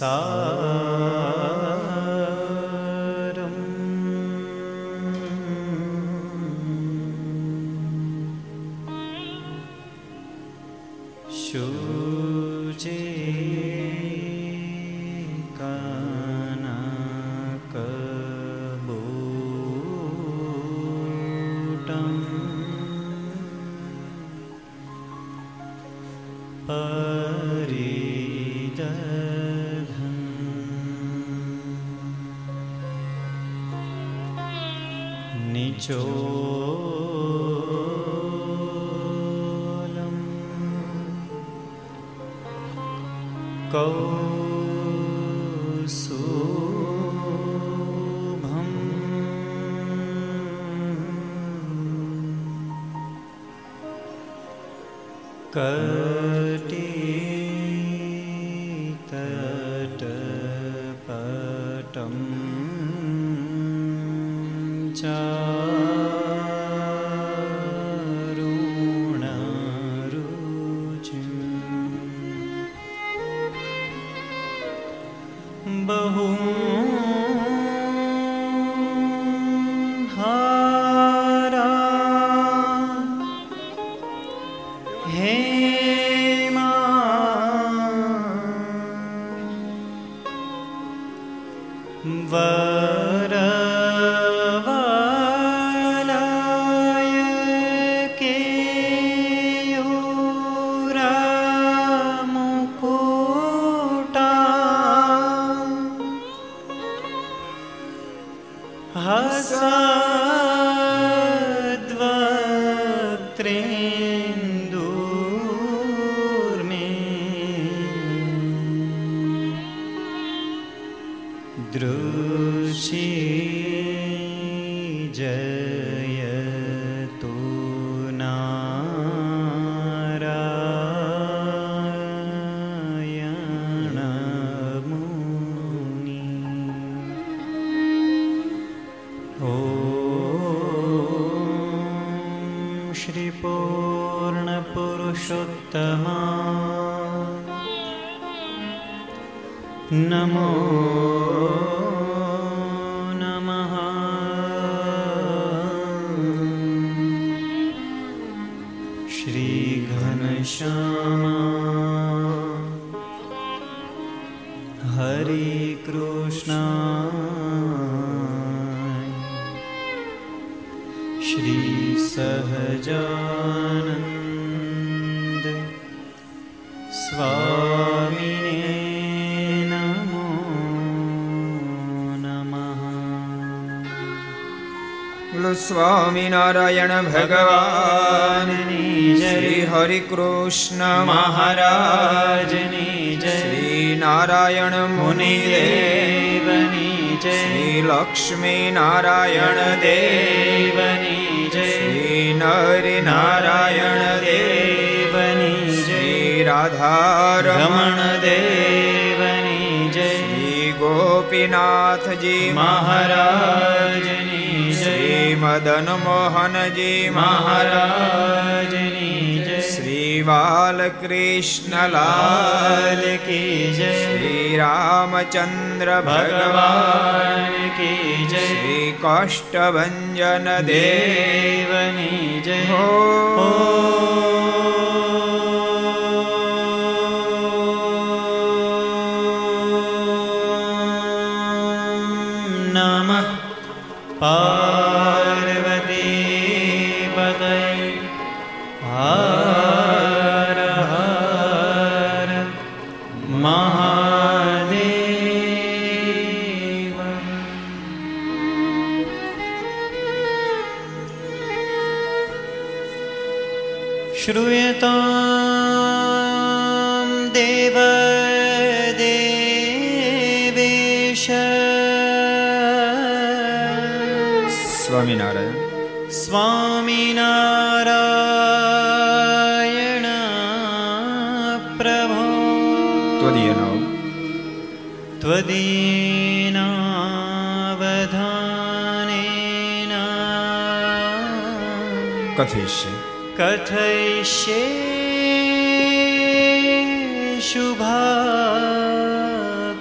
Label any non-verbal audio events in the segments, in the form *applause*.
सा સ્વામિનારાયણ ભગવાનની શ્રી હરિકૃષ્ણ મહારાજની જય શ્રી નારાયણ મુનિદેવની જય શ્રી લક્ષ્મી નારાયણ દેવની જય શ્રી નર નારાયણ દેવની શ્રી રાધારમણ દેવની જય શ્રી ગોપીનાથજી મહારાજની મદન મોહનજી મહારાજ શ્રી બાલકૃષ્ણલાલ કી જય શ્રી રામચંદ્ર ભગવાન કી જય શ્રી કાષ્ટભન દેવની જય હો કથયિષ્ય કથયિષ્ય શુભા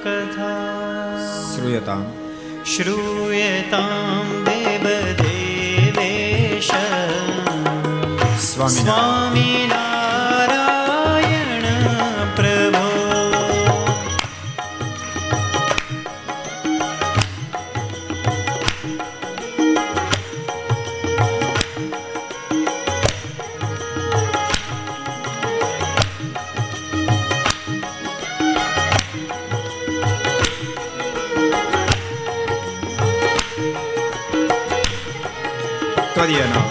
કથા શ્રૂયતામ શ્રૂયતામ દેવ દેવેશ સ્વામી Iya.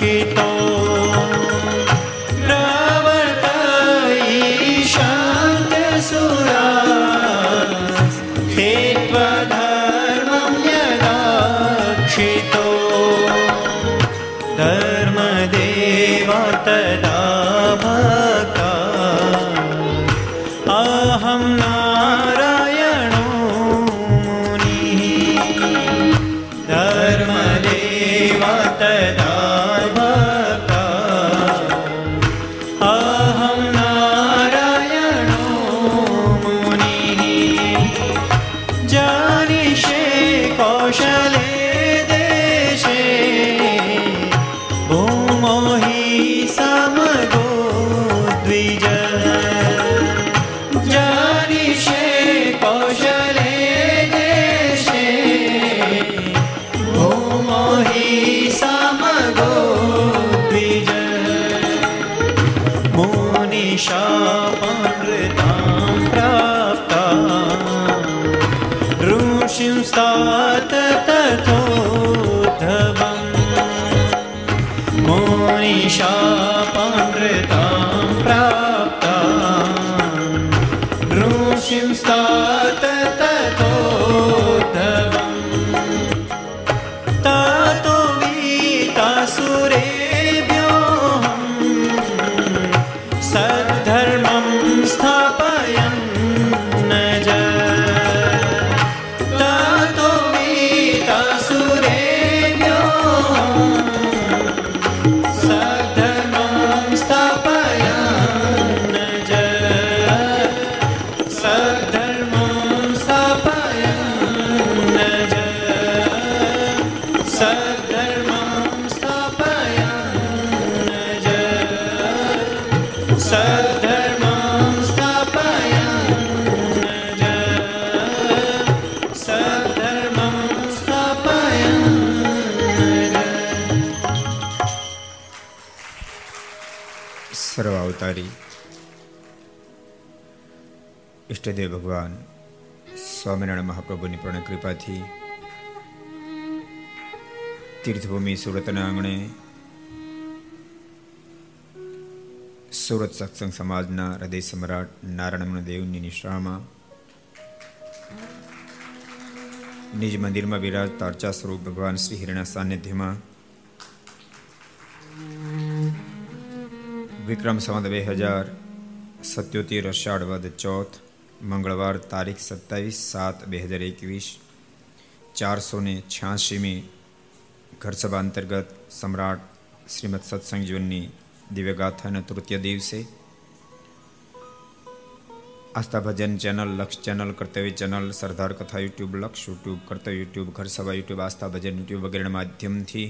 সে ઈષ્ટદેવ ભગવાન. સ્વામિનારાયણ મહાપ્રભુની પૂર્ણ કૃપાથી તીર્થભૂમિ સુરતના આંગણે સુરત સત્સંગ સમાજના હૃદય સમ્રાટ નારાયણ દેવની નિશ્રામાં નિજ મંદિરમાં બિરાજતા અર્ચા સ્વરૂપ ભગવાન શ્રી હિરણા સાનિધ્યમાં વિક્રમ સંવત બે હજાર સત્યોતેર અષાઢ વદ ચોથ મંગળવાર તારીખ સત્તાવીસ સાત બે હજાર એકવીસ ચારસો ને છ્યાસીમી ઘરસભા અંતર્ગત સમ્રાટ શ્રીમદ સત્સંગ જીવનની દિવ્યગાથાના તૃતીય દિવસે Aastha Bhajan channel Laksh channel Kartavya channel Sardar Katha YouTube Laksh YouTube Kartavya YouTube ઘર સભા યુટ્યુબ આસ્થા ભજન યુટ્યુબ વગેરેના માધ્યમથી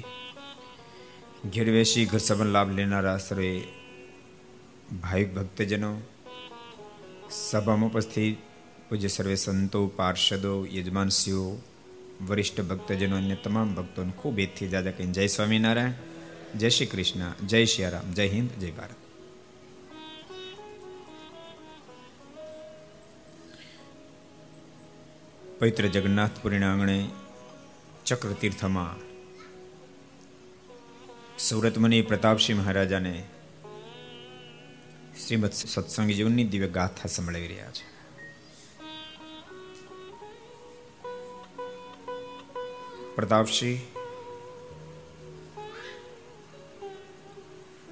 ઘેરવેશી ઘર સભા લાભ લેનારા સર્વે ભાઈ ભક્તજનો સભામાં ઉપસ્થિત પૂજ્ય સર્વે સંતો, પાર્ષદો, યજમાનશ્રીઓ, વરિષ્ઠ ભક્તજનો અન્ય તમામ ભક્તોને ખૂબ એથી દાદા કહીને જય સ્વામિનારાયણ, જય શ્રી કૃષ્ણ, જય શ્રી રામ, જય હિન્દ, જય ભારત. પવિત્ર જગન્નાથપુરીના આંગણે ચક્રતીર્થમાં સુરત મુનિ પ્રતાપસિંહ મહારાજાને શ્રીમદ સત્સંગ જીવનની દિવ્ય ગાથા સંભળાવી રહ્યા છે. પ્રતાપસિંહ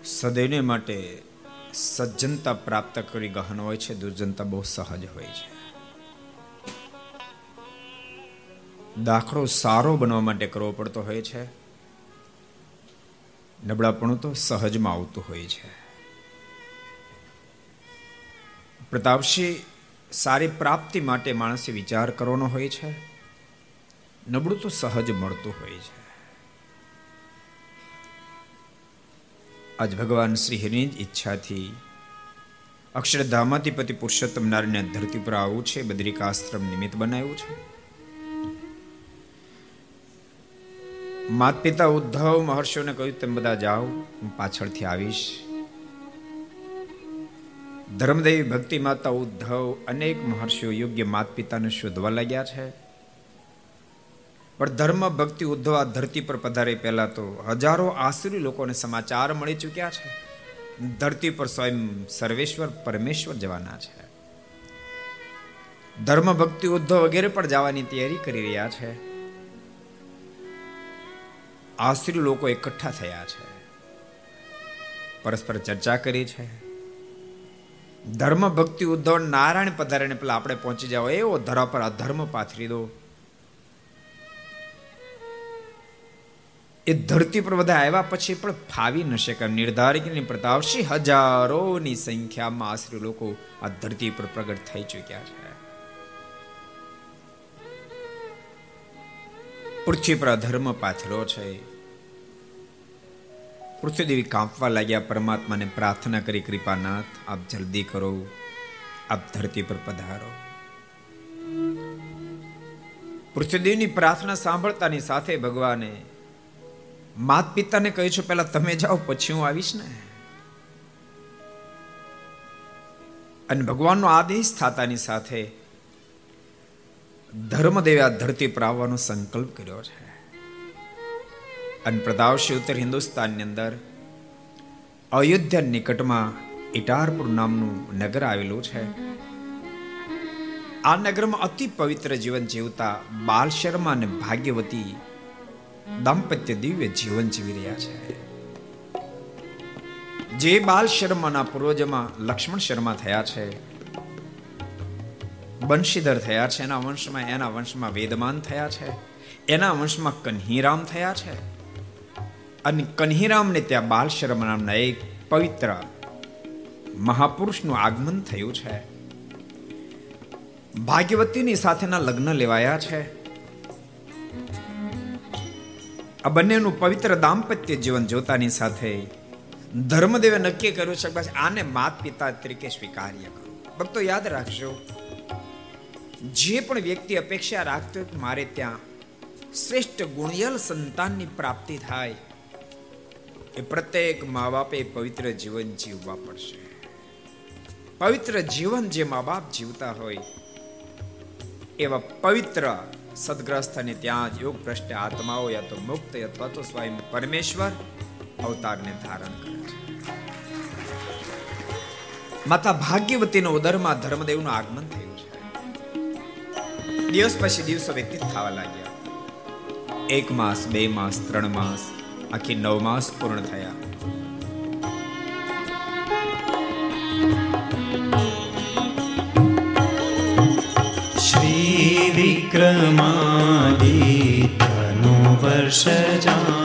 સદૈવને માટે સજ્જનતા પ્રાપ્ત કરી ગહન હોય છે, દુર્જનતા બહુ સહજ હોય છે. દાખલો સારો બનવા માટે કરવો પડતો હોય છે. નબળાપણું તો સહજમાં આવતું હોય છે. પ્રતાપસિંહ સારી પ્રાપ્તિ માટે માણસે વિચાર કરવાનો હોય છે. નબળું તો સહજ મળતું હોય છે. આજ ભગવાન શ્રી હરિની જ ઈચ્છાથી અક્ષરધામાથી પતિ પુરુષોત્તમ નારાયણ ધરતી પર આવું છે બદ્રિકાશ્રમ નિમિત્ત બનાવ્યું છે. માત પિતા ઉદ્ધવ મહર્ષિઓને કહ્યું, તમે બધા જાઓ, હું પાછળથી આવીશ. ધર્મદેવી ભક્તિ માતા ઉદ્ધવ અનેક મહર્ષિઓ યોગ્ય માત પિતાને શોધવા લાગ્યા છે. પણ ધર્મ ભક્તિ ઉદ્ધવ આ ધરતી પર પધારે પહેલા તો હજારો આસુરી લોકોને સમાચાર મળી ચૂક્યા છે. ધરતી પર સ્વયં સર્વેશ્વર, પરમેશ્વર જવાના છે. ધર્મ ભક્તિ ઉદ્ધવ વગેરે પણ જવાની તૈયારી કરી રહ્યા છે. આસુરી લોકો એકઠા થયા છે. પરસ્પર ચર્ચા કરી છે. ધર્મ ભક્તિ ઉદ્ધવ નારાયણ પધારે પેલા આપણે પહોંચી જાવ એવો ધરા પર અધર્મ પાથરી દો. એ ધરતી પર બધા આવ્યા પછી પણ ફાવી ન શકે. નિર્ધારિકની પ્રતાપશી હજારોની સંખ્યામાં આશરે લોકો આ ધરતી પર પ્રગટ થઈ ચૂક્યા છે. પૃથ્વી પર અધર્મ પાથરો છે. પૃથ્વીદેવી કાંપવા લાગ્યા પરમાત્માને પ્રાર્થના કરી, કૃપાનાથ, આપ જલ્દી કરો, આપ ધરતી પર પધારો. પૃથ્વીદેવની પ્રાર્થના સાંભળતાની સાથે ભગવાને માત પિતાને કહ્યું છું, પહેલા તમે જાઓ, પછી હું આવીશ ને. અને ભગવાનનો આદેશ થતાની સાથે ધર્મદેવે આ ધરતી પર આવવાનો સંકલ્પ કર્યો છે. અને પ્રદાવશે ઉત્તર હિન્દુસ્તાનની અંદર અયોધ્યા નિકટમાં ઇટારપુર નામનું નગર આવેલું છે. આ નગરમાં અતિ પવિત્ર જીવન જીવતા બાલ શર્મા અને ભાગ્યવતી દાંપત્ય દિવ્ય જીવન જીવી રહ્યા છે. જે બાલ શર્માના પૂર્વજમાં લક્ષ્મણ શર્મા થયા છે, બંશીધર થયા છે, એના વંશમાં એના વંશમાં વેદમાન થયા છે, એના વંશમાં કન્હીરામ થયા છે અને કન્હીરામને ત્યાં બાલ શર્મા નામના એક પવિત્ર મહાપુરુષનું આગમન થયું છે. ભાગ્યવતીની સાથેના લગ્ન લેવાયા છે. આ બંનેનું પવિત્ર દાંપત્ય જીવન જોતાની સાથે ધર્મદેવે નક્કી કર્યું છે કે આને માત પિતા તરીકે સ્વીકાર્ય કરો. ભક્તો, યાદ રાખજો, જે પણ વ્યક્તિ અપેક્ષા રાખતો મારે ત્યાં શ્રેષ્ઠ ગુણિયલ સંતાનની પ્રાપ્તિ થાય એ પ્રત્યેક મા બાપે પવિત્ર જીવન જીવવા પડશે. પવિત્ર જીવન જે મા બાપ જીવતા હોય, એવા પવિત્ર સદગ્રસ્તને ત્યાં જ યોગ ભ્રષ્ટ આત્માઓ યા તો મુક્ત અથવા તો સ્વયં પરમેશ્વર અવતારને ધારણ કરે છે. માતા ભાગ્યવતીનો ઉદરમાં ધર્મદેવનું આગમન થયું છે. દિવસ પછી દિવસો વ્યતીત થવા લાગ્યા. એક માસ, બે માસ, ત્રણ માસ આખી નવ માસ પૂર્ણ થયા. શ્રી વિક્રમાદિત્યનું વર્ષ જાણો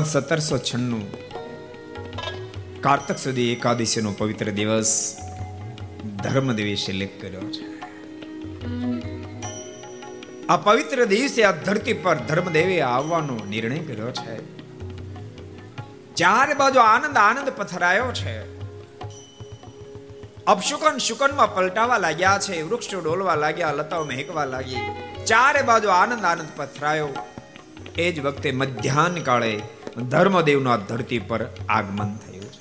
સંવત સત્તરસો છન્નું. કારતક સુધી એકાદશીનો પવિત્ર દિવસ ધર્મદેવી લેખ કર્યો છે. આ પવિત્ર દિવસે આ ધરતી પર ધર્મદેવે આવવાનો નિર્ણય કર્યો છે. ચારે બાજુ આનંદ આનંદ પથરાયો છે. અપશુકન શુકનમાં પલટાવા લાગ્યા છે, વૃક્ષો ડોલવા લાગ્યા લતાઓ મહેકવા લાગી. ચારે બાજુ આનંદ આનંદ પથરાયો. એ જ વખતે મધ્યાહન કાળે ધર્મદેવનું આ ધરતી પર આગમન થયું છે.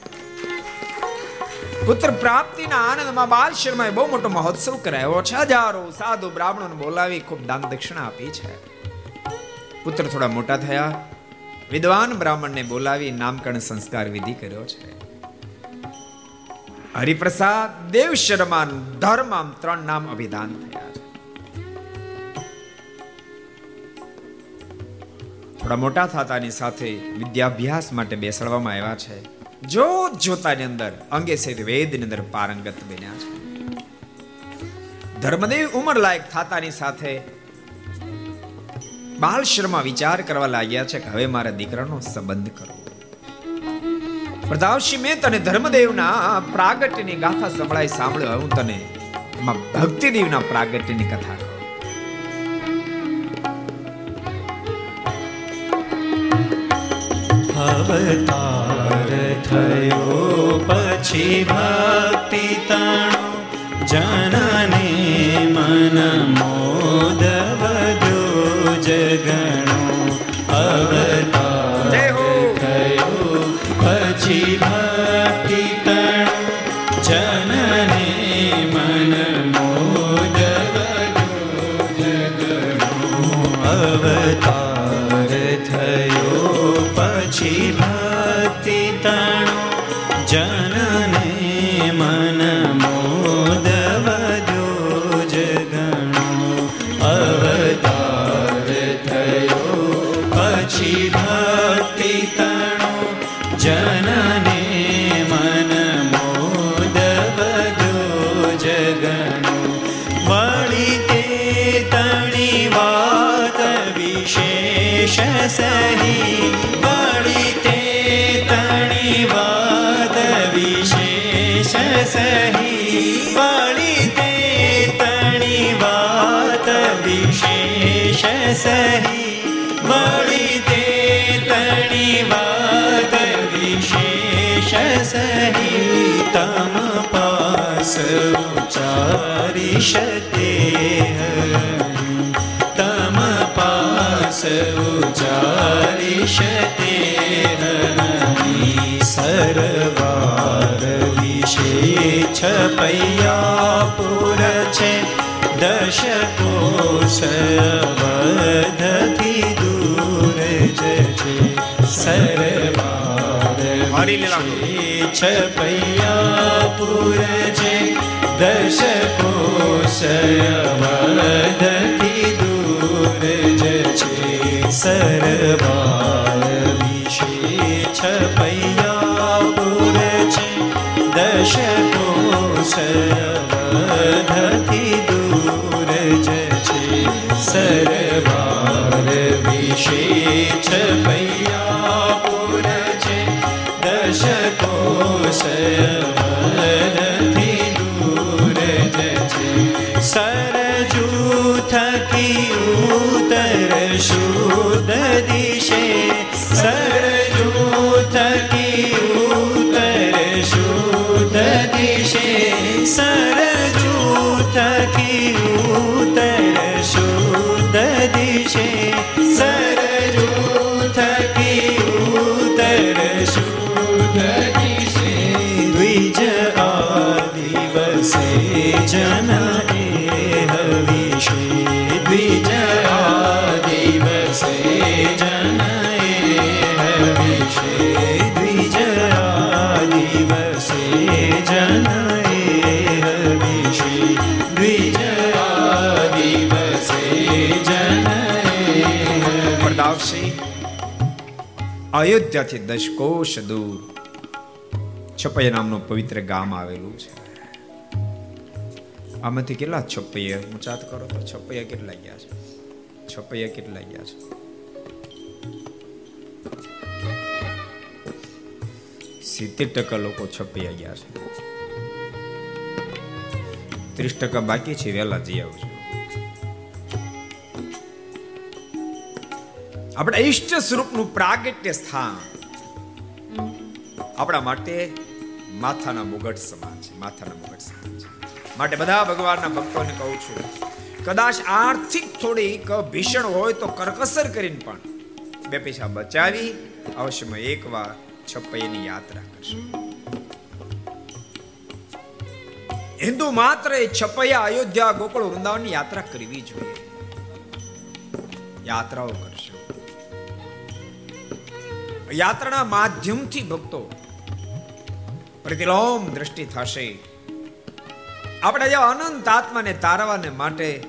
પુત્ર પ્રાપ્તિના આનંદમાં બાલ શર્માએ બહુ મોટો મહોત્સવ કરાયો છે. હજારો સાધુ બ્રાહ્મણોને બોલાવી ખૂબ દાન દક્ષિણા આપી છે. પુત્ર થોડા મોટા થયા. વિદ્વાન બ્રાહ્મણને બોલાવી નામકરણ સંસ્કાર વિધિ કર્યો છે. હરિપ્રસાદ, દેવ શર્મા ધર્મ આમ ત્રણ નામ અભિધાન થયા છે. થોડા મોટા થતાની સાથે વિદ્યાભ્યાસ માટે બેસાડવામાં આવ્યા છે. જોત જોતાની અંદર અંગે સહિત વેદની અંદર પારંગત બન્યા છે. ધર્મદેવ ઉંમર લાયક થતાની સાથે બાલશ્રમમાં વિચાર કરવા લાગ્યા છે કે હવે મારા દીકરાનો સંબંધ કરો પ્રતાપસિંહ મેં તને ધર્મદેવના પ્રાગટ્યની ગાથા સંભળાય સાંભળ્યો, હું તને ભક્તિદેવના પ્રાગટ્યની કથા અવતાર થયો પછી ભક્તિ તણો જનને મન મોદ વધ્યો જગણો અવતાર થયો પછી ભક્તિ તણો જનને મન મોદ વધ્યો જગણો અવતાર તમ પાસ ઉચારી શકે તમ પાસ ઉચારિષતે સરવાર વિશે છપૈયા પુર છે દશકો સવધથી દૂર જ છે સરવાર છપૈયા પુર છે દશકો સવધથી દૂર જ છે સરવાર વિશે છપૈયા પુર છે દશકો સવધથી દૂર જ છે સરવાર વિશે છપૈયા સવધથી અયોધ્યાથી દશકોશ દૂર છપૈયા નામનું પવિત્ર ગામ આવેલું છે. આમાંથી કેટલા છપૈયા? ઊંચાત કરો તો છપૈયા કેટલા ગયા છે? છપૈયા કેટલા ગયા છે? સિત્તેર ટકા લોકો છપૈયા ગયા છે. ત્રીસ ટકા બાકી છે, વહેલા જઈ આવજો આપણા ઈષ્ટ સ્વરૂપનું પ્રાગટ્ય સ્થાન. આપણા માટે માથાના મુગટ સમાન છે, માથાના મુગટ સમાન છે. માટે બધા ભગવાનના ભક્તોને કહું છું, કદાચ આર્થિક થોડીક ભીષણ હોય તો કરકસર કરીને પણ બે પૈસા બચાવી અવશ્યમાં એકવાર છપ્પૈયાની યાત્રા કરશે. હિન્દુ માત્ર એ છપૈયા અયોધ્યા ગોકુળ વૃંદાવનની યાત્રા કરવી જોઈએ. યાત્રાઓ કરશો. યાત્રાના માધ્યમથી ભક્તો પ્રતિલોમ દ્રષ્ટિ થશે. આપણે જે અનંત આત્માને તારવાને માટે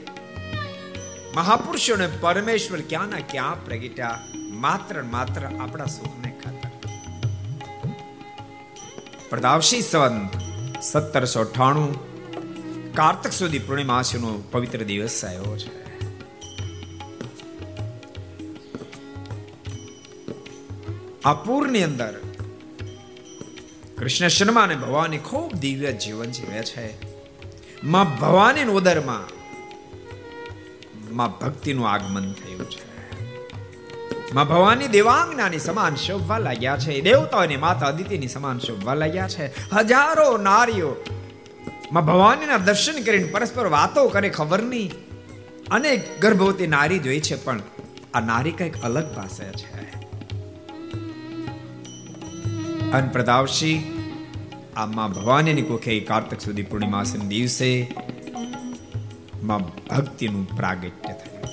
મહાપુરુષોને પરમેશ્વર ક્યાં ના ક્યાં પ્રગટ્યા, માત્ર માત્ર આપણા સુખને ખાતર. પ્રદાવશી સંત સત્તરસો અઠાણું કાર્તક સુધી પૂર્ણિમાસીનો પવિત્ર દિવસ આવ્યો છે. આ પૂરની અંદર. કૃષ્ણ શર્મા અને ભવાની ખૂબ દિવ્ય જીવન જીવે છે. માં ભવાની ઉદરમાં માં ભક્તિનું આગમન થયું છે. માં ભવાની દેવાંગનાની સમાન શોભવા લાગ્યા છે. દેવતાઓની માતા અદિતિની સમાન શોભવા લાગ્યા છે. હજારો નારીઓ માં ભવાનીના દર્શન કરીને પરસ્પર વાતો કરે, ખબર નહીં. અનેક ગર્ભવતી નારી જોઈ છે, પણ આ નારી કંઈક અલગ પાસે છે. અન પ્રદાવશી. આ માં ભવાનીની કોખે કાર્તક સુધી પૂર્ણિમાસના દિવસે માં ભક્તિનું પ્રાગટ્ય થયું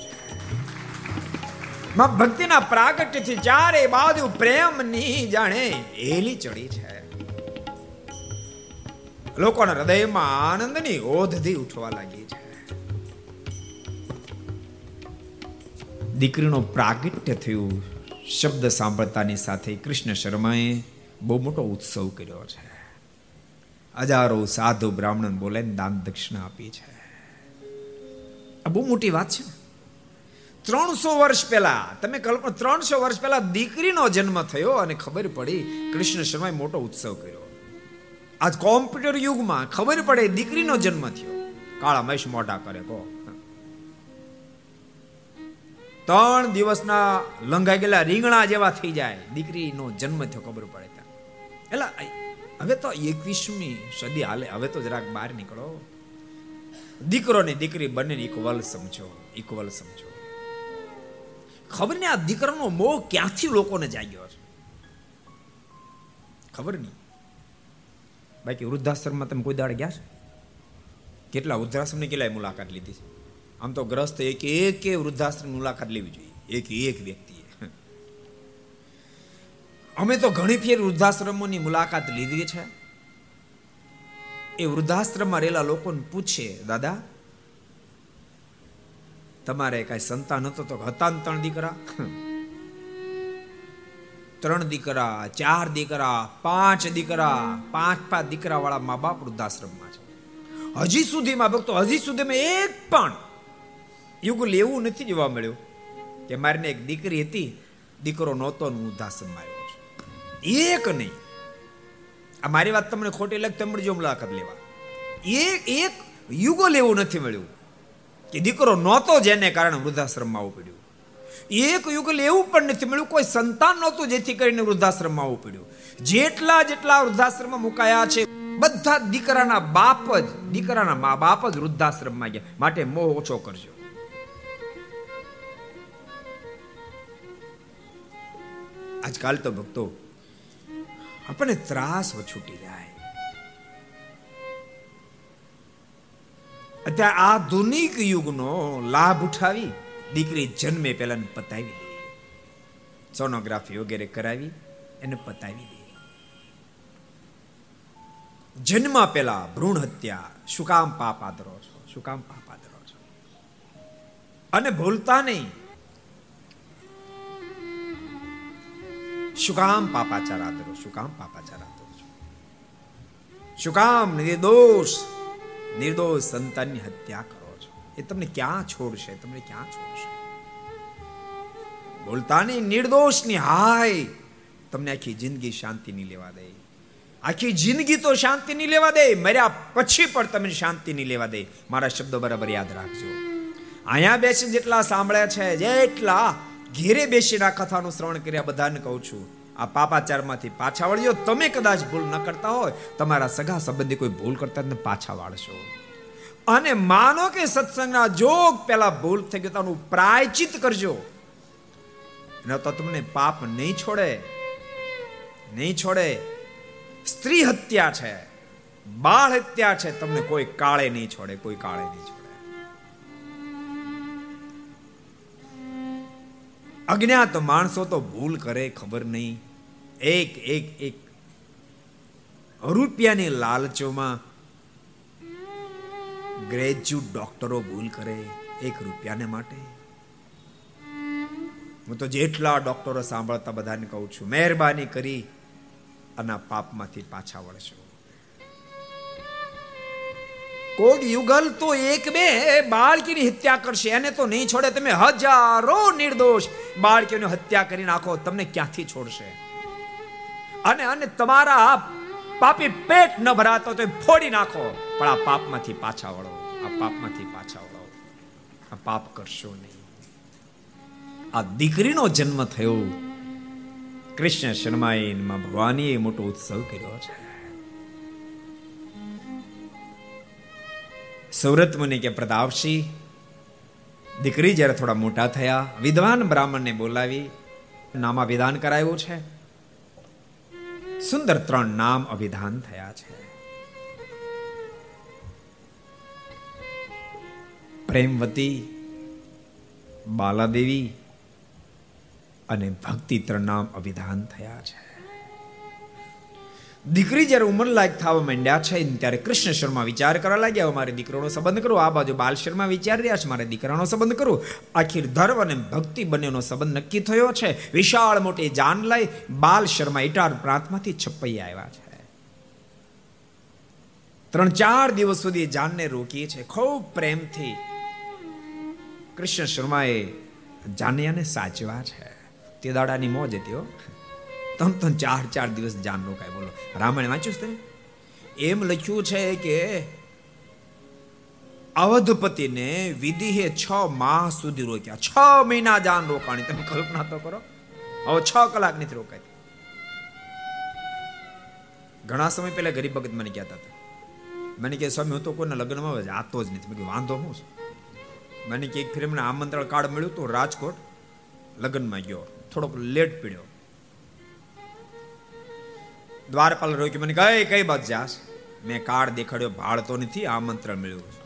માં ભક્તિના પ્રાગટ્યથી ચારે બાજુ પ્રેમની જાણે એલી ચડી છે. લોકોના હૃદયમાં આનંદની ઓધથી ઉઠવા લાગી છે. દીકરીનો પ્રાગટ્ય થયું શબ્દ સાંભળતાની સાથે કૃષ્ણ શર્માએ બહુ મોટો ઉત્સવ કર્યો છે. હજારો સાધુ બ્રાહ્મણ બોલે દાન દક્ષિણા આપી છે. આ બહુ મોટી વાત છે. ત્રણસો વર્ષ પહેલા, તમે કલ્પના ત્રણસો વર્ષ પહેલા દીકરીનો જન્મ થયો અને ખબર પડી કૃષ્ણ શર્માએ મોટો ઉત્સવ કર્યો. આજ કોમ્પ્યુટર યુગમાં ખબર પડે દીકરીનો જન્મ થયો. કાળા મહેશ મોટા કરે કહો. ત્રણ દિવસના લંઘાઈ ગયેલા રીંગણા જેવા થઈ જાય. દીકરીનો જન્મ થયો, ખબર પડે. એટલે હવે તો એકવીસમી સદી હાલે, હવે તો જરાક બહાર નીકળો. દીકરો ને દીકરી બંને ઇક્વલ સમજો ઇક્વલ સમજો. ખબર ને આ દીકરાનો મોહ ક્યાંથી લોકોને જાગ્યો છે? ખબર નહીં. બાકી વૃદ્ધાશ્રમમાં તમે કોઈ દાડે ગયા છો? કેટલા વૃદ્ધાશ્રમની કેટલાય મુલાકાત લીધી છે? આમ તો ગ્રસ્ત એક એક વૃદ્ધાશ્રમ મુલાકાત લેવી જોઈએ. એક એક વ્યક્તિએ અમે તો ઘણી ફેર વૃદ્ધાશ્રમોની મુલાકાત લીધી છે. એ વૃદ્ધાશ્રમમાં રહેલા લોકોને પૂછે, દાદા, તમારે કઈ સંતાન હતો તો હતા ત્રણ દીકરા? ત્રણ દીકરા, ચાર દીકરા, પાંચ દીકરા, પાંચ પાંચ દીકરા વાળા મા બાપ વૃદ્ધાશ્રમમાં છે. હજી સુધીમાં ભક્તો, હજી સુધીમાં એક પણ યુગલ એવું નથી જોવા મળ્યું કે મારીને એક દીકરી હતી, દીકરો નહોતો વૃદ્ધાશ્રમમાં આવ્યો. એક નહીં. આ મારી વાત તમને ખોટી લાગે તમે જો મુલાકાત લેવા. એક એક યુગો લેવું નથી મળ્યું કે દીકરો નહોતો જેને કારણે વૃદ્ધાશ્રમમાં આવવું પડ્યું. એક યુગલ એવું પણ નથી મળ્યું, કોઈ સંતાન નહોતું જેથી કરીને વૃદ્ધાશ્રમમાં આવવું પડ્યું. જેટલા જેટલા વૃદ્ધાશ્રમમાં મુકાયા છે, બધા દીકરાના બાપ જ, દીકરાના મા બાપ જ વૃદ્ધાશ્રમમાં ગયા. માટે મોહ ઓછો કરજો. આજકાલ તો ભક્તો આપણને ત્રાસ છૂટી જાય. અત્યારે આધુનિક યુગનો લાભ ઉઠાવી દીકરી જન્મે પહેલા પતાવી દે. સોનોગ્રાફી વગેરે કરાવી એને પતાવી દે. જન્મ પહેલા ભ્રૂણ હત્યા, શું કામ પાપ આદરો છો? શું કામ પાપ આદરો છો? અને ભૂલતા નહીં. શું કામ પાપાચાર આદરો શું કામ પાપાચાર આદરો છો શું કામ નિર્દોષ નિર્દોષ સંતાનની હત્યા કરો છો. એ તમને ક્યાં છોડશે? તમને ક્યાં છોડશે? બોલતા નહીં નિર્દોષની હાય તમને આખી જિંદગી શાંતિ નહીં લેવા દે. આખી જિંદગી તો શાંતિ નહીં લેવા દે. મર્યા પછી પણ તમને શાંતિ નહીં લેવા દે. મારા શબ્દો બરાબર યાદ રાખજો. અહીંયા બેસી જેટલા સાંભળ્યા છે, જેટલા ઘેરે બેસીને આ કથાનું શ્રવણ કર્યા બધાને કહું છું, આ પાપાચારમાંથી પાછા વળ્યો, તમે કદાચ ભૂલ ન કરતા હોય, તમારા સગા સંબંધી કોઈ ભૂલ કરતા ને પાછા વાળશો. અને માનો કે સત્સંગના જોગ પેલા ભૂલ થઈ ગયો તાનું પ્રાયચિત કરજો. ન તો તમને પાપ નહીં છોડે નહીં છોડે. સ્ત્રી હત્યા છે, બાળ હત્યા છે, તમને કોઈ કાળે નહીં છોડે, કોઈ કાળે નહીં છોડે. અજ્ઞાત માણસો તો ભૂલ કરે, ખબર નહીં. એક એક એક. રૂપિયાની લાલચોમાં ગ્રેજ્યુએટ ડોક્ટરો ભૂલ કરે એક રૂપિયાને માટે. હું તો જેટલા ડોક્ટરો સાંભળતા બધાને કહું છું, મહેરબાની કરી આના પાપમાંથી પાછા વળશો. કોક યુગલ તો એક બે બાળકીની હત્યા કરશે. એને તો નહીં છોડે તમે હજારો નિર્દોષ બાળકીઓની હત્યા કરી નાખો, તમને ક્યાંથી છોડશે? અને અને તમારા પાપી પેટ ન ભરાતો તો ફોડી નાખો. પણ આ પાપમાંથી પાછા વળો, આ પાપમાંથી પાછા વળો. આ પાપ કરશો નહીં. આ દીકરીનો જન્મ થયો. કૃષ્ણ શર્માઈનમાં ભગવાનીએ મોટો ઉત્સવ કર્યો છે. સૌરત મુનિ કે પ્રતાપસિંહ દીકરી જ્યારે થોડા મોટા થયા, વિદ્વાન બ્રાહ્મણને બોલાવી, નામ અભિધાન કરાયું છે. સુંદર ત્રણ નામ અભિધાન થયા છે. પ્રેમવતી, બાલાદેવી અને ભક્તિ ત્રણ નામ અભિધાન થયા છે. દીકરી જ્યારે ઉંમર લાયક થવા માંડ્યા છે ત્યારે કૃષ્ણ શર્મા વિચાર કરવા લાગ્યા મારે દીકરાનો સંબંધ કરો આ બાજુ બાલ શર્મા વિચાર રહ્યા છે, મારે દીકરાનો સંબંધ કરો આખીર ધર્મ અને ભક્તિ બંનેનો સંબંધ નક્કી થયો છે. વિશાળ મોટી જાન લઈ બાલ શર્મા ઇટાર પ્રાંતમાંથી છપ્પઈ આવ્યા છે. ત્રણ ચાર દિવસ સુધી જાનને રોકી છે. ખૂબ પ્રેમથી કૃષ્ણ શર્માએ જાનિયાને સાચવા છે. તે દાડાની મોજ હતી ત્રણ ત્રણ ચાર ચાર દિવસ જાન રોકાય બોલો. રામાયણ વાંચ્યું છે એમ લખ્યું છે કે અવધપતિને વિધિએ છ માસ સુધી રોક્યા. છ મહિના જાન રોકાણી. તમે કલ્પના તો કરો. હવે છ કલાક નથી રોકાય ઘણા સમય પહેલા ગરીબ ભગત મને કહેતા હતા. મને કે સ્વામી, હું તો કોઈના લગ્નમાં જાતો જ નથી. મેં વાંધો હું છું? મને કે એક ફિલ્મ આમંત્રણ કાર્ડ મળ્યું તો રાજકોટ લગ્નમાં ગયો. થોડોક લેટ પીડ્યો. દ્વારપાલ રોક્યું મને કઈ કઈ બાદ જાસ મેં કાર્ડ દેખાડ્યો ભાળતો નથી, આમંત્રણ મળ્યું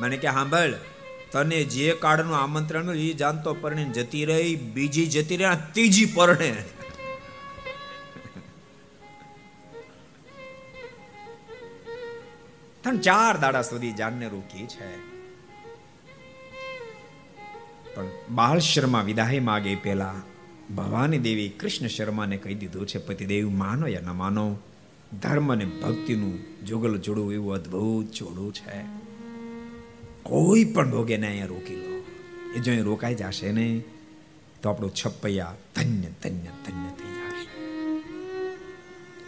મને કે સાંભળ તને જે કાર્ડનું આમંત્રણ મળ્યું એ જાણતો પરણે જતી રહી, બીજી જતી રહી ત્રીજી પરણે. ત્રણ, ચાર દાડા સુધી જાનને રોકી છે. પણ બાળ શર્મા વિદાય માગે પેલા ભવાની દેવી કૃષ્ણ શર્માને કહી દીધું છે પતિદેવ માનો યા ન માનો, ધર્મ અને ભક્તિનું જોગલ જોડું એવું અદ્ભુત જોડું છે. કોઈ પણ ભોગેને અહીંયા રોકી લો. એ જો અહીં રોકાઈ જશે ને, તો આપણું છપૈયા ધન્ય ધન્ય ધન્ય થઈ જશે.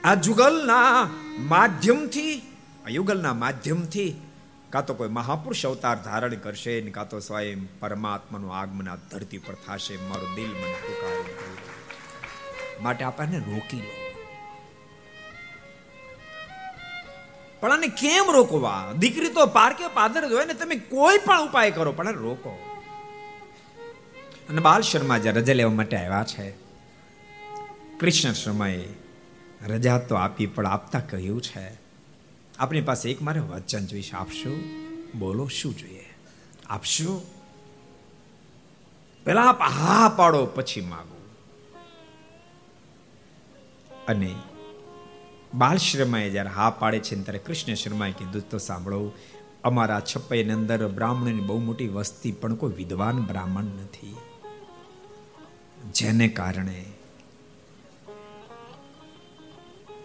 આ જુગલના માધ્યમથી યુગલના માધ્યમથી કાં તો કોઈ મહાપુરુષ અવતાર ધારણ કરશે ને કાં તો સ્વયં પરમાત્માનું આગમન આ ધરતી પર થશે, મારું દિલ મને પુકારે માટે આપણને રોકી લો. પણ આને કેમ રોકવા? દીકરી તો પારકે પાદર હોય ને તમે કોઈ પણ ઉપાય કરો, પણ રોકો. અને બાલ શર્મા જે રજા લેવા માટે આવ્યા છે, કૃષ્ણ શર્માએ રજા તો આપી પણ આપતા કહ્યું છે આપણી પાસે એક મારે વચન જોઈશ. આપશો? બોલો, શું જોઈએ? આપશો? પેલા આપ હા પાડો, પછી માગો. અને બાલ શર્માએ જ્યારે હા પાડે છે ત્યારે કૃષ્ણ શર્માએ કીધું, તો સાંભળો, અમારા છપ્પાઈની અંદર બ્રાહ્મણની બહુ મોટી વસ્તી પણ કોઈ વિદ્વાન બ્રાહ્મણ નથી. જેને કારણે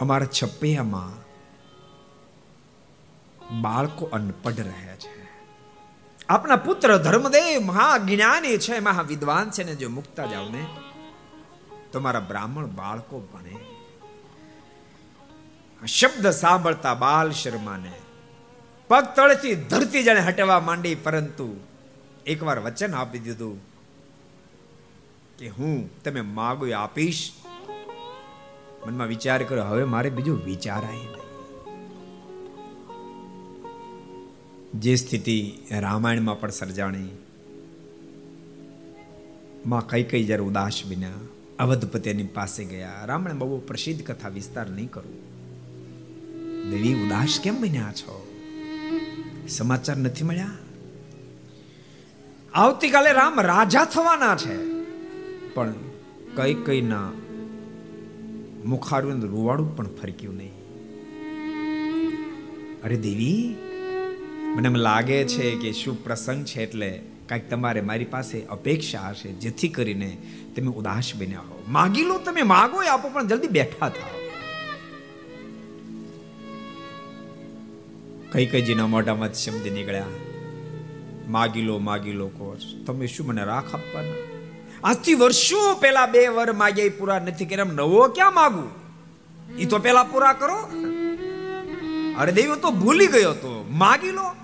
અમારા છપ્પૈયામાં બાળકો અનપઢ રહે છે. આપણા પુત્ર ધર્મદેવ મહા જ્ઞાની છે મહા વિદ્વાન છે ને જો મુકતા જાવ ને, તો મારા બ્રાહ્મણ બાળકો ભણે. શબ્દ સાંભળતા બાલ શર્માને. પગ તળથી ધરતી જાણે હટવા માંડી, પરંતુ એકવાર વચન આપી દીધું કે હું તમે માગો આપીશ. મનમાં વિચાર કર્યો હવે મારે બીજું વિચાર નહીં જે સ્થિતિ રામાયણમાં પણ સર્જાણી. માં કઈ કઈ જ્યારે ઉદાસ બન્યા, અવધપતિની પાસે ગયા. રામાયણ બહુ પ્રસિદ્ધ કથા વિસ્તાર નહીં કરું. દેવી, ઉદાસ કેમ બન્યા છો? સમાચાર નથી મળ્યા? આવતીકાલે રામ રાજા થવાના છે. પણ કઈ કઈ ના મુખારું રૂવાડું પણ ફરક્યું નહીં. અરે દેવી મને એમ લાગે છે કે શું પ્રસંગ છે એટલે કાંઈક તમારે મારી પાસે અપેક્ષા હશે, જેથી કરીને તમે ઉદાસ બન્યા હો માગી લો તમે માગો આપો, પણ જલ્દી બેઠા થાઓ. કઈ કઈ જેના મોઢામાં શબ્દ નીકળ્યા? માગી લો માગી લો કો તમે શું મને રાખ આપવાના? આજથી વર્ષો પેલા બે વર માગ્યા પૂરા નથી કર્યા. નવો ક્યાં માગું? એ તો પેલા પૂરા કરો. અરે દેવ તો ભૂલી ગયો તો. માગી લો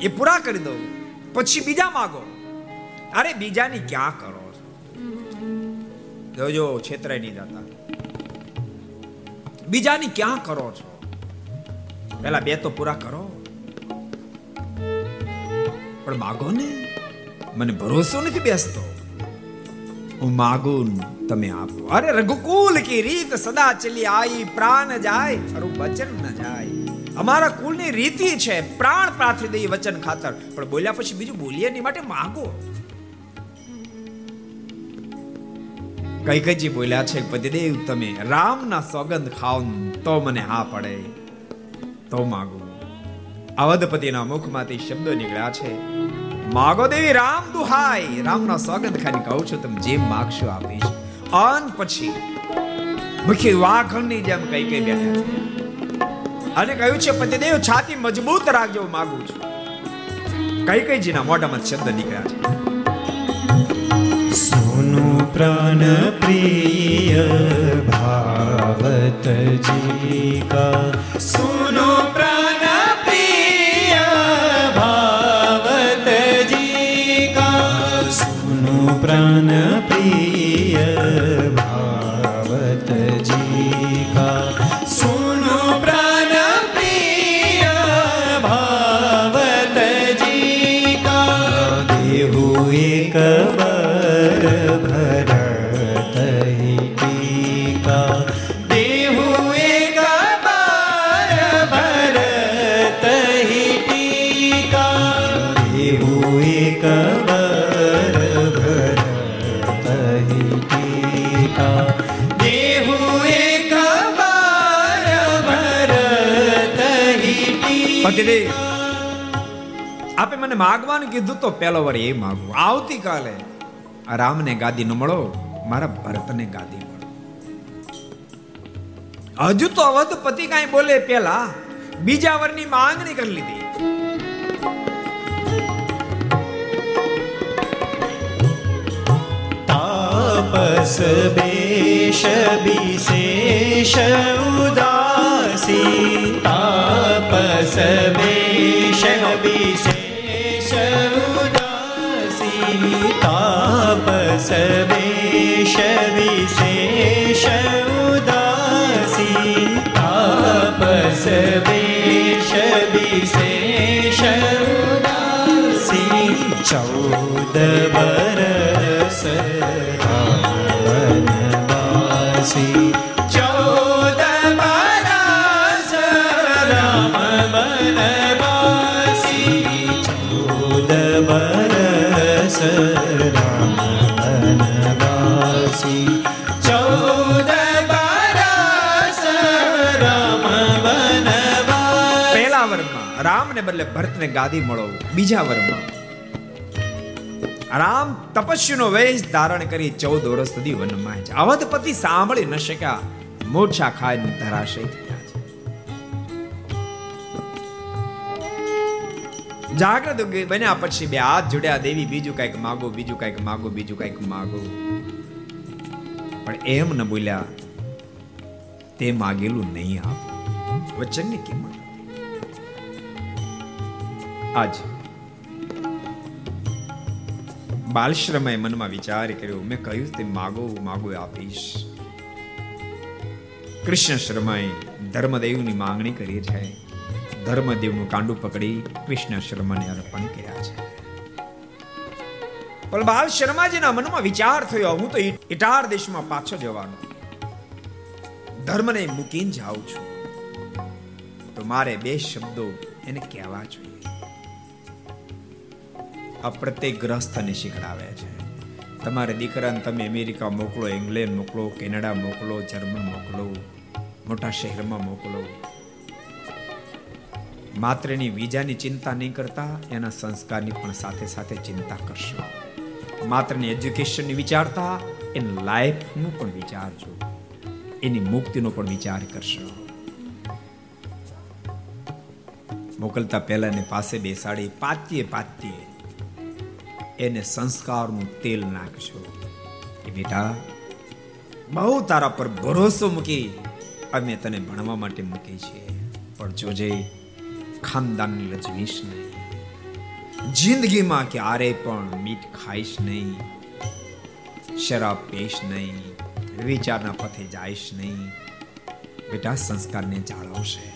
એ પૂરા કરી દઉં. પછી બીજા માગો. અરે બીજાની ક્યાં કરો જોજો છેતરાય નહીં જતા. બીજાની ક્યાં કરો છો? પેલા બે તો પૂરા કરો. પણ માગો ને? મને ભરોસો નથી બેસતો. હું માગું તમે આપો. અરે રઘુકુલ કી રીત સદા ચલી આઈ, પ્રાણ જાય અરુ વચન ન જાય. અમારા કુળની રીતિ છે, પ્રાણ પ્રાર્થી દઈએ વચન ખાતર. પણ બોલ્યા પછી બીજું બોલીએ નહીં માટે માગો. કઈ કઈજી બોલ્યા છે, પતિદેવ, તમે રામના સોગંદ ખાઓ તો મને હા પડે. તો માગો. અવધપતિના મુખમાંથી શબ્દો નીકળ્યા છે, માગો દેવી રામ દુહાઈ રામના સોગંદ ખાઈને કહું છું, તમે જેમ માગશો આપીશ. અન પછી મુખ્ય વાઘણની જેમ કઈ કઈ બેઠા છે. અને કહ્યું છે પતિદેવ છાતી મજબૂત રાખજો માંગુ છું. કઈ કઈ જીના મોઢામાં શબ્દ નીકળ્યા છે. સોનું પ્રાણ પ્રિય ભાવતજી કા સુનો પ્રાણ પ્રિય ભાવતજી કા સુનો પ્રાણ માગવાનું કીધું તો પેલો વાર એ માગું. આવતીકાલે રામને ગાદી ન મળો, મારા ભરતને ગાદી મળો. હજુ તો અવધ પતિ કાંઈ બોલે પેલા, બીજા વરની માંગણી કરી લીધી. તાપસ બેશ વિશેષ ઉદાસી. તાપસ બેશ વિશેષ ઉદાસી તાપસ બેશ વિશેષ ઉદાસી તાપસ બેશ વિશેષ ઉદાસી બદલે ભરતને ગાદી મળો બીજા વરમાં. રામ તપસ્વીનો વેશ ધારણ કરી ચૌદ વર્ષ સુધી વનમાં છે અવધપતિ સાંભળી ન શક્યા, મોરછા ખાઈને ધરાશય થયા છે. જાગ્રત બન્યા પછી બે હાથ જોડ્યા, દેવી બીજું કંઈક માગો, બીજું કંઈક માગો, બીજું કંઈક માગો. પણ એમ ન બોલ્યા, તે માગેલું નહીં આપો. વચનની કિંમત આજ. બાલશ્રમે મનમાં વિચાર કર્યો, મેં કહ્યું તે માગો માગો આપીશ. કૃષ્ણ શર્માએ ધર્મદેવની માંગણી કરી છે. ધર્મદેવનું કાંડું પકડી કૃષ્ણ શર્માને અર્પણ કર્યા છે. પણ બાલ શર્માજીના મનમાં વિચાર થયો, હું તો ઇટાર દેશમાં પાછો જવાનો. ધર્મને મૂકીને જાઉં છું. તો મારે બે શબ્દો એને કહેવા જોઈએ. આ પ્રત્યેક ગ્રહસ્થને શીખડાવે છે. તમારે દીકરાને તમે અમેરિકા મોકલો, ઇંગ્લેન્ડ મોકલો, કેનેડા મોકલો, જર્મન મોકલો, મોટા શહેરમાં મોકલો. માત્ર એની વિઝાની ચિંતા નહીં કરતા, એના સંસ્કારની પણ સાથે સાથે ચિંતા કરશો. માત્ર એજ્યુકેશનની વિચારતા એની લાઈફનું પણ વિચારજો એની મુક્તિનો પણ વિચાર કરશો. મોકલતા પહેલા એને પાસે બેસાડી, પાતીએ પાતીએ એને સંસ્કારનું તેલ નાખશો એ બેટા, બહુ તારા પર ભરોસો મૂકી અમે તને ભણવા માટે મૂકી છીએ. પણ જોજે ખાનદાન લજવીશ નહીં. જિંદગીમાં ક્યારે પણ મીઠ ખાઈશ નહીં. શરાબ પીશ નહીં. વિચારના પથે જાઈશ નહીં. બેટા, સંસ્કારને જાળવશે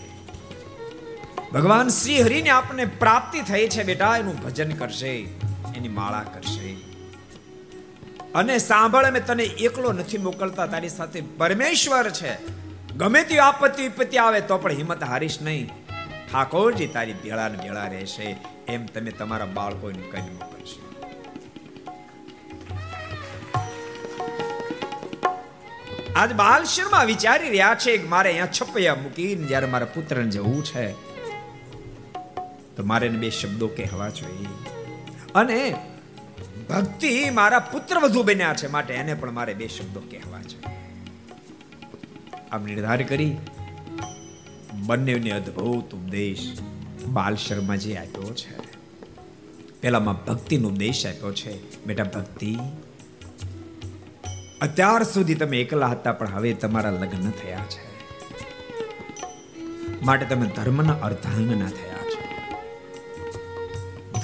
ભગવાન શ્રી હરિને આપણને પ્રાપ્તિ થઈ છે બેટા, એનું ભજન કરશે. એની માળા કરશે. અને સાંભળ અમે તને એકલો નથી મોકલતા, તારી સાથે પરમેશ્વર છે. ગમે તે આપત્તિ વિપત્તિ આવે તો પણ હિંમત હારીશ નહીં. ઠાકોરજી, તારી ભેળા ને ભેળા રહેશે, એમ તમે તમારા બાળકોને કહી મોકલશો. આજ બાલ શર્મા વિચારી રહ્યા છે કે મારે અહીંયા છપૈયા મૂકીને જ્યારે મારા પુત્રને જવું છે, તો મારે બે શબ્દો કહેવા જોઈએ. અને ભક્તિ મારા પુત્ર વધુ બન્યા છે માટે એને પણ મારે બે શબ્દો કહેવા છે. આમ નિર્ધાર કરી, બંનેને અદ્ભુત ઉપદેશ બાલ શર્માજી આપ્યો છે. પેલામાં ભક્તિનો ઉપદેશ આપ્યો છે, બેટા ભક્તિ, અત્યાર સુધી તમે એકલા હતા પણ હવે તમારા લગ્ન થયા છે. માટે તમે ધર્મના અર્ધાંગના થયા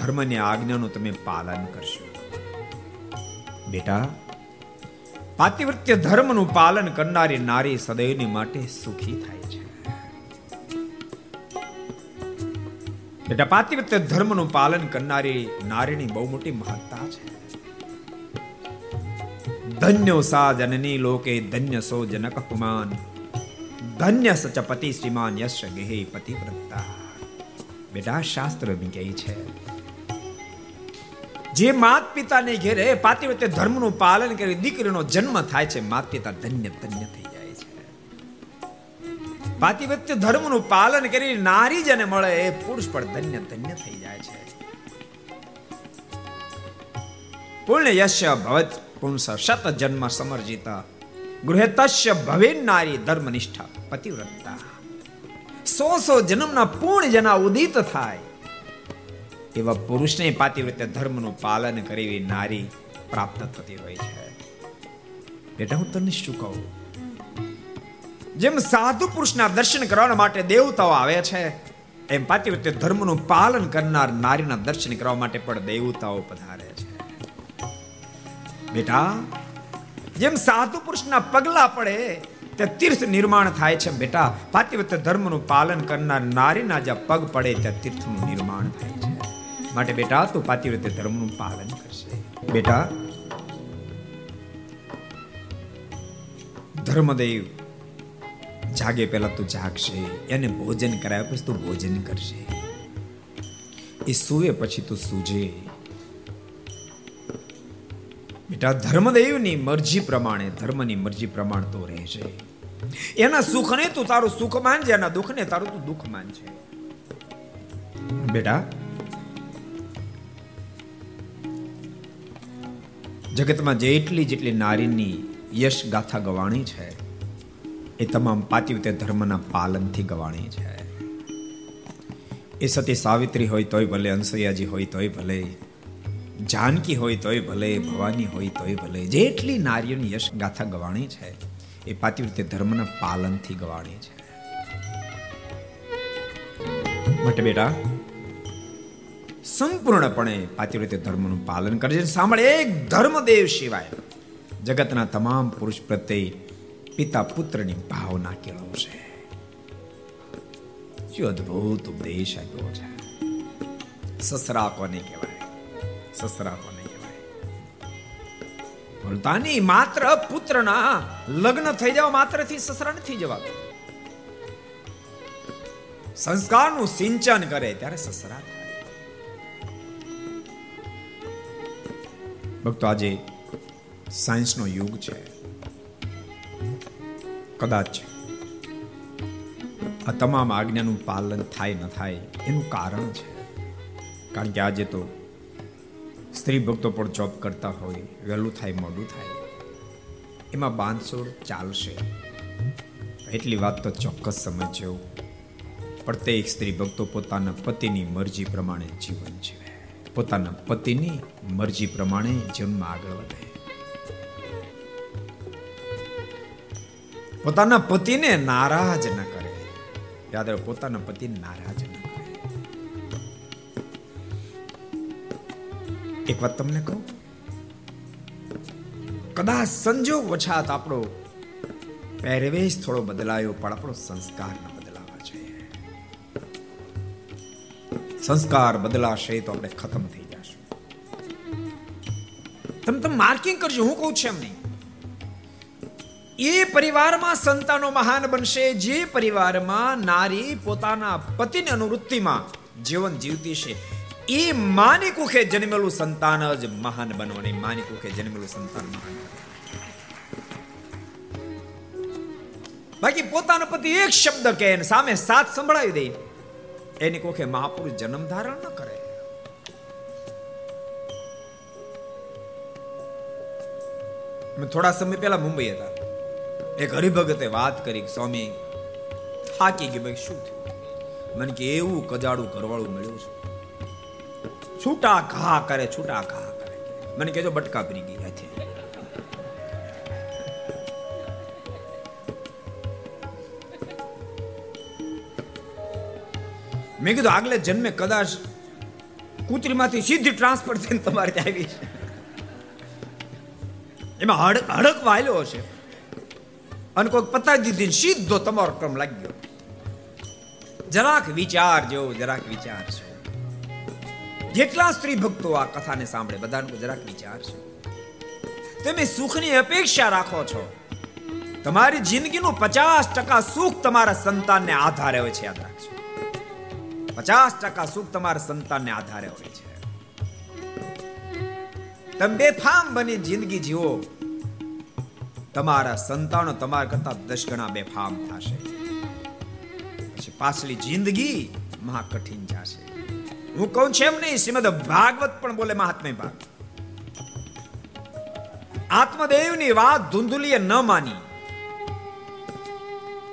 ધર્મની આજ્ઞાનું તમે પાલન કરશો. બેટા પાતિવૃત્ય ધર્મનું પાલન કરનારી નારી સદૈવની માટે સુખી થાય છે. બેટા પાતિવૃત્ય ધર્મનું પાલન કરનારી નારીની બહુ મોટી મહત્તા છે. ધન્યો સા જનની લોકે ધન્ય સો જનક પુમાન ધન્ય સચ પતિ શ્રીમાન યશ ગેહે પતિવ્રતા બેટા, શાસ્ત્ર કહે છે. જે માત પિતાને ઘેરે પાતિવ્રત્ય ધર્મનું પાલન કરી, દીકરીનો જન્મ થાય છે માત પિતા ધન્ય ધન્ય થઈ જાય છે. પાતિવત્ય ધર્મનું પાલન કરી નારી જેને મળે એ પુરુષ પણ ધન્ય ધન્ય થઈ જાય છે. પૂર્ણ યશ્ય ભવત પુંસ શત જન્મ સમર્જિતા. ગૃહતશ્ય ભવે નારી ધર્મનિષ્ઠા પતિવ્રતા. સો સો જન્મના પૂર્ણ જના ઉદિત થાય. એવા પુરુષને પાતિવ્રત્ય ધર્મનું પાલન કરી નારી પ્રાપ્ત થતી હોય છે. બેટા, હું તને શું કહું? જેમ સાધુ પુરુષના દર્શન કરવા માટે દેવતાઓ આવે છે, એમ પાતિવ્રત્ય ધર્મનું પાલન કરનાર નારીના દર્શન કરવા માટે પણ દેવતાઓ પધારે છે. બેટા, જેમ સાધુ પુરુષના પગલા પડે, તે તીર્થ નિર્માણ થાય છે. બેટા પાતિવ્રત્ય ધર્મનું પાલન કરનાર નારીના જ્યાં પગ પડે, ત્યાં તીર્થનું નિર્માણ થાય છે. માટે બેટા, તું પાતિવ્રત્ય ધર્મનું પાલન કરશે. બેટા, ધર્મદેવ જાગે પહેલા તું જાગશે, એને ભોજન કરાય પછી તું ભોજન કરશે. એ સૂવે પછી તું સૂજે. બેટા, ધર્મદેવની મરજી પ્રમાણે, ધર્મની મરજી પ્રમાણે તો રહેશે. એના સુખને તું તારું સુખ માનજે, એના દુઃખને તારું તું દુઃખ માનજે. બેટા જગતમાં જેટલી જેટલી નારીની યશ ગાથા ગવાણી છે, એ તમામ પાતિવતે ધર્મના પાલનથી ગવાણી છે. એ સતી સાવિત્રી હોય તોય ભલે અંસૈયાજી હોય તોય ભલે, જાનકી હોય તોય ભલે, ભવાની હોય તોય ભલે જેટલી નારીઓની યશ ગાથા ગવાણી છે, એ પાતિવૃત્તિ ધર્મના પાલનથી ગવાણી છે. માટે બેટા સંપૂર્ણપણે પાતિવ્રત્ય ધર્મનું પાલન કરજે સાંભળે એક ધર્મદેવ સિવાય જગતના તમામ પુરુષ પ્રત્યે પિતા પુત્રની ભાવના કેળવશે. શું અદ્ભુત ઉપદેશ આપ્યો છે. સસરા કોને કહેવાય? સસરા કોને કહેવાય? પોતાની માત્ર પુત્રના લગ્ન થઈ જવા માત્રથી સસરા નથી જવા સંસ્કારનું સિંચન કરે ત્યારે સસરા ભક્તો, આજે સાયન્સનો યુગ છે. કદાચ આ તમામ આજ્ઞાનું પાલન થાય ન થાય એનું કારણ છે. કારણ કે આજે તો સ્ત્રી ભક્તો પણ જોબ કરતા હોય, વહેલું થાય, મોડું થાય. એમાં બાંધછોડ ચાલશે. એટલી વાત તો ચોક્કસ સમજજો. પ્રત્યેક સ્ત્રી ભક્તો પોતાના પતિની મરજી પ્રમાણે જીવન જીવે. પોતાના પતિની મરજી પ્રમાણે જીવનમાં આગળ વધે. પોતાના પતિને નારાજ ન કરે. યાદ રાખો પોતાના પતિને નારાજ ન કરે. એક વાત તમને કહું? કદાચ સંજોગ વછાત આપણો પહેરવેશ થોડો બદલાયો પણ આપણો સંસ્કાર ન સંસ્કાર બદલાશે તો આપણે ખતમ થઈ જશું તમે તમે માર્કિંગ કરજો હું કહું છું એમ નહીં એ પરિવારમાં સંતાનો મહાન બનશે જે પરિવારમાં નારી પોતાના પતિની અનુવૃત્તિમાં જીવન જીવતી છે એ માની કુખે જન્મેલું સંતાન જ મહાન બનવાની માની કુખે જન્મેલું સંતાન મહાન બાકી પોતાના પતિ એક શબ્દ કહે સામે સાત સંભળાવી દે એની કોખે મહાપુરુષ જન્મ ધારણ ન કરે. થોડા સમય પહેલા મુંબઈ હતા. એક હરિભગતે વાત કરી સ્વામી, થાકી ગયું ભાઈ, શું થયું? મને કે, એવું કજાડું ઘરવાળું મળ્યું છે. છૂટા ઘા કરે છૂટા ઘા કરે. મને કેજો બટકા પડી ગઈ મેં કીધું, આગલે જન્મે કદાચ કૂતરીમાંથી સીધી ટ્રાન્સફર થઈને તમારે ત્યાં આવી છે. એમાં હડક હડક વાયલો હશે. અને કોઈક પતાવી દીધી સીધો તમારો ક્રમ લાગ્યો જરાક વિચાર જેવો, જરાક વિચાર છે. જેટલા સ્ત્રી ભક્તો આ કથાને સાંભળે, બધાને જરાક વિચાર છે. તમે સુખની અપેક્ષા રાખો છો. તમારી જિંદગીનું પચાસ ટકા સુખ તમારા સંતાનને આધારે હોય છે, યાદ રાખજો. પચાસ ટકા સુખ તમારા સંતાનને આધારે હોય છે. તમે બેફામ બની જિંદગી જીવો. તમારા સંતાનો તમારા કરતા દસ ગણા બેફામ થશે. પાછલી જિંદગી મહા કઠિન જશે. હું કહું છું એમ નહીં, શ્રીમદ ભાગવત પણ બોલે મહાત્મા ભાગ. આત્મદેવની વાત ધુંધુલીએ ન માની.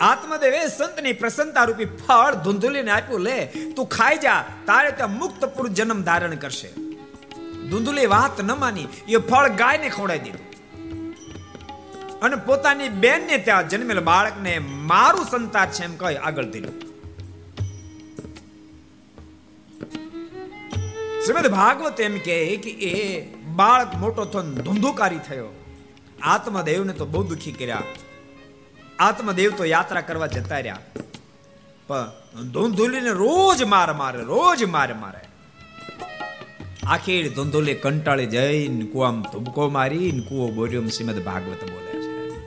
આત્મદેવે સંતની પ્રસન્નતા રૂપી ફળ ધુંધુલીને આપ્યું, લે, તું ખાઈ જા, તારે ત્યાં મુક્ત પુરુષ જન્મ ધારણ કરશે. ધુંધુલી વાત ન માની, એ ફળ ગાયને ખવડાવી દીધું. અને પોતાની બેનને ત્યાં જન્મેલ બાળકને મારું સંતાન છે એમ કહી આગળ દીધું શ્રીમદ ભાગવત એમ કે એ બાળક મોટો થયો, ધુંધુકારી થયો. આત્મદેવને તો બહુ દુખી કર્યા. આત્મદેવ તો યાત્રા કરવા જતા રહ્યા. પણ ધૂંધુલીને રોજ માર મારે, રોજ માર મારે. આખી ધોંધોલી કંટાળી જઈને કુવામ તુબકો મારી કુવો બોર્યો શ્રીમદ ભાગવત બોલે છે.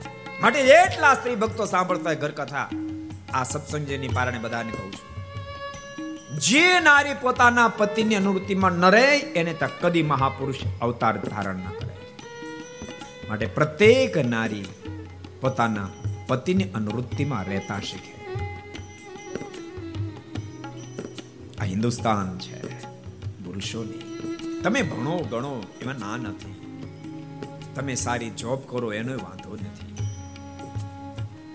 માટે જેટલા સ્ત્રી ભક્તો સાંભળતા ઘર કથા આ સત્સંગની પારણે બધાને કહું છું. જે નારી પોતાના પતિની અનુવૃત્તિમાં ન રહે, એને તો કદી મહાપુરુષ અવતાર ધારણ ન કરે. માટે પ્રત્યેક નારી પોતાના પતિની અનુવૃત્તિમાં રહેતા શીખે. આ હિન્દુસ્તાન છે. પુરુષોની તમે ભણો, ગણો, એમાં ના નથી. તમે સારી જોબ કરો, એનો વાંધો નથી.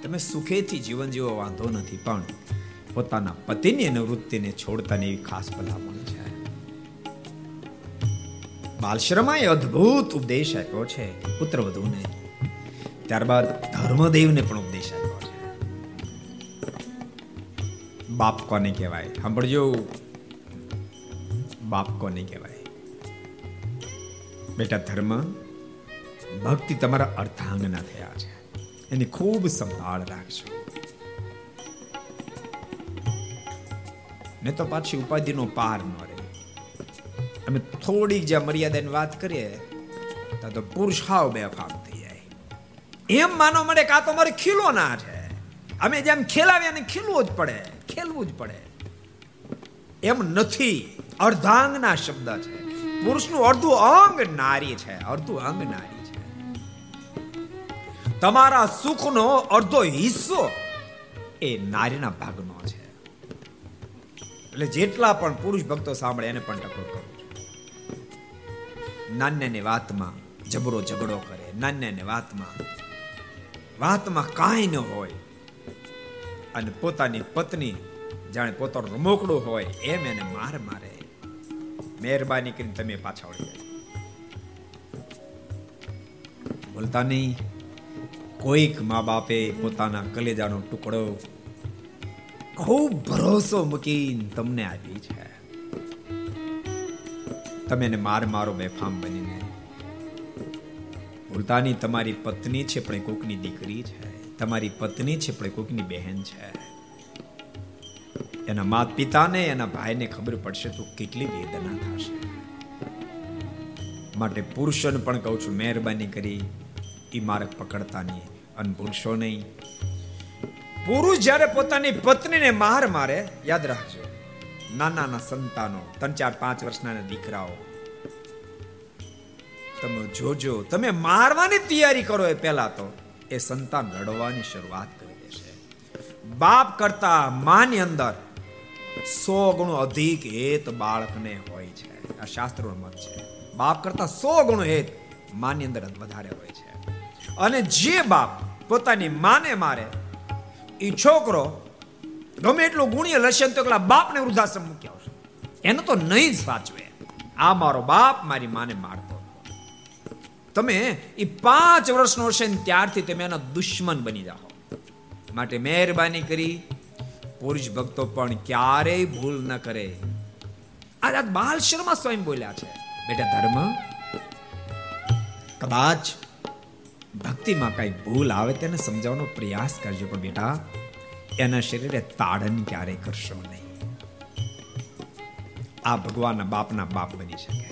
તમે સુખેથી જીવન જીવો, વાંધો નથી, પણ પોતાના પતિની અનુવૃત્તિને છોડતાની એવી ખાસ ભલામણ છે. બાલશ્રમાએ અદ્ભુત ઉપદેશ આપ્યો છે, પુત્ર વધુને. ત્યારબાદ ધર્મદેવને પણ ઉપદેશ આપ્યો છે. બાપ કોને કહેવાય? સાંભળજો. બાપ કોને કહેવાય? બેટા, ધર્મ, ભક્તિ તમારા અર્થાંગના થયા છે. એની ખૂબ સંભાળ રાખજો. ને તો પાછી ઉપાધિનો પાર ન રહે. અમે થોડીક જ્યાં મર્યાદાની વાત કરીએ તો પુરુષ હાવ બેફામ થઈ એમ માનો મળે આ તો મારે ખીલો ના છે. અમે જેમ ખેલાવ્યા ને ખીલવું જ પડે, ખેલવું જ પડે. એમ નથી, અર્ધાંગના શબ્દ છે. પુરુષનું અડધું અંગ નારી છે અડધું અંગ નારી છે. તમારા સુખનો અડધો હિસ્સો એ નારીના ભાગનો છે. એટલે જેટલા પણ પુરુષ ભક્તો સાંભળે એને પણ ટકોર કરું નાન્યાની વાતમાં જબરો ઝઘડો કરે, નાન્યાની વાતમાં વાતમાં કાંઈ ન હોય. અને પોતાની પત્ની જાણે પોતાનું રમોકડું હોય એમ એને માર મારે. મહેરબાની કરીને તમે પાછા વળી બોલતા નહીં. કોઈક મા બાપે પોતાના કલેજાનો ટુકડો ખૂબ ભરોસો મૂકીને તમને આપી છે. તમે એને માર મારો બેફામ બનીને ભૂલતાની તમારી પત્ની છે, પણ કોકની દીકરી છે. તમારી પત્ની છે, પણ કોકની બહેન છે. એના માત પિતાને એના ભાઈને ખબર પડશે તો કેટલી વેદના થશે. માટે પુરુષોને પણ કહું છું, મહેરબાની કરી એ માર્ગ પકડતા નહીં અને ભૂલશો નહીં. પુરુષ જ્યારે પોતાની પત્નીને માર મારે, યાદ રાખજો નાના સંતાનો, ત્રણ ચાર પાંચ વર્ષના દીકરાઓ તમે જોજો. તમે મારવાની તૈયારી કરો એ પહેલા તો. એ સંતાન રડવાની શરૂઆત કરી દેશે. બાપ કરતા માની અંદર સો ગણો અધિક હેત બાળકને હોય છે. આ શાસ્ત્રોનો મત છે. બાપ કરતા સો ગણો હેત માની અંદર વધારે હોય છે. અને જે બાપ પોતાની માને મારે એ છોકરો ગમે એટલું ગુણીય લશે તો એકલા બાપને વૃદ્ધાશ્રમ મૂકી આવશે. એને તો નહીં જ સાચવે. આ મારો બાપ મારી માને મારતો તમે એ પાંચ વર્ષનો હશે ને ત્યારથી તમે એના દુશ્મન બની જાઓ. માટે મહેરબાની કરી પુરુષ ભક્તો પણ ક્યારેય ભૂલ ન કરે. આજ આજ બાલ શર્મા સ્વયં બોલ્યા છે. બેટા ધર્મ, કદાચ ભક્તિમાં કઈ ભૂલ આવે તેને સમજાવવાનો પ્રયાસ કરજો, પણ બેટા, એના શરીરે તાડન ક્યારે કરશો નહીં. આ ભગવાનના બાપના બાપ બની શકે.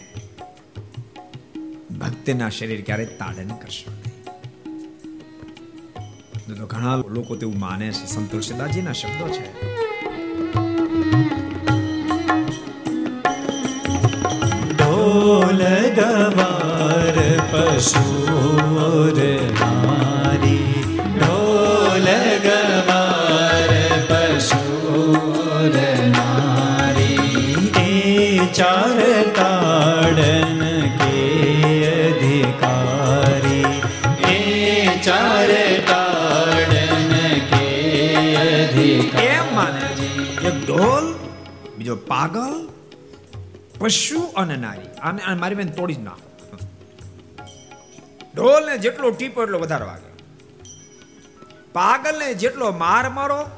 ભક્તિના શરીર ક્યારે તાડન કરશો નહીં તો ઘણા લોકો તેવું માને છે. સંત તુલસીદાસજીના શબ્દો છે. ઢોલ, ગવાર, પશુ બીજો પાગલ, પશુ અને નારી. આને મારી બેન તોડી જ નાખો. ઢોલ ને જેટલો ટીપો એટલો વધારે વાગે. પાગલ ને જેટલો માર મારો,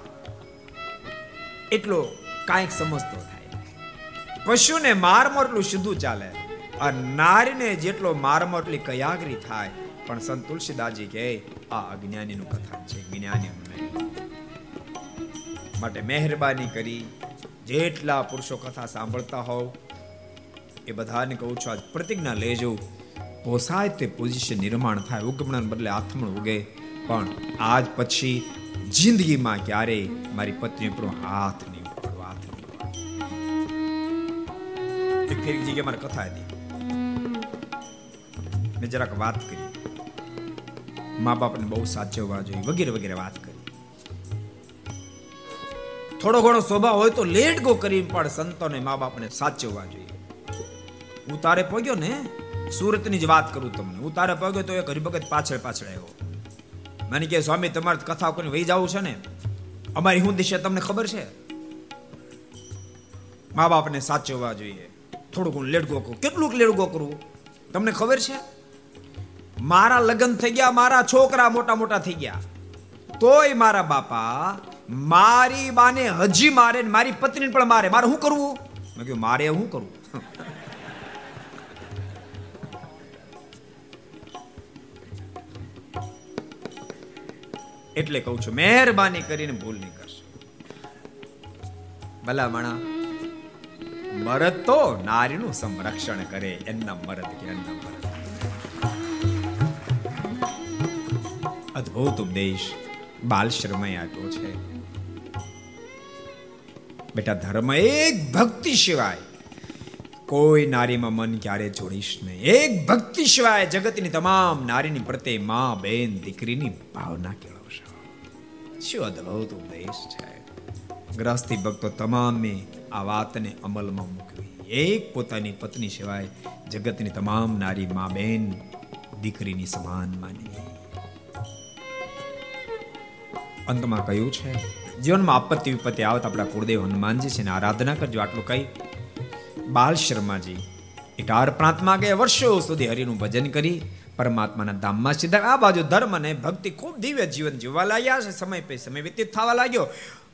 એટલો કાંઈક સમજતો થાય. પશુને માર મારો એટલું સીધું ચાલે. અને નારીને જેટલો માર મારો એટલી કયાગરી થાય. પણ સંત તુલસીદાસજી કહે, આ અજ્ઞાનીનું કથા છે જ્ઞાની માટે મહેરબાની કરી જેટલા પુરુષો કથા સાંભળતા હોવ, એ બધાને કહું છું, આજ પ્રતિજ્ઞા લેજો. પોસાય તે પોઝિશન નિર્માણ થાય, ઉગમણાને બદલે આથમણ ઉગે. પણ આજ પછી જિંદગીમાં ક્યારે મારી પત્ની ઉપર હાથ નહીં ઉપાડો, હાથ નહીં એક ફેરી જગ્યાએ મારે કથા હતી. મેં જરાક વાત કરી. મા બાપને બહુ સાચવવા જોઈએ, વગેરે વગેરે વાત કરી. થોડો ઘણો સ્વભાવ હોય તો લેટ ગો કરી પણ સંતોને મા બાપને સાચવવા જોઈએ. હું તારે પગ્યો ને, સુરતની જ વાત કરું તમને. હું તારે પગ્યો તો એક હરિભગત પાછળ પાછળ આવ્યો. મને કે સ્વામી, તમારે કથા કોઈ વહી જવું છે ને? અમારી હું દિશા તમને ખબર છે? મા બાપને સાચવવા જોઈએ. થોડુંક હું લેડગો કરું. કેટલુંક લેડગો કરવું તમને ખબર છે? મારા લગ્ન થઈ ગયા, મારા છોકરા મોટા મોટા થઈ ગયા. તોય મારા બાપા મારી બાને હજી મારે મારી પત્ની પણ મારે. મારે શું કરવું? મેં કહ્યું મારે શું કરવું? *laughs* એટલે કહું છું, મહેરબાની કરીને ભૂલ નહીં કરશો. ભલા મણા, મરદ તો નારીનું સંરક્ષણ કરે, એમના મરદ કે એમના મરદ. અદ્ભુત ઉપદેશ બાલ શ્રમે આપ્યો છે. બેટા, ધર્મ એક ભક્તિ સિવાય કોઈ નારીમાં મન ક્યારે જોડીશ નહીં. એક ભક્તિ સિવાય જગતની તમામ નારીની પ્રત્યે મા, બેન, દીકરીની ભાવના કેળવશો. શું અદભુત ઉપદેશ છે. ગ્રહસ્થી ભક્તો તમામે આ વાતને અમલમાં મૂકવી. એક પોતાની પત્ની સિવાય જગતની તમામ નારી મા, બેન, દીકરીની સમાન માનવી. અંતમાં કહ્યું છે જીવનમાં આપત્તિ વિપત્તિ આવતા આપણા કુળદેવ હનુમાનજી છે આરાધના કરજો. આટલું કહી બાલ શર્માજી ઇટાર પ્રાંતમાં ગયા વર્ષો સુધી હરિનું ભજન કરી પરમાત્માના ધામમાં સીધા આ બાજુ ધર્મ અને ભક્તિ ખૂબ દિવ્ય જીવન જીવવા લાગ્યા છે. સમય પે સમય વ્યતીત થવા લાગ્યો.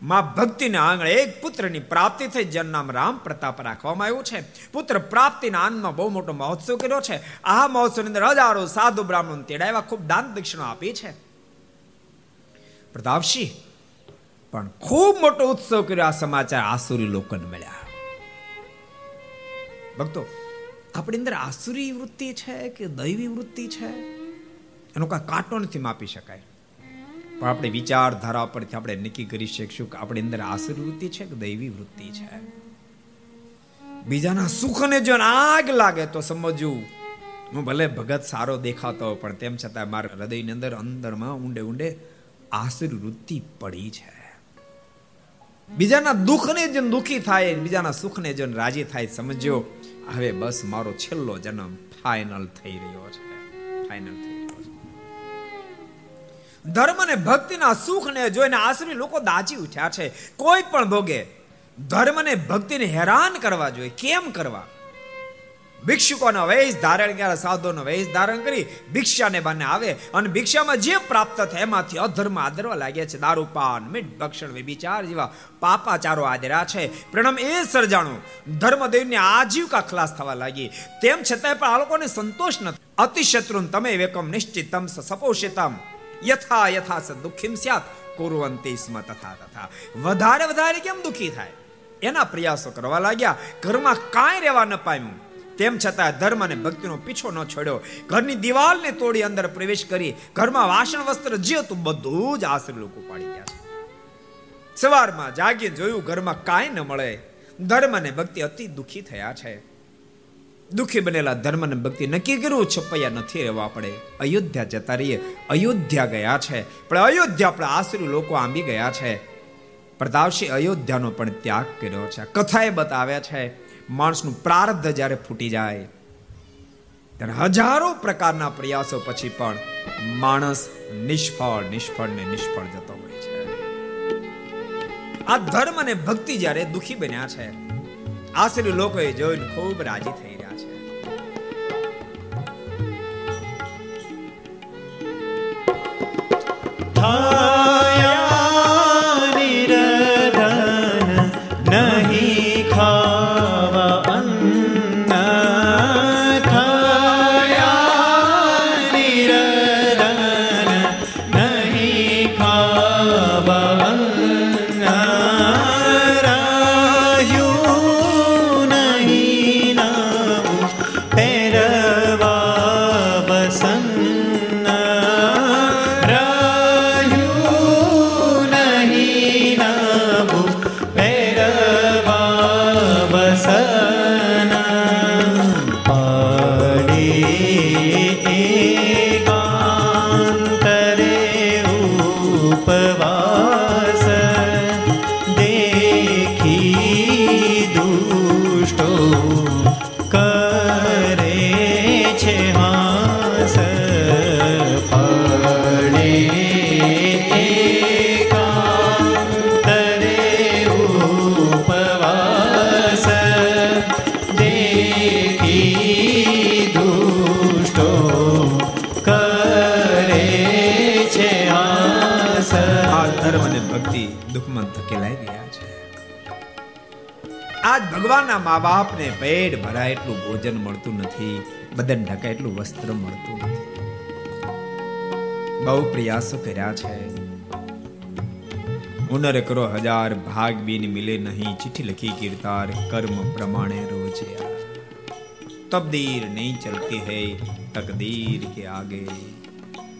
માં ભક્તિના આંગણે એક પુત્રની પ્રાપ્તિ થઈ. જેનું નામ રામ પ્રતાપ રાખવામાં આવ્યું છે. પુત્ર પ્રાપ્તિના આનંદમાં બહુ મોટો મહોત્સવ કર્યો છે. આ મહોત્સવની અંદર હજારો સાધુ બ્રાહ્મણ તેડાવ્યા. ખૂબ દાન દક્ષિણા આપી છે. પ્રતાપસિંહ પણ ખૂબ મોટો ઉત્સવ કર્યો આ સમાચાર આસુરી લોકોને મળ્યા. ભક્તો, આપણી અંદર આસુરી વૃત્તિ છે કે દૈવી વૃત્તિ છે? એનો કાંઈ કાંટો નથી માપી શકાય. પણ આપણે વિચારધારા પરથી આપણે નક્કી કરી શકીશું કે આપણી અંદર આસુરી વૃત્તિ છે કે દૈવી વૃત્તિ છે. બીજાના સુખને જો આગ લાગે તો સમજવું. હું ભલે ભગત સારો દેખાતો પણ તેમ છતાં મારા હૃદયની અંદર અંદરમાં ઊંડે ઊંડે આસુરી વૃત્તિ પડી છે. બીજાના દુઃખને જેમ દુઃખી થાય, બીજાના સુખને જેમ રાજી થાય સમજો હવે બસ મારો છેલ્લો જન્મ ફાઇનલ થઈ રહ્યો છે. ફાઇનલ થઈ રહ્યો છે. ધર્મ અને ભક્તિના સુખને જોઈને આસરી લોકો દાજી ઉઠ્યા છે. કોઈ પણ ભોગે ધર્મ અને ભક્તિને હેરાન કરવા જોઈએ. કેમ કરવા? ભિક્ષુકોનો વેશ ધારણ કરે સાધુનો વેશ ધારણ કરી, ભિક્ષાને બને આવે અને ભિક્ષામાં જે પ્રાપ્ત થાય એમાંથી અધર્મ આદરવા લાગ્યા છે. દારૂપાન મીઠ, ભક્ષણ વિચાર જેવા પાપાચારો આદરા છે. પ્રણમ એ સર્જાણું. ધર્મદેવને આજીવિકા ખલાસ થવા લાગી. તેમ છતાંય પણ આ લોકોને સંતોષ નથી. અતિશત્રુન તમે વેકમ નિશ્ચિતમ સપોષિતમ. યથા યથા સ દુઃખીમ સ્યાત. કુરવંતી સ્મ તથા તથા. વધારે વધારે કેમ દુઃખી થાય? એના પ્રયાસો કરવા લાગ્યા. ઘરમાં કાંઈ રહેવા ન પામ્યું. તેમ છતાં ધર્મ અને ભક્તિનો પીછો ન છોડ્યો. ઘરની દિવાલને તોડી અંદર પ્રવેશ કરી ઘરમાં વાસણ વસ્ત્ર જે હતું બધું જ આશરે લોકો પાડી ગયા છે. સવારમાં જાગીને જોયું ઘરમાં કાંઈ ન મળે. ધર્મ અને ભક્તિ અતિ દુઃખી થયા છે. દુઃખી બનેલા ધર્મ અને ભક્તિ નક્કી કર્યું, છપૈયા નથી રહેવા પડે. અયોધ્યા જતા રહીએ. અયોધ્યા ગયા છે. પણ અયોધ્યા આપણા આશરી લોકો આંબી ગયા છે. પ્રતાપસિંહ અયોધ્યાનો પણ ત્યાગ કર્યો છે. કથાએ બતાવ્યા છે. માણસનું પ્રારબ્ધ જ્યારે ફૂટી જાય, ત્યારે હજારો પ્રકારના પ્રયાસો પછી પણ માણસ નિષ્ફળ નિષ્ફળ ને નિષ્ફળ જતો હોય છે. આ ધર્મ અને ભક્તિ જ્યારે દુખી બન્યા છે આશરે લોકોએ જોઈને ખૂબ રાજી થઈ રહ્યા છે. થાયા આજ ભગવાનના મા બાપને પેટ ભરાય એટલું ભોજન મળતું નથી, બદન ઢકાય એટલું વસ્ત્ર મળતું નથી. બહુ પ્રયાસો કર્યા છે. હુનર કરો હજાર, ભાગ બિન મિલે નહીં, ચિઠ્ઠી લખી કીર્તાર, કર્મ પ્રમાણે રોજ તબદીર નહીં ચલતી હૈ, તકદીર કે આગે.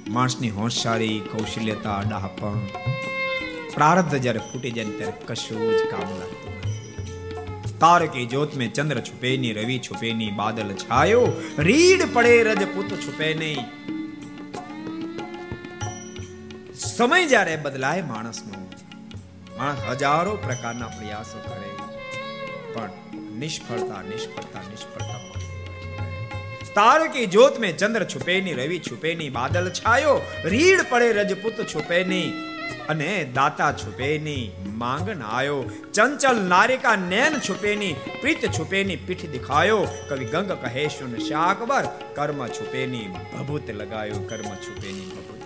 માણસની હોશિયારી કૌશલ્યતા ડાહપણ. પ્રારબ્ધ જ્યારે ફૂટી જાય ને ત્યારે કશું જ કામ લાગતું નથી તાર કી જ્યોત में चंद्र छुपे नहीं रवि छुपे नहीं बादल छायो રીડ પડે રજપૂત છુપે નહીં સમય જ્યારે બદલાય માણસનો માણસ હજારો પ્રકારના પ્રયાસો કરે પણ નિષ્ફળતા નિષ્ફળતા નિષ્ફળતા મળતી હોય છે. તાર કી જ્યોત में ચંદ્ર છુપે નહીં રવિ છુપે નહીં બાદલ છાયો રીડ પડે રજપૂત છુપે નહીં અને દાતા છુપે ની માંગન આયો ચંચલ નારિકા નૈન છુપે ની પ્રીત છુપે ની પીઠ દિખાયો. કવિ ગંગ કહે શુન શાકબર, કર્મ છુપે ની ભભૂત લગાયો. કર્મ છુપે ની ભભૂત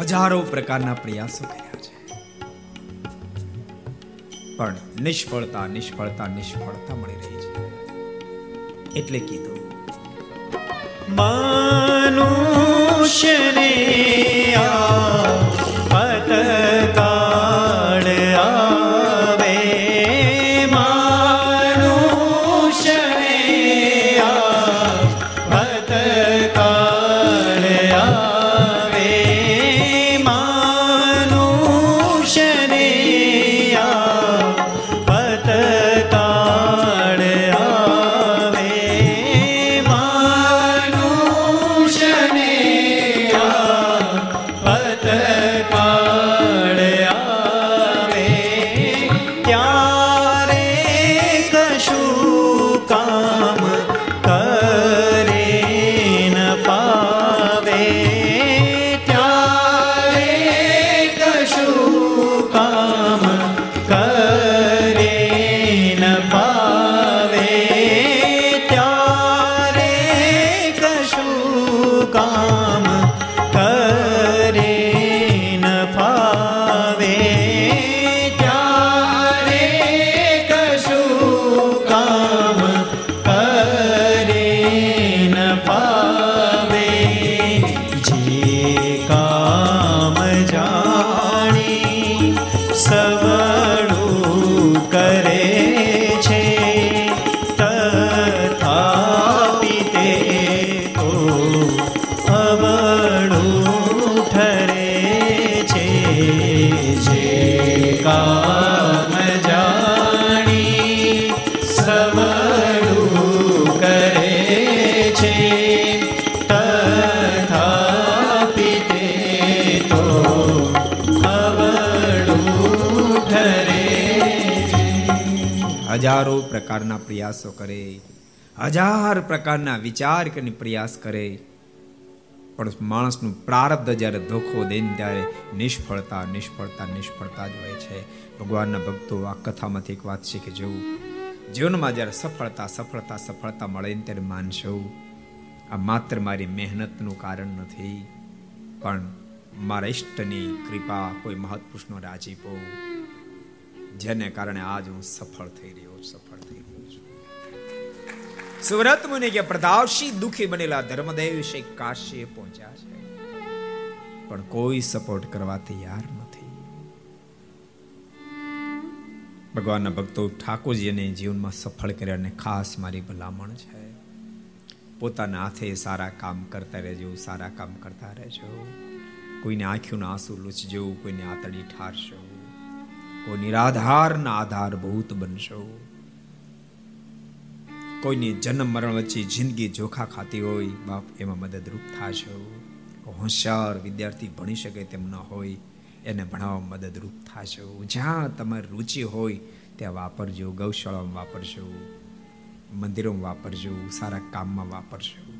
હજારો પ્રકારના પ્રયાસો કર્યા છે. પણ નિષ્ફળતા નિષ્ફળતા નિષ્ફળતા મળી રહી છે. એટલે કીધું મનુષ્યને પતકાળ પ્રકારના પ્રયાસો કરે, હજાર પ્રકારના વિચાર કરીને પ્રયાસ કરે. પણ માણસનું પ્રારબ્ધ જ્યારે ધોખો દે ત્યારે નિષ્ફળતા નિષ્ફળતા નિષ્ફળતા જ હોય છે. ભગવાનના ભક્તો આ કથામાંથી એક વાત શીખી જવું જીવનમાં જ્યારે સફળતા સફળતા સફળતા મળે ને ત્યારે માનશો. આ માત્ર મારી મહેનતનું કારણ નથી, પણ મારા ઈષ્ટની કૃપા કોઈ મહત્પુરુષનો રાજીપો. જેને કારણે આજ હું સફળ થઈ રહ્યો સુરત મુનિ કે પ્રતાપશી દુખી બનેલા ધર્મદેવ વિશે કાશી પહોંચ્યા છે. પણ કોઈ સપોર્ટ કરવા તૈયાર નથી. ભગવાનના ભક્તો ઠાકોરજીને જીવનમાં સફળ કર્યા અને ખાસ મારી ભલામણ છે. પોતાના હાથે સારા કામ કરતા રહેજો, સારા કામ કરતા રહેજો. કોઈને આંખોના આંસુ લૂછજો, કોઈને આતડી ઠારશો. કોઈ નિરાધારના આધાર ભૂત બનશો. કોઈની જન્મ મરણ વચ્ચે જિંદગી જોખા ખાતી હોય, બાપ એમાં મદદરૂપ થશો. હોશિયાર વિદ્યાર્થી ભણી શકે તેમ ન હોય, એને ભણાવવા મદદરૂપ થશો. જ્યાં તમારી રુચિ હોય, ત્યાં વાપરજો, ગૌશાળામાં વાપરશો, મંદિરોમાં વાપરજો સારા કામમાં વાપરશો.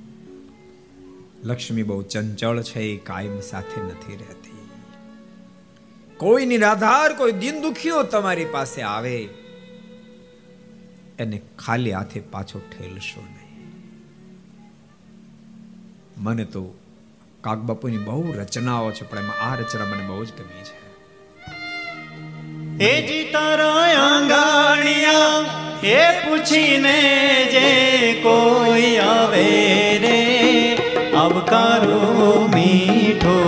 લક્ષ્મી બહુ ચંચળ છે, એ કાયમ સાથે નથી રહેતી. કોઈ નિરાધાર કોઈ દિન દુખીઓ તમારી પાસે આવે એને ખાલી હાથે પાછો ઠેલશો નહીં. મને તો કાગબાપુની બહુ રચનાઓ છે, પણ એમાં આ રચના મને બહુ જ ગમી છે. એ જી તારા આંગણિયા એ પૂછીને જે કોઈ આવે રે, આવકારો મીઠો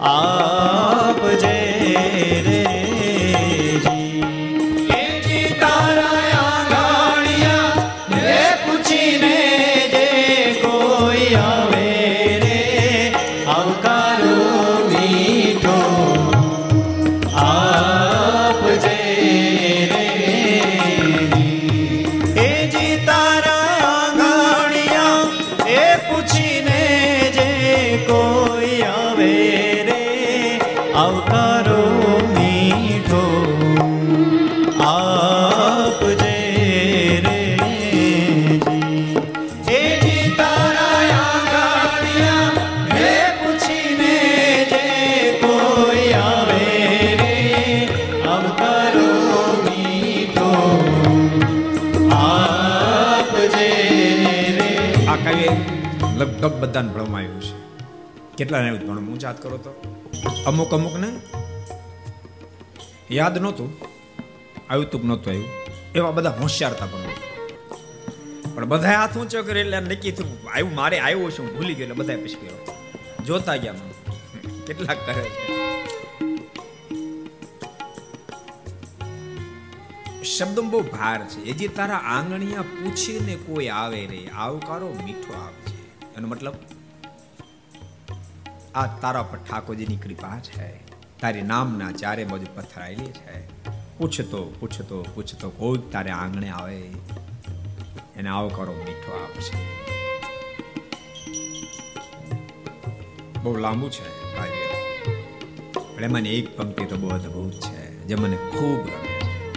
આપજે લગભગ બધાને છે. કેટલા ને ભણવું? હું જાત કરો તો. અમુક અમુક ને યાદ નહોતું. આવ્યું તું નહોતું આવ્યું એવા બધા હોશિયારતા પણ પણ બધા હાથ ઊંચો કર્યો એટલે નક્કી થયું આવ્યું મારે આવ્યો છું ભૂલી ગયો, એટલે બધા પછી ગયો જોતા ગયા કેટલાક કરે છે. શબ્દ બહુ ભાર છે. એ જે તારા આંગણિયા પૂછીને કોઈ આવે રે, આવકારો મીઠો આવજે એનો મતલબ? આ તારા પર ઠાકોરજીની કૃપા છે. તારી નામના ચારે બાજુ પથરાયેલી છે. પૂછતો પૂછતો પૂછતો કોઈ તારે આંગણે આવે. એને આવકારો મીઠો આપશે બહુ લાંબુ છે કાવ્ય. પણ એમાં એક પંક્તિ તો બહુ અદભુત છે, જે મને ખૂબ ગમે છે.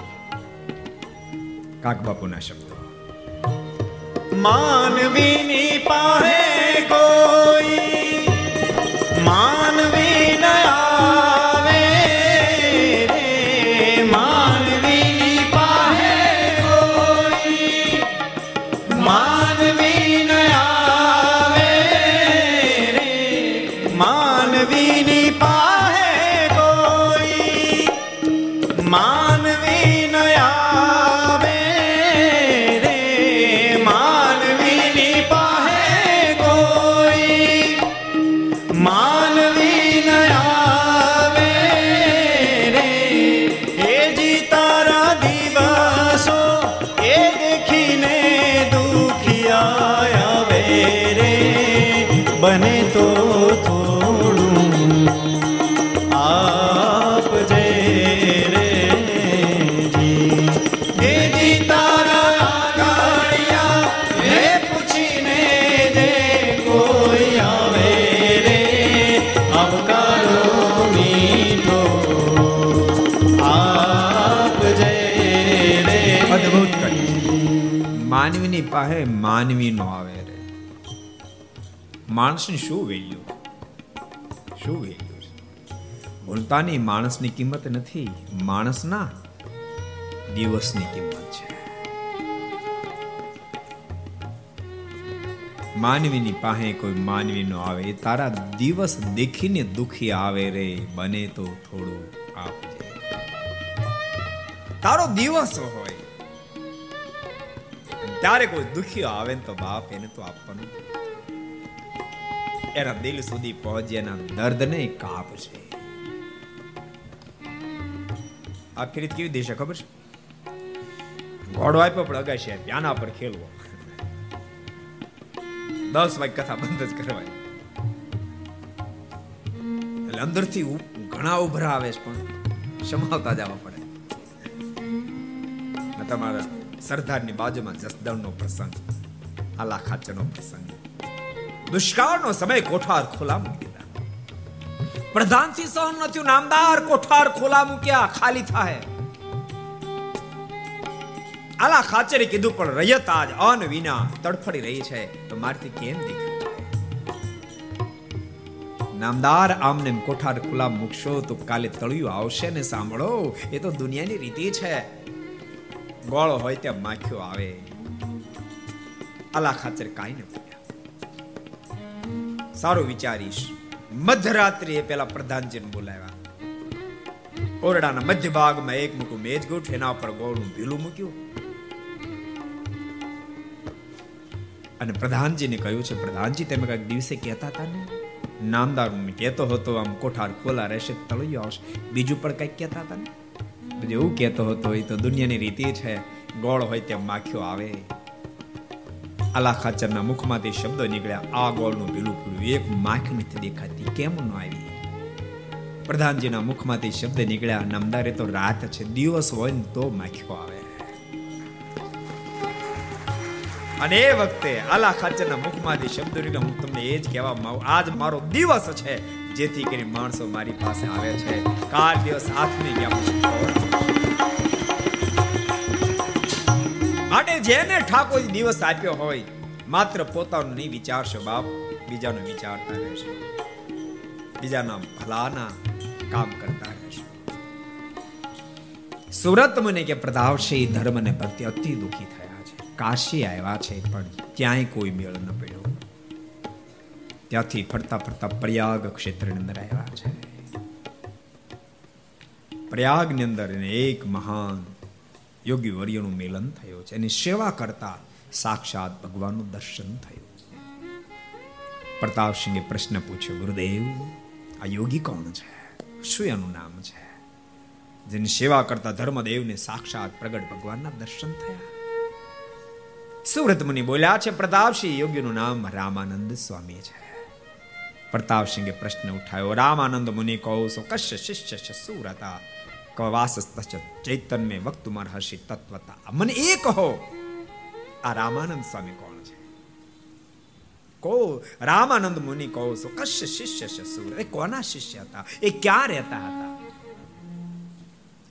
કાક બાપુના શબ્દો. માનવીની પાહે કોઈ માનવી બને તો થોડું આપજે રે જી હે જી તારા ગાડિયા હે પૂછીને જે કોઈ આવે રે આવકારો મીઠો આપજે રે અદ્ભુત કહ્યું માનવીની પાસે માનવી નો આવે રે માણસની શું વેલ્યુ? શું વેલ્યુ બોલતાની માણસની કિંમત નથી, માણસના દિવસની કિંમત છે. માનવીની પાસે કોઈ માનવીનો આવે તારા દિવસ દેખીને દુખી આવે રે, બને તો થોડું આપજે. તારો દિવસ હોય ત્યારે કોઈ દુખી આવે તો બાપ એને તો આપવાનું એના દિલ સુધી પહોંચે એના દર્દને કાપશે. આ ફિરિત કેવી દેશે ખબર છે? ઘોડો આપ્યો પણ અગાશી આના પર ખેલવો. દસ વાગે કથા બંધ જ કરવાની. એટલે અંદરથી ઘણા ઉભરા આવે છે પણ સમાવતા જવા પડે. તમારા સરદારની બાજુમાં જસદણનો પ્રસંગ આલા ખાચરનો પ્રસંગ. દુષ્કાળનો સમય કોઠાર ખોલા મૂકી પ્રધાનથી સહન નથી નામદાર કોઠાર ખોલા મૂક્યા, ખાલી થાય. આલા ખાચરે કીધું, પણ રયત આજ અન વિના તડફડી રહી છે. તો મારથી કેમ દેખાય? નામદાર આમને કોઠાર ખુલ્લા મૂકશો તો કાલે તળિયું આવશે ને સાંભળો, એ તો દુનિયાની રીતિ છે. ગોળો હોય ત્યાં માખ્યો આવે. આલા ખાચર કાઈ ન બોલ્યા સારું વિચારીશ. મધરાત્રિએ પેલા પ્રધાનજીને બોલાવ્યા. ઓરડાના મધ્ય ભાગમાં એક મોટું મેજ ગોઠ એના ઉપર ગોળનું ભીલું મૂક્યું. અને પ્રધાનજીને કહ્યું છે, પ્રધાનજી, તમે કંઈક દિવસે કહેતા હતા ને? નામદાર કહેતો હતો, આમ કોઠાર ખોલા રહેશે તળિયો આવશે. બીજું પણ કંઈક કહેતા હતા ને? એવું કહેતો હતો, એ તો દુનિયાની રીતિ છે. ગોળ હોય તેમ માખ્યો આવે. આલા ખાચરના મુખમાંથી શબ્દો નીકળ્યા આ ગોળનું પીલું પીલું એક માખ નથી દેખાતી કેમ ન આવી પ્રધાનજીના મુખમાંથી શબ્દ નીકળ્યા નામદારે તો રાત છે દિવસ હોય ને તો માખ્યો આવે અને એ વખતે આલા ખાચરના મુખમાંથી શબ્દો નીકળ્યા હું તમને એ જ કહેવા માંગુ આજ મારો દિવસ છે જેથી કરીને માણસો મારી પાસે આવે છે કાલ દિવસ હાથની ગયા માટે જેને ઠાકોર દિવસ આપ્યો હોય, માત્ર પોતાનો નહીં, વિચારશો બાપ, બીજાનો વિચારતા રહેશો. બીજાના ભલાના કામ કરતા રહેશો. સુરત મને કે પ્રતાપશી ધર્મ ને પ્રત્યે અતિ દુઃખી થયા છે. કાશી આવ્યા છે, પણ ક્યાંય કોઈ મેળ ન પડ્યો. ત્યાંથી ફરતા ફરતા પ્રયાગ ક્ષેત્રની અંદર આવ્યા છે. પ્રયાગની અંદર એક મહાન યોગી વર્યનું મિલન થયું છે. એની સેવા કરતા સાક્ષાત ભગવાનનું દર્શન થયું પ્રતાપસિંહે પ્રશ્ન પૂછ્યો, ગુરુદેવ, આ યોગી કોણ છે? શું એનું નામ છે? જેની સેવા કરતા ધર્મદેવને સાક્ષાત પ્રગટ ભગવાનના દર્શન થયા. સુરત મુનિ બોલ્યા છે પ્રતાપસિંહ, યોગીનું નામ રામાનંદ સ્વામી છે. પ્રતાપસિંહે પ્રશ્ન ઉઠાયો, રામાનંદ મુનિ કહો સો કશ્ય શિષ્ય સુરતા ચૈતન્ય વક્તુમાર હર્ષિ તત્વતા મને એ કહો, આ રામાનંદ સ્વામી કોણ છે? કો રામાનંદ મુનિ કહો છો કશ્ય શિષ્ય સુર. એ કોના શિષ્ય હતા? એ ક્યાં રહેતા હતા?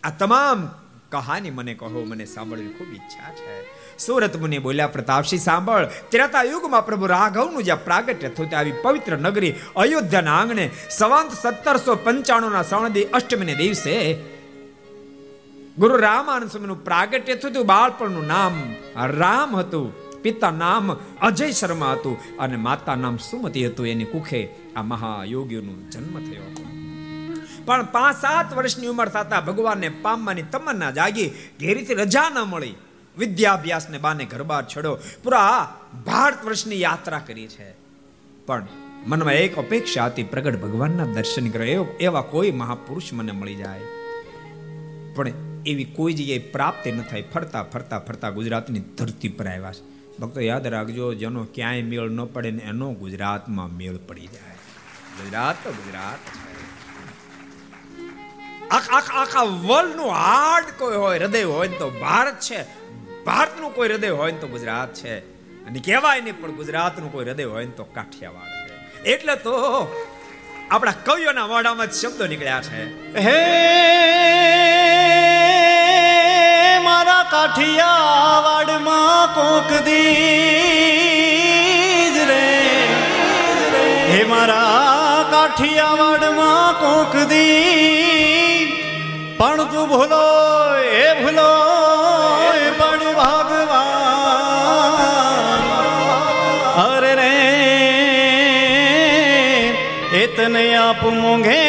આ તમામ કહાની મને કહો, મને સાંભળવી ખૂબ ઈચ્છા છે. સુરત મુનિ બોલ્યા પ્રતાપસિંહ સાંભળ. ત્રેતા યુગમાં પ્રભુ રાઘવનું જ્યાં પ્રાગટ્ય થયું આવી પવિત્ર નગરી અયોધ્યાના આંગણે સવંત સત્તરસો પંચાણું ના સવણદી અષ્ટમીને દિવસે ગુરુ રામાનંદ સ્વામીનું પ્રાગટ્ય થયું બાળપણનું નામ રામ હતું પિતા નામ અજય શર્મા હતું અને માતા નામ સુમતી હતું. એની કુખે આ મહાયોગીઓનો જન્મ થયો પણ પાંચ સાત વર્ષની ઉંમર થતા ભગવાનને પામવાની તમન્ના જાગી, ઘેરીથી રજા ન મળી. વિદ્યાભ્યાસને બાને ઘરબાર છોડ્યો. પૂરા ભારત વર્ષની યાત્રા કરી છે. પણ મનમાં એક અપેક્ષા હતી, પ્રગટ ભગવાનના દર્શન કરે એવા કોઈ મહાપુરુષ મને મળી જાય. પણ એવી કોઈ જગ્યાએ પ્રાપ્તિ ન થાય. ફરતા ફરતા ફરતા ગુજરાતની ધરતી પર આવ્યા છે. ભક્તો યાદ રાખજો, જેનો ક્યાંય મેળ ન પડે ને એનો ગુજરાતમાં મેળ પડી જાય. ગુજરાત ગુજરાત આખા આખા વર્લ્ડનું હાર્ટ કોઈ હોય, હૃદય હોય તો ભારત છે. ભારતનું કોઈ હૃદય હોય તો ગુજરાત છે. અને કહેવાય નહીં, પણ ગુજરાતનું કોઈ હૃદય હોય ને તો કાઠિયાવાડ છે. એટલે તો આપણા કવિઓના વાડામાં શબ્દો નીકળ્યા છે. હે મારા કાઠિયાવાડમાં કોક દીજ રે. હે મારા કાઠિયાવાડમાં કોક દી પણ તું ભૂલો, એ ભૂલો પણ ભગવાન. અરે રે એ તને આપ મોંઘે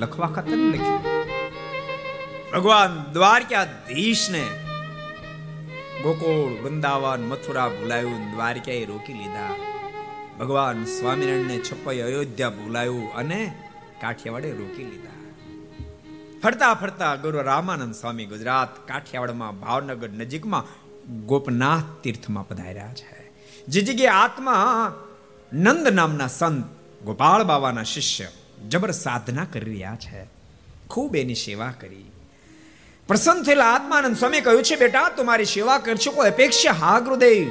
લખવા ખાતર લખ્યું. ભગવાન દ્વારકાધીશને ગોકુળ, વૃંદાવન, મથુરા ભૂલાયું, દ્વારકાએ રોકી લીધા. ભગવાન સ્વામિનારાયણને છપાઈ અયોધ્યા ભૂલાયું અને કાઠિયાવાડે રોકી લીધા. ફરતા ફરતા ગુરુ રામાનંદ સ્વામી ગુજરાત કાઠિયાવાડમાં ભાવનગર નજીકમાં ગોપનાથ તીર્થમાં પધાર્યા છે. જે જગ્યાએ આત્મા નંદ નામના સંત ગોપાળ બાબાના શિષ્ય જબર સાધના કરી રહ્યા છે. ખૂબ એની સેવા કરી. પ્રસન્ન થયેલા આત્માનંદ સ્વામી કહ્યું છે, બેટા તમારી સેવા કરશો, કોઈ અપેક્ષા હા ગુરુદેવ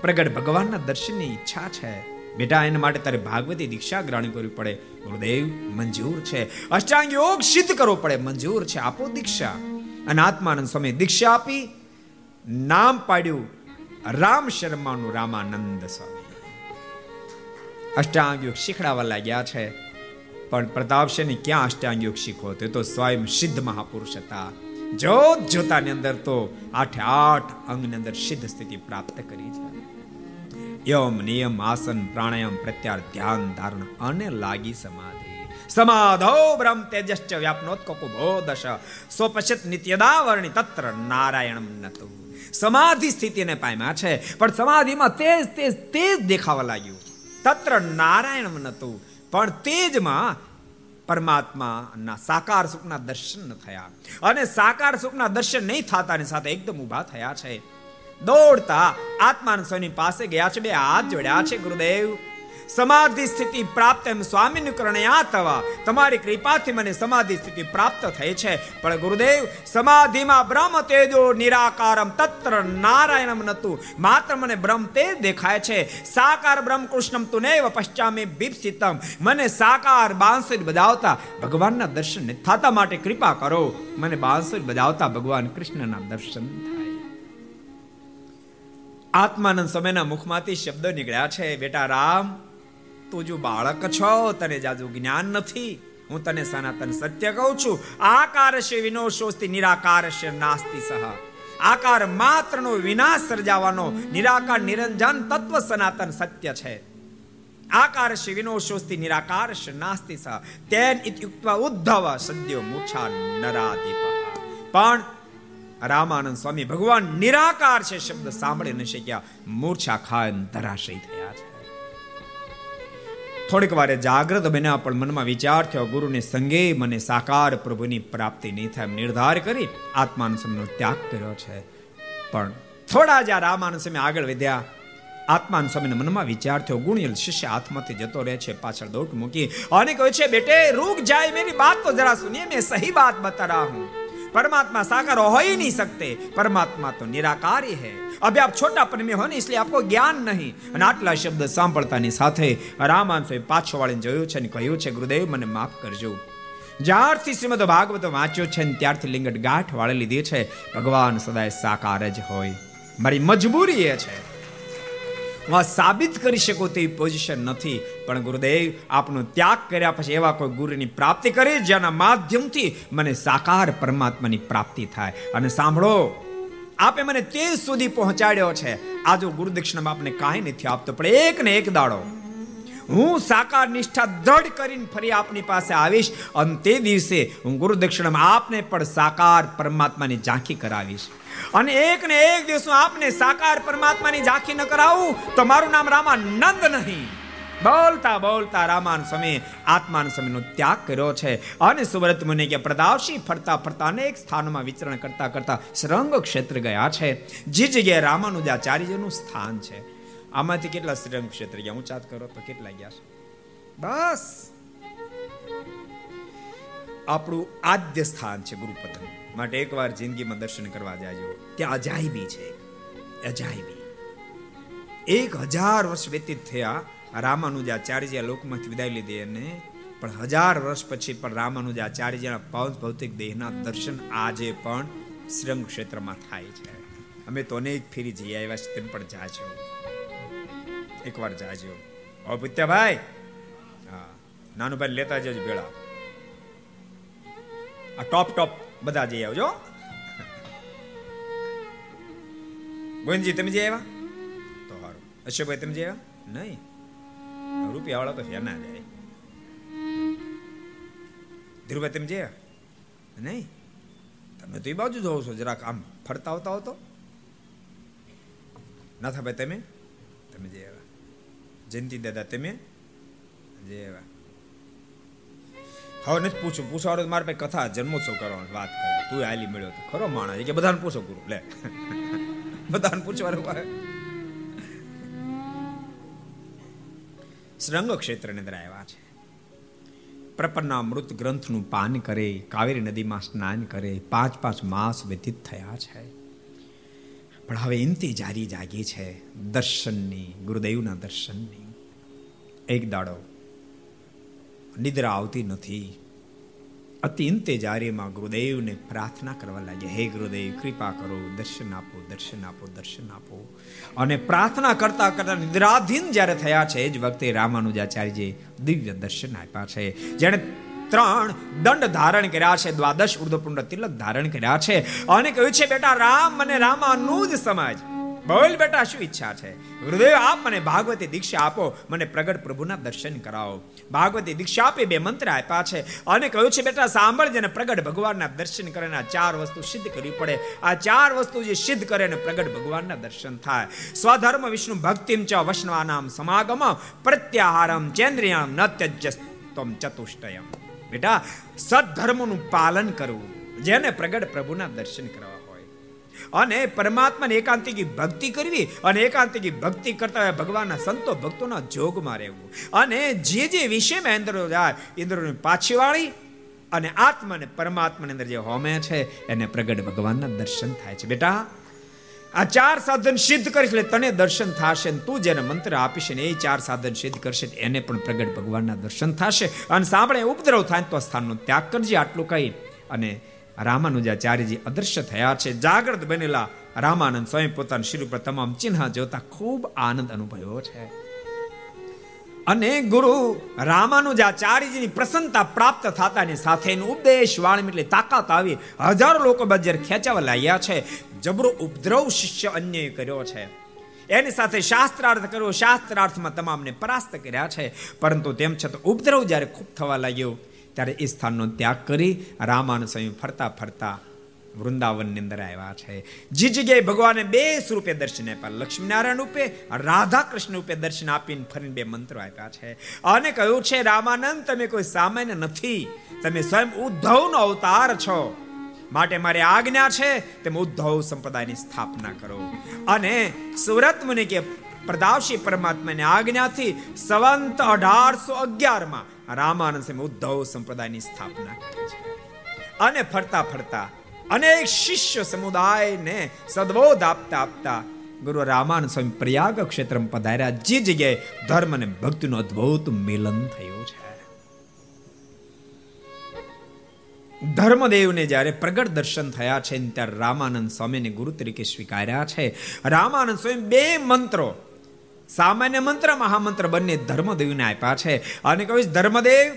પ્રગટ ભગવાનના દર્શનની ઈચ્છા છે. બેટા, એના માટે તારે ભાગવતી દીક્ષા ગ્રહણ કરવી પડે. ગુરુદેવ, મંજૂર છે. અષ્ટાંગ યોગ સિદ્ધ કરવો પડે. મંજૂર છે. આપો દીક્ષા. અને આત્માનંદ સ્વામી દીક્ષા આપી. નામ પાડ્યું, રામ શર્માનું રામાનંદ સ્વામી. અષ્ટાંગ યોગ શીખડાવવા લાગ્યા છે. પણ પ્રતાપસિંહને ક્યાં અષ્ટાંગ યોગ શીખો? તે તો સ્વયં સિદ્ધ મહાપુરુષ હતા. જોત જોતાની અંદર તો આઠે આઠ અંગની અંદર સિદ્ધ સ્થિતિ પ્રાપ્ત કરી છે. યમ, નિયમ, આસન, પ્રાણાયામ પ્રત્યાર ધ્યાન, ધારણ અને લાગી સમાધિ. સમાધો બ્રહ્મ તેજશ્ચ વ્યાપનોત કકુભો દશ સોપશ્યત નિત્યદા વર્ણિ તત્ર નારાયણમ નતુ. સમાધિ સ્થિતિને પામ્યા છે, પણ સમાધિમાં તેજ તેજ તેજ દેખાવા લાગ્યું. તત્ર નારાયણમ નતું. પણ તેજમાં પરમાત્માના સાકાર સુખના દર્શન થયા. અને સાકાર સુખના દર્શન નહીં થતાની સાથે એકદમ ઊભા થયા છે. દોડતા આત્માન સ્વામી પાસે ગયા છે. બે હાથ જોડ્યા છે, ગુરુદેવ. સમાધિ સ્થિતિ પ્રાપ્ત એમ સ્વામીનું કરણયા તમારી કૃપાથી મને સમાધિ સ્થિતિ પ્રાપ્ત થઈ છે. પણ ગુરુદેવ, સમાધિમાં બ્રહ્મ તેજો નિરાકારમ, તત્ર નારાયણમ નતું. માત્ર મને બ્રહ્મ તે દેખાય છે. સાકાર બ્રહ્મ કૃષ્ણમ તુનેવ પશ્ચામે બીપસિતમ. મને સાકાર બાંસુરી બજાવતા ભગવાનના દર્શન થતા માટે કૃપા કરો. મને બાંસુરી બજાવતા ભગવાન કૃષ્ણના દર્શન આત્માનંદ સમયના મુખમાંથી શબ્દો નીકળ્યા છે. બેટા રામ તું જો બાળક છો, તને જાજુ જ્ઞાન નથી. હું તને સનાતન સત્ય કહું છું. આકાર છે વિનોશોસ્તિ, નિરાકાર છે નાસ્તિ સહ. આકાર માત્રનો વિનાશ સર્જાવાનો, નિરાકાર નિરંજન તત્વ સનાતન સત્ય છે. આકાર છે વિનોશોસ્તિ, નિરાકાર છે નાસ્તિ સહ. તેન ઇત્યુક્તવા ઉદ્ધવ સદ્યો મૂર્છા નરાદીપ પણ રામાનંદ સ્વામી ભગવાન નિરાકાર છે શબ્દ સાંભળી ન શક્યા મૂર્છા ખાન ધરાશય થયા છે. થોડીક વારે જાગ્રત બન્યા, પણ મનમાં વિચાર થયો, ગુરુને સંગે મને સાકાર પ્રભુની પ્રાપ્તિ નહીં થાય. નિર્ધાર કરી આત્માન સમનો ત્યાગ કર્યો છે. પણ થોડા જ આ રામાન સમય આગળ વધ્યા. આત્માન સ્વામીના મનમાં વિચાર થયો, ગુણિયલ શિષ્ય હાથમાંથી જતો રહે છે. પાછળ દોટ મૂકી, અને કહે છે, બેટે રૂક જાય, મેરી બાત તો જરા સુનિયે મેં સહી બાત બતા રહા હું. परमात्मा साकार हो ही नहीं सकते परमात्मा तो निराकार ही है अभी आप छोटापन में हो ने इसलिए आपको જ્ઞાન નહીં અને આટલા શબ્દ સાંભળતાની સાથે રામાનંદે પાછો વાળીને જોયું છે અને કહ્યું છે ગુરુદેવ મને માફ કરજો જ્યારથી શ્રીમદ ભાગવત વાંચ્યો છે ને ત્યારથી લિંગટ ગાંઠ વાળી લીધી છે ભગવાન સદાય સાકાર જ હોય મારી મજબૂરી એ છે હું સાબિત કરી શકું તેવી પોઝિશન નથી. પણ ગુરુદેવ, આપનો ત્યાગ કર્યા પછી એવા કોઈ ગુરુની પ્રાપ્તિ કરી જેના માધ્યમથી મને સાકાર પરમાત્માની પ્રાપ્તિ થાય. અને સાંભળો, આપે મને તે સુધી પહોંચાડ્યો છે. આ જો ગુરુ આપને કાંઈ નથી આપતો, પણ એક ને એક દાડો. હું સાકાર નિષ્ઠા દ્રઢ કરીને ફરી આપની પાસે આવીશ. અને તે દિવસે હું ગુરુદક્ષિણામાં આપને પણ સાકાર પરમાત્માની ઝાંખી કરાવીશ. અને એક ને એક દિવસ હું આપને સાકાર પરમાત્માની ઝાંખી ન કરાવું, તો મારું નામ રામાનંદ નહીં. બોલતા બોલતા રામાન સ્વામી આત્માન સ્વામીનો ત્યાગ કર્યો છે. અને સુવ્રત મુનિ કે પ્રદાવશી ફરતા ફરતા અનેક સ્થાનોમાં વિચરણ કરતા કરતા શ્રંગ ક્ષેત્ર ગયા છે. જે જગ્યાએ રામાનુજાચાર્યનું સ્થાન છે. આમાંથી કેટલા શ્રંગ ક્ષેત્ર ગયા? ઊંચાત કરો તો કેટલા ગયા છે? બસ. આપણું આદ્ય સ્થાન છે ગુરુપદન માટે એકવાર જિંદગીમાં દર્શન કરવા જાજો ત્યાં અજાયબી છે અજાયબી. એક હજાર વર્ષ વ્યતીત થયા રામાનુજાચાર્યજી લોકમાંથી વિદાય લીધી અને પણ હજાર વર્ષ પછી પણ રામાનુજાચાર્યજીના પાંચ ભૌતિક દેહના દર્શન આજે પણ શ્રંગ ક્ષેત્રમાં થાય છે. અમે તો અનેક ફેરી જઈ આવ્યા છે તેમ પણ જાજો. એકવાર જાજો. ઓ પુત્યાભાઈ હા નાનુભાઈ લેતા જજો ભેળા. આ ટોપ ટોપ બધા જઈ આવજો. ગોવિંદજી, તમે જઈ આવ્યા? તો સારું. અશોકભાઈ, તમે જઈ આવ્યા? નહીં. રૂપિયા વાળા તો ફેર ના જાય ધીરુભાઈ, તમે જઈ નહીં. તમે તો એ બાજુ જોવો છો, જરાક આમ ફરતા આવતા હો તો. નાથાભાઈ, તમે? તમે જઈ આવ્યા. જયંતિ દાદા, તમે? જઈ આવ્યા. હવે નથી પૂછું પૂછવાનું મારે પાસે કથા, જન્મોત્સવ કરવાનો વાત કરે. તું હાલી મળ્યો તો ખરો માણસ. કે બધાને પૂછો ગુરુ. લે. *laughs* બધાને પૂછવાનું શ્રંગ ક્ષેત્રની અંદર આવ્યા છે. પ્રપન્ના મૃત ગ્રંથનું પાન કરે, કાવેરી નદીમાં સ્નાન કરે, પાંચ પાંચ માસ વ્યતીત થયા છે. પણ હવે ઇંતી જારી જાગી છે દર્શનની, ગુરુદેવના દર્શનની. એક દાડો નિદ્રા આવતી નથી. અતિંતે જારીમાં ગુરુદેવને પ્રાર્થના કરવા લાગ્યા, હે ગુરુદેવ, કૃપા કરો, દર્શન આપો દર્શન આપો દર્શન આપો. અને પ્રાર્થના કરતા કરતા નિદ્રાધીન જ્યારે થયા છે, જ વખતે રામાનુજાચાર્યજી દિવ્ય દર્શન આપ્યા છે. જેણે ત્રણ દંડ ધારણ કર્યા છે, દ્વાદશ ઉર્ધપુંડ તિલક ધારણ કર્યા છે અને કહ્યું છે, બેટા, રામ અને રામાનુજ સમાજ બોલ બેટા, શું ઈચ્છા છે? ગુરુદેવ, આપ મને ભાગવતી દીક્ષા આપો. મને પ્રગટ પ્રભુના દર્શન કરાવો. ભાગવતી દીક્ષા આપે બે મંત્ર આપ્યા છે. અને કહ્યું છે, બેટા સાંભળ જેને પ્રગટ ભગવાનના દર્શન કરે આ ચાર વસ્તુ સિદ્ધ કરવી પડે. આ ચાર વસ્તુ જે સિદ્ધ કરે ને પ્રગટ ભગવાનના દર્શન થાય. સ્વધર્મ વિષ્ણુ ભક્તિમ ચ વૈષ્ણવાનામ સમાગમ પ્રત્યાહારમ ચેન્દ્રિયામ ન ત્યજસ્તમ ચતુષ્ટયમ. બેટા, સદધર્મનું પાલન કરવું. જેને પ્રગટ પ્રભુના દર્શન કરવા. અને પરમાત્માને એકાંતિકી ભક્તિ કરવી અને એકાંતિકી ભક્તિ કરતા ભગવાનના સંતો ભક્તોના જોગમાં રહેવું. અને જે જે વિષયમાં ઇન્દ્રો જાય ઇન્દ્રોની પાછી વાળી અને આત્માને પરમાત્માની અંદર જે હોમે છે, એને પ્રગટ ભગવાનના દર્શન થાય છે. બેટા, આ ચાર સાધન સિદ્ધ કરીશ એટલે તને દર્શન થશે ને તું જેને મંત્ર આપીશ ને એ ચાર સાધન સિદ્ધ કરશે એને પણ પ્રગટ ભગવાનના દર્શન થશે. અને સાંભળે ઉપદ્રવ થાય તો સ્થાનનો ત્યાગ કરજે આટલું કહી અને રામાનુજાચાર્યજી અદૃશ્ય થયા છે. જાગૃત બનેલા રામાનંદ સ્વયં પોતાના શરીર ઉપર તમામ ચિહ્ન જોતા ખૂબ આનંદ અનુભવ્યો છે. અને ગુરુ રામાનુજાચાર્યજીની પ્રસન્નતા પ્રાપ્ત થતાની સાથે ઉપદેશ વાણી એટલે તાકાત આવી હજારો લોકો બજાર ખેંચાવા લાગ્યા છે. જબરો ઉપદ્રવ શિષ્ય અન્ય કર્યો છે. એની સાથે શાસ્ત્રાર્થ કર્યો. શાસ્ત્રાર્થમાં તમામને પરાસ્ત કર્યા છે. પરંતુ તેમ છતાં ઉપદ્રવ જ્યારે ખૂબ થવા લાગ્યો ત્યારે એ સ્થાનનો ત્યાગ કરી રામાનુ સ્વામી ફરતા ફરતા વૃંદાવનની અંદર આવ્યા છે. જે જગ્યાએ ભગવાને બે સ્વરૂપે દર્શન આપ્યા, લક્ષ્મીનારાયણ રૂપે રાધા કૃષ્ણ રૂપે દર્શન આપીને ફરીને બે મંત્રો આપ્યા છે. અને કહ્યું છે, રામાનંદ, તમે કોઈ સામાન્ય નથી. તમે સ્વયં ઉદ્ધવનો અવતાર છો. માટે મારી આજ્ઞા છે, તેમ ઉદ્ધવ સંપ્રદાયની સ્થાપના કરો. અને સુરત મુનિ કે પ્રદાવશી પરમાત્માની આજ્ઞાથી સંવંત અઢારસો અગિયારમાં રામાનંદ સ્વામી ઉદ્ધવ સંપ્રદાયની સ્થાપના કરી છે. અને ફરતા ફરતા અનેક શિષ્ય સમુદાયને સદબોધ આપતા આપતા ગુરુ રામાનંદ સ્વામી પ્રયાગ ક્ષેત્રમાં પધાર્યા. જે જગ્યાએ ધર્મ અને ભક્તિનું અદ્ભુત મિલન થયું છે. ધર્મદેવને જ્યારે પ્રગટ દર્શન થયા છે ત્યારે રામાનંદ સ્વામીને ગુરુ તરીકે સ્વીકાર્યા છે. રામાનંદ સ્વામી બે મંત્રો સામાન્ય મંત્ર, મહામંત્ર બંને ધર્મદેવને આપ્યા છે. અને કહીશ ધર્મદેવ,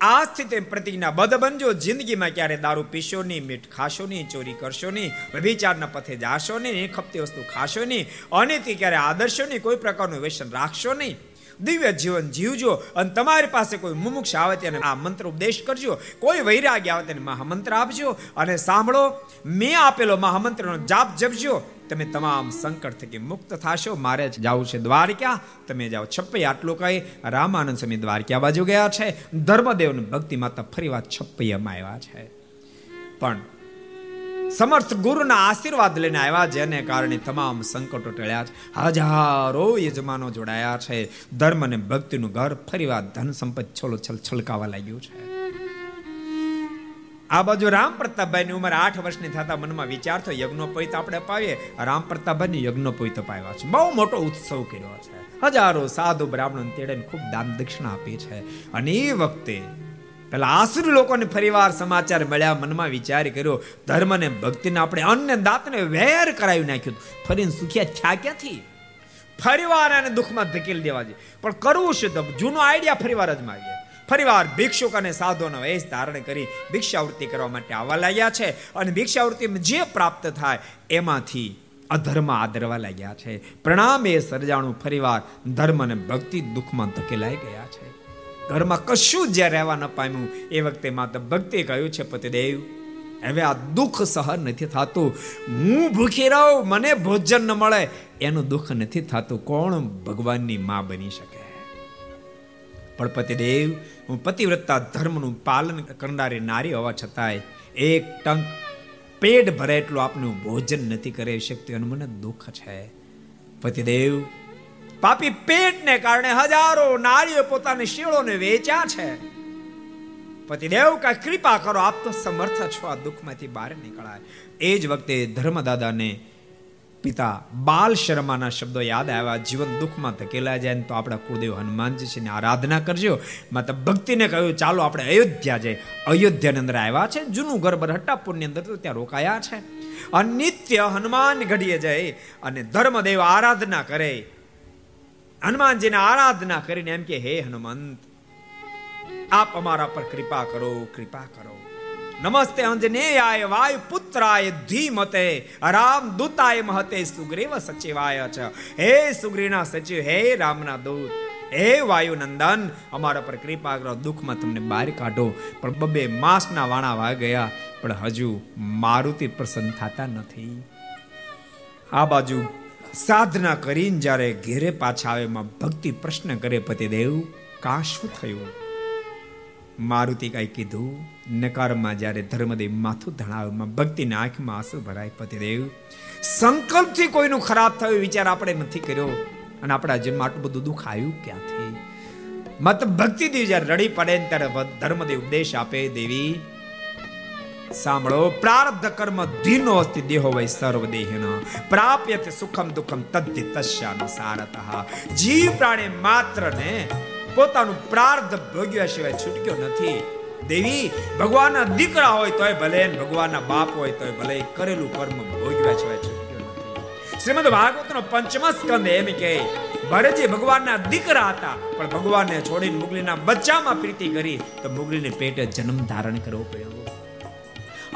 આ સ્થિતિ પ્રતિજ્ઞા બધ બનજો. જિંદગીમાં ક્યારે દારૂ પીશો નહીં, મીઠ ખાશો નહીં, ચોરી કરશો નહીં વ્યભિચારના પથે જાશો નહીં, ખપતી વસ્તુ ખાશો નહીં અને તે ક્યારે આદર્શો નહીં, કોઈ પ્રકારનું વ્યસન રાખશો નહીં. દિવ્ય જીવન જીવજો અને તમારી પાસે કોઈ મુમુક્ષ આવે તેને આ મંત્ર ઉપદેશ કરજો. કોઈ વૈરાગ્ય આવે તેને મહામંત્ર આપજો. અને સાંભળો, મેં આપેલો મહામંત્રનો જાપ જપજો. તમે તમામ સંકટ થકી મુક્ત થશો. મારે જવું છે દ્વારકા. તમે જાઓ છપ્પૈ આટલું કહી રામાનંદ સ્વામી દ્વારકા બાજુ ગયા છે. ધર્મદેવની ભક્તિ માતા ફરી વાત છપ્પૈયામાં આવ્યા છે. પણ સમર્થ ગુરુના આશીર્વાદ લઈને આવ્યા જેને કારણે તમામ સંકટો ટળ્યા છે. હજારો યજમાનો જોડાયા છે. ધર્મ અને ભક્તિનું ઘર ફરીવાર ધન સંપત્તિ છોલો છલ છલકાવા લાગ્યું છે. આ બાજુ રામ પ્રતાપભાઈની ઉંમર આઠ વર્ષની થતા મનમાં વિચાર થયો યજ્ઞોપવિત આપણે પાવીએ રામ પ્રતાપભાઈની યજ્ઞોપવિત પાવ્યા છે. બહુ મોટો ઉત્સવ કર્યો છે. હજારો સાધુ બ્રાહ્મણો તેડે ખૂબ દાન દક્ષિણા આપી છે. અને એ વખતે પેલા આસુરી લોકોને ફરીવાર સમાચાર મળ્યા, મનમાં વિચાર કર્યો ધર્મ ને ભક્તિને આપણે અન્ય દાંતને વેર કરાવી નાખ્યું ફરીને સુખ્યા થયા ક્યાંથી? ફરીવાર એને દુઃખમાં ધકેલી દેવા જોઈએ પણ કરવું શું તો જૂનો આઈડિયા ફરીવાર જ માગીએ ફરીવાર ભિક્ષુક અને સાધુનો વેશ ધારણ કરી ભિક્ષાવૃત્તિ કરવા માટે આવવા લાગ્યા છે અને ભિક્ષાવૃત્તિમાં જે પ્રાપ્ત થાય એમાંથી અધર્મ આદરવા લાગ્યા છે. પ્રણામ એ સર્જાણું ફરીવાર ધર્મ અને ભક્તિ દુઃખમાં ધકેલાઈ ગયા છે. ઘરમાં કશું જ્યાં રહેવા ન પામ્યું એ વખતે માતા ભક્તિ કહ્યું છે પતિદેવ હવે આ દુઃખ સહન નથી થતું. હું ભૂખી રહું, મને ભોજન ન મળે. એનું દુઃખ નથી થતું. કોણ ભગવાનની માં બની શકે? પણ પતિદેવ હું પતિવ્રતા ધર્મનું પાલન કરનારી નારી હોવા છતાંય એક ટંક પેટ ભરે એટલું આપનું ભોજન નથી કરી શકતી અને મને દુઃખ છે. પતિદેવ પાપી પેટને કારણે હજારો નારીઓ પોતાની શીળોને વેચ્યા છે. પતિદેવ કા કૃપા કરો, આપ તો સમર્થ છો, આ દુઃખમાંથી બહાર નીકળાય. એ જ વખતે ધર્મદાદાને પિતા બાલ શર્માના શબ્દો યાદ આવ્યા. જીવન દુઃખમાં ધકેલા જાય તો આપણા કુળદેવ હનુમાનજી છે ને આરાધના કરજો. માતા ભક્તિને કહ્યું, ચાલો આપણે અયોધ્યા જઈએ. અયોધ્યાની અંદર આવ્યા છે. જૂનું ઘર બરહટ્ટાપુરની અંદર તો ત્યાં રોકાયા છે. અનિત્ય હનુમાન ઘડીએ જાય અને ધર્મદેવ આરાધના કરે. હનુમાનજીને આરાધના કરીને એમ કે, હે હનુમંત, આપ અમારા પર કૃપા કરો કૃપા કરો. નમસ્તે અંજનેયાય વાયુ પુત્રાય ધીમતે, રામ દૂતાય મહતે, સુગ્રીવ સચિવાય છે. હે સુગ્રીના સચિવ, હે રામના દૂત, હે વાયુ નંદન અમારા પર કૃપા કરો, દુઃખમાં તમને બહાર કાઢો. પણ બબે માસના વાણા વા ગયા, પણ હજુ મારુતિ પ્રસન્ન થતા નથી. આ બાજુ સાધના કરીને જ્યારે ઘેરે પાછા આવે એમાં ભક્તિ પ્રશ્ન કરે, પતિદેવ, કાં શું થયું? મારુતિ કાંઈ કીધું, નકારમાં જ્યારે ધર્મદેવ માથું ધણાવમાં ભક્તિના આંખમાં આંસુ ભરાય પતિદેવ સંકલ્પથી કોઈનું ખરાબ થયું વિચાર આપણે નથી કર્યો. અને આપણા જન્મ આટલું બધું દુઃખ આવ્યું ક્યાંથી? મત ભક્તિ દેવ જ્યારે રડી પડે ત્યારે ધર્મદેવ ઉપદેશ આપે દેવી. સાંભળો, પ્રારબ્ધ કર્મ ધીનો અસ્તિ દેહો વય સર્વ દેહિનો પ્રાપ્યતે સુખમ દુઃખમ તદ્ધિ તસ્યાનુસારતઃ. જીવ પ્રાણી માત્ર ને પોતાનું પ્રાર્થ ભોગ્યા સિવાય છૂટક્યો નથી. દેવી, ભગવાનના દીકરા હોય તોય ભલે ભગવાનના બાપ હોય તોય ભલે કરેલું કર્મ ભોગ્યા સિવાય છૂટક્યો નથી. શ્રીમદ ભાગવતનો પંચમ સ્કંદ એમ કે, ભરતજી ભગવાનના દીકરા હતા, પણ ભગવાનને છોડીને મુગલીના બચ્ચામાં પ્રીતિ કરી, તો મુગલીને પેટે જન્મ ધારણ કરવો પડ્યો.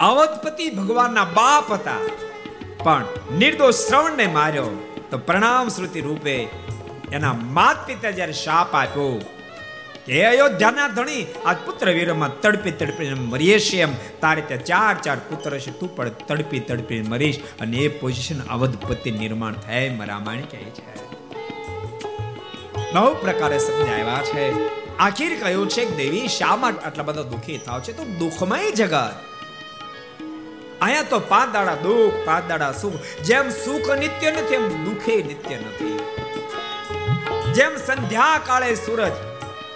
અવધપતિ ભગવાનના બાપ હતા, પણ નિર્દોષ શ્રવણને માર્યો, તો પ્રણામ શ્રુતિ રૂપે એના માત પિતા જ્યારે શાપ આપ્યો કે અયોધ્યાના ધણી આ પુત્ર વીરમાં તડપી તડપી મરીએ છે એમ. તારે ત્યાં ચાર ચાર પુત્ર છે, તું પણ તડપી તડપી મરીશ અને એ પોઝિશન અવધપતિ નિર્માણ થાય રામાયણ કહે છે. નવ પ્રકારે સમજાવ્યા છે. આખીર કહ્યું છે કે દેવી શા માટે આટલા બધા દુઃખી થાવ છે? તો દુઃખમય જગત. અહીંયા તો પાંચ દાડા દુઃખ પાંચ દાડા સુખ. જેમ સુખ નિત્ય નથી, એમ દુઃખે નિત્ય નથી. જેમ સંધ્યા કાળે સૂરજ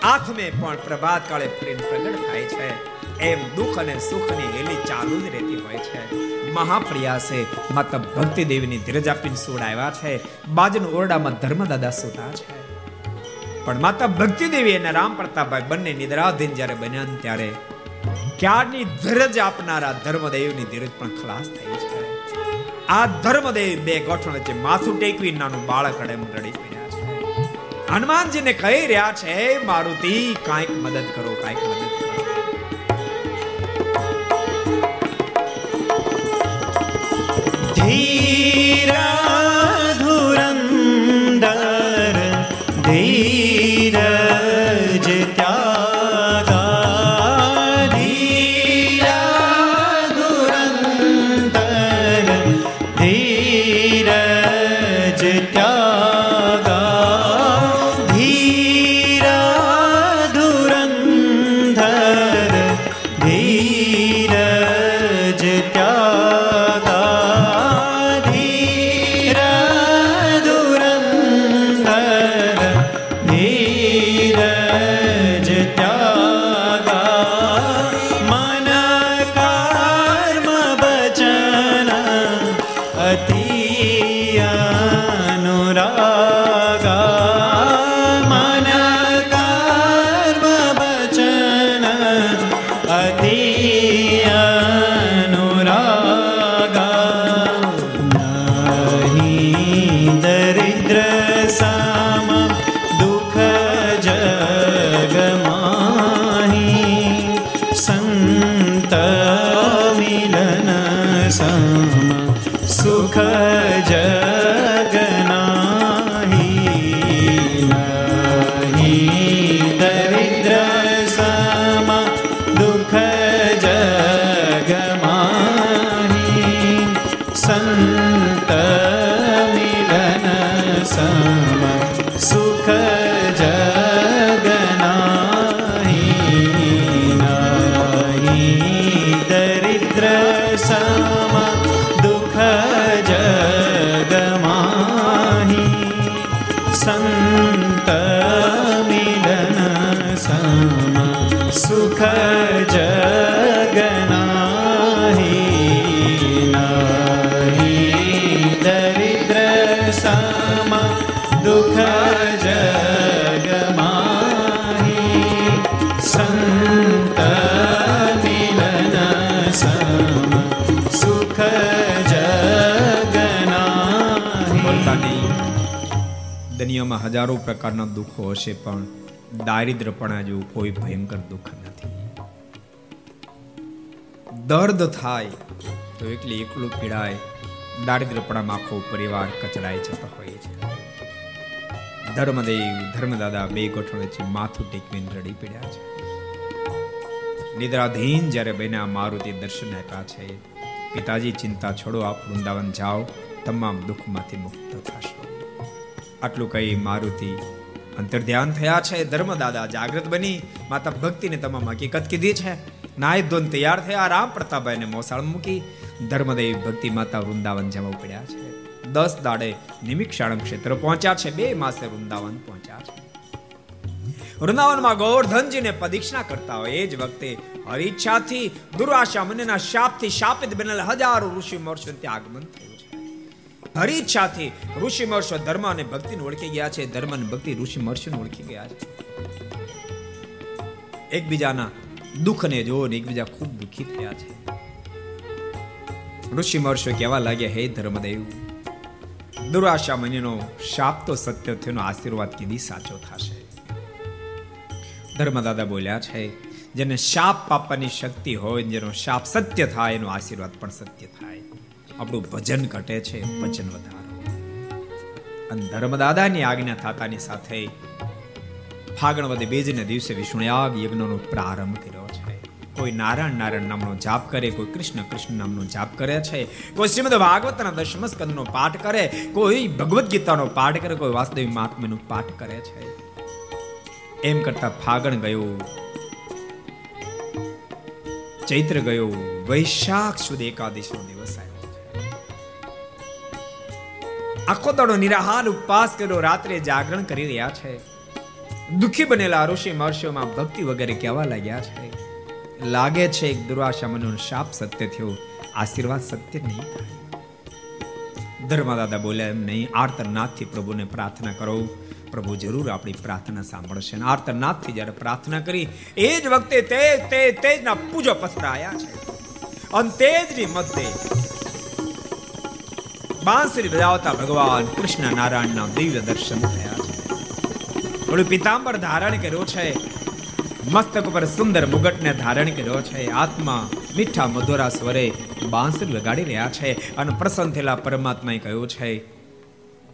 આથમે પણ પ્રભાત કાળે પ્રેમ પ્રગટ થાય છે. એમ દુઃખ અને સુખની હેલી ચાલુ જ રહેતી હોય છે. મહાપ્રયાસે માતા ભક્તિ દેવીની ધીરજ આપીને સુડ આવ્યા છે. બાજુના ઓરડામાં ધર્મદાદા સુતા છે. પણ માતા ભક્તિ દેવી અને રામ પ્રતાપભાઈ બંને નિદ્રાધીન જ્યારે બન્યા ત્યારે ક્યારની ધીરજ આપનારા ધર્મદેવની ધીરજ પણ ખલાસ થઈ છે. આ ધર્મદેવ બે ગોઠણ વચ્ચે માથું ટેકવી નાનું બાળક રડે રડી હનુમાનજીને કહી રહ્યા છે મારુતિ કાંઈક મદદ કરો કાંઈક મદદ કરો. હજારો પ્રકારના દુઃખો હશે પણ દારિદ્રપણા જેવું કોઈ ભયંકર દુઃખ નથી. દર્દ થાય તો એકલી એકલું પીડાય, દારિદ્રપણામાં આખો પરિવાર કચડાઈ જતો હોય છે. ધર્મદેવ, ધર્મદાદા બે ગોઠવણેથી માથું ટેકવીને રડી પડ્યા છે. નિદ્રાધીન જ્યારે બન્યા, મારુતિ દર્શન આપ્યા છે. પિતાજી ચિંતા છોડો, આપ વૃંદાવન જાઓ, તમામ દુઃખમાંથી મુક્ત થશો આટલું કહી મારુતિ અંતર્ધ્યાન થયા છે. ધર્મદાદા જાગૃત બની. માતા ભક્તિને તમામ હકીકત કીધી છે. નાય ધોન તૈયાર થયા. રામ પ્રતાપભાઈને મોસાળ મૂકી ધર્મદેવ ભક્તિ માતા વૃંદાવન જવા ઉપડ્યા છે. દસ દાડે નિમિક્ષાણમ ક્ષેત્ર પહોંચ્યા છે. બે માસે વૃંદાવન પહોંચ્યા છે. વૃંદાવનમાં ગોવર્ધનજીને પ્રદીક્ષણા કરતા હોય એ જ વખતે હરિચ્છાથી દુર્વાસા મુનિના શાપથી શાપિત બનેલ હજારો ઋષિ મહર્ષિ ત્યાં આગમન થયું. હરિચ્છાથી ઋષિ મહર્ષિ ધર્મ અને ભક્તિને ઓળખી ગયા છે. ધર્મ અને ભક્તિ ઋષિ મહર્ષિને ઓળખી ગયા છે. એકબીજાના દુઃખને જોઈને એકબીજા ખૂબ દુઃખી થયા છે. ઋષિ મહર્ષિ કહેવા લાગ્યા, હે ધર્મદેવ દુરાશા મનીનો શાપ તો સત્ય થયોનો આશીર્વાદ કીધી સાચો થશે. ધર્મદાદા બોલ્યા છે, જેને શાપ પાપવાની શક્તિ હોય, જેનો શાપ સત્ય થાય, એનો આશીર્વાદ પણ સત્ય થાય. આપણું ભજન ઘટે છે, ભજન વધારો. અને ધર્મદાદાની આજ્ઞા થતાની સાથે ફાગણ વદે બીજને દિવસે વિષ્ણુયાગ યજ્ઞનો પ્રારંભ કર્યો છે. કોઈ નારાયણ નારાયણ નામનો જાપ કરે, કોઈ કૃષ્ણ કૃષ્ણ નામનો જાપ કરે છે, કોઈ શ્રીમદ ભાગવતના દશમ સ્કંદનો પાઠ કરે, કોઈ ભગવદ્ ગીતાનો પાઠ કરે, કોઈ વાસુદેવી મહાત્મ્યનો પાઠ કરે છે. એમ કરતા ફાગણ ગયો, ચૈત્ર ગયો, વૈશાખ સુધી એકાદશીનો દિવસ આવ્યો આખો દાડો નિરાહાર, ઉપવાસ કર્યો, રાત્રે જાગરણ કરી રહ્યા છે. દુખી બનેલા ઋષિ મહર્ષિઓમાં ભક્તિ વગેરે કહેવા લાગ્યા છે. લાગે છે એક દુર્વાસા મનો શાપ સત્ય થયો, આશીર્વાદ સત્ય નહીં થાય. ધર્મદાદા બોલ્યા એમ નહીં આર્તનાથથી પ્રભુને પ્રાર્થના કરો. પ્રભુ જરૂર આપણી પ્રાર્થના સાંભળશે અને આર્તનાથથી જ્યારે પ્રાર્થના કરી, એ જ વખતે તે તે તેજના પૂજો પથરાયા છે. અને તેજની મધ્યે બાંસરી બજાવતા ભગવાન કૃષ્ણ નારાયણના દિવ્ય દર્શન થયા છે થોડું પિતાંબર ધારણ કર્યો છે મસ્તક પર સુંદર મુગટને ધારણ કર્યો છે આત્મા મીઠા મધુરા સ્વરે બાંસરી વગાડી રહ્યા છે અને પ્રસન્ન થયેલા પરમાત્માએ કહ્યું છે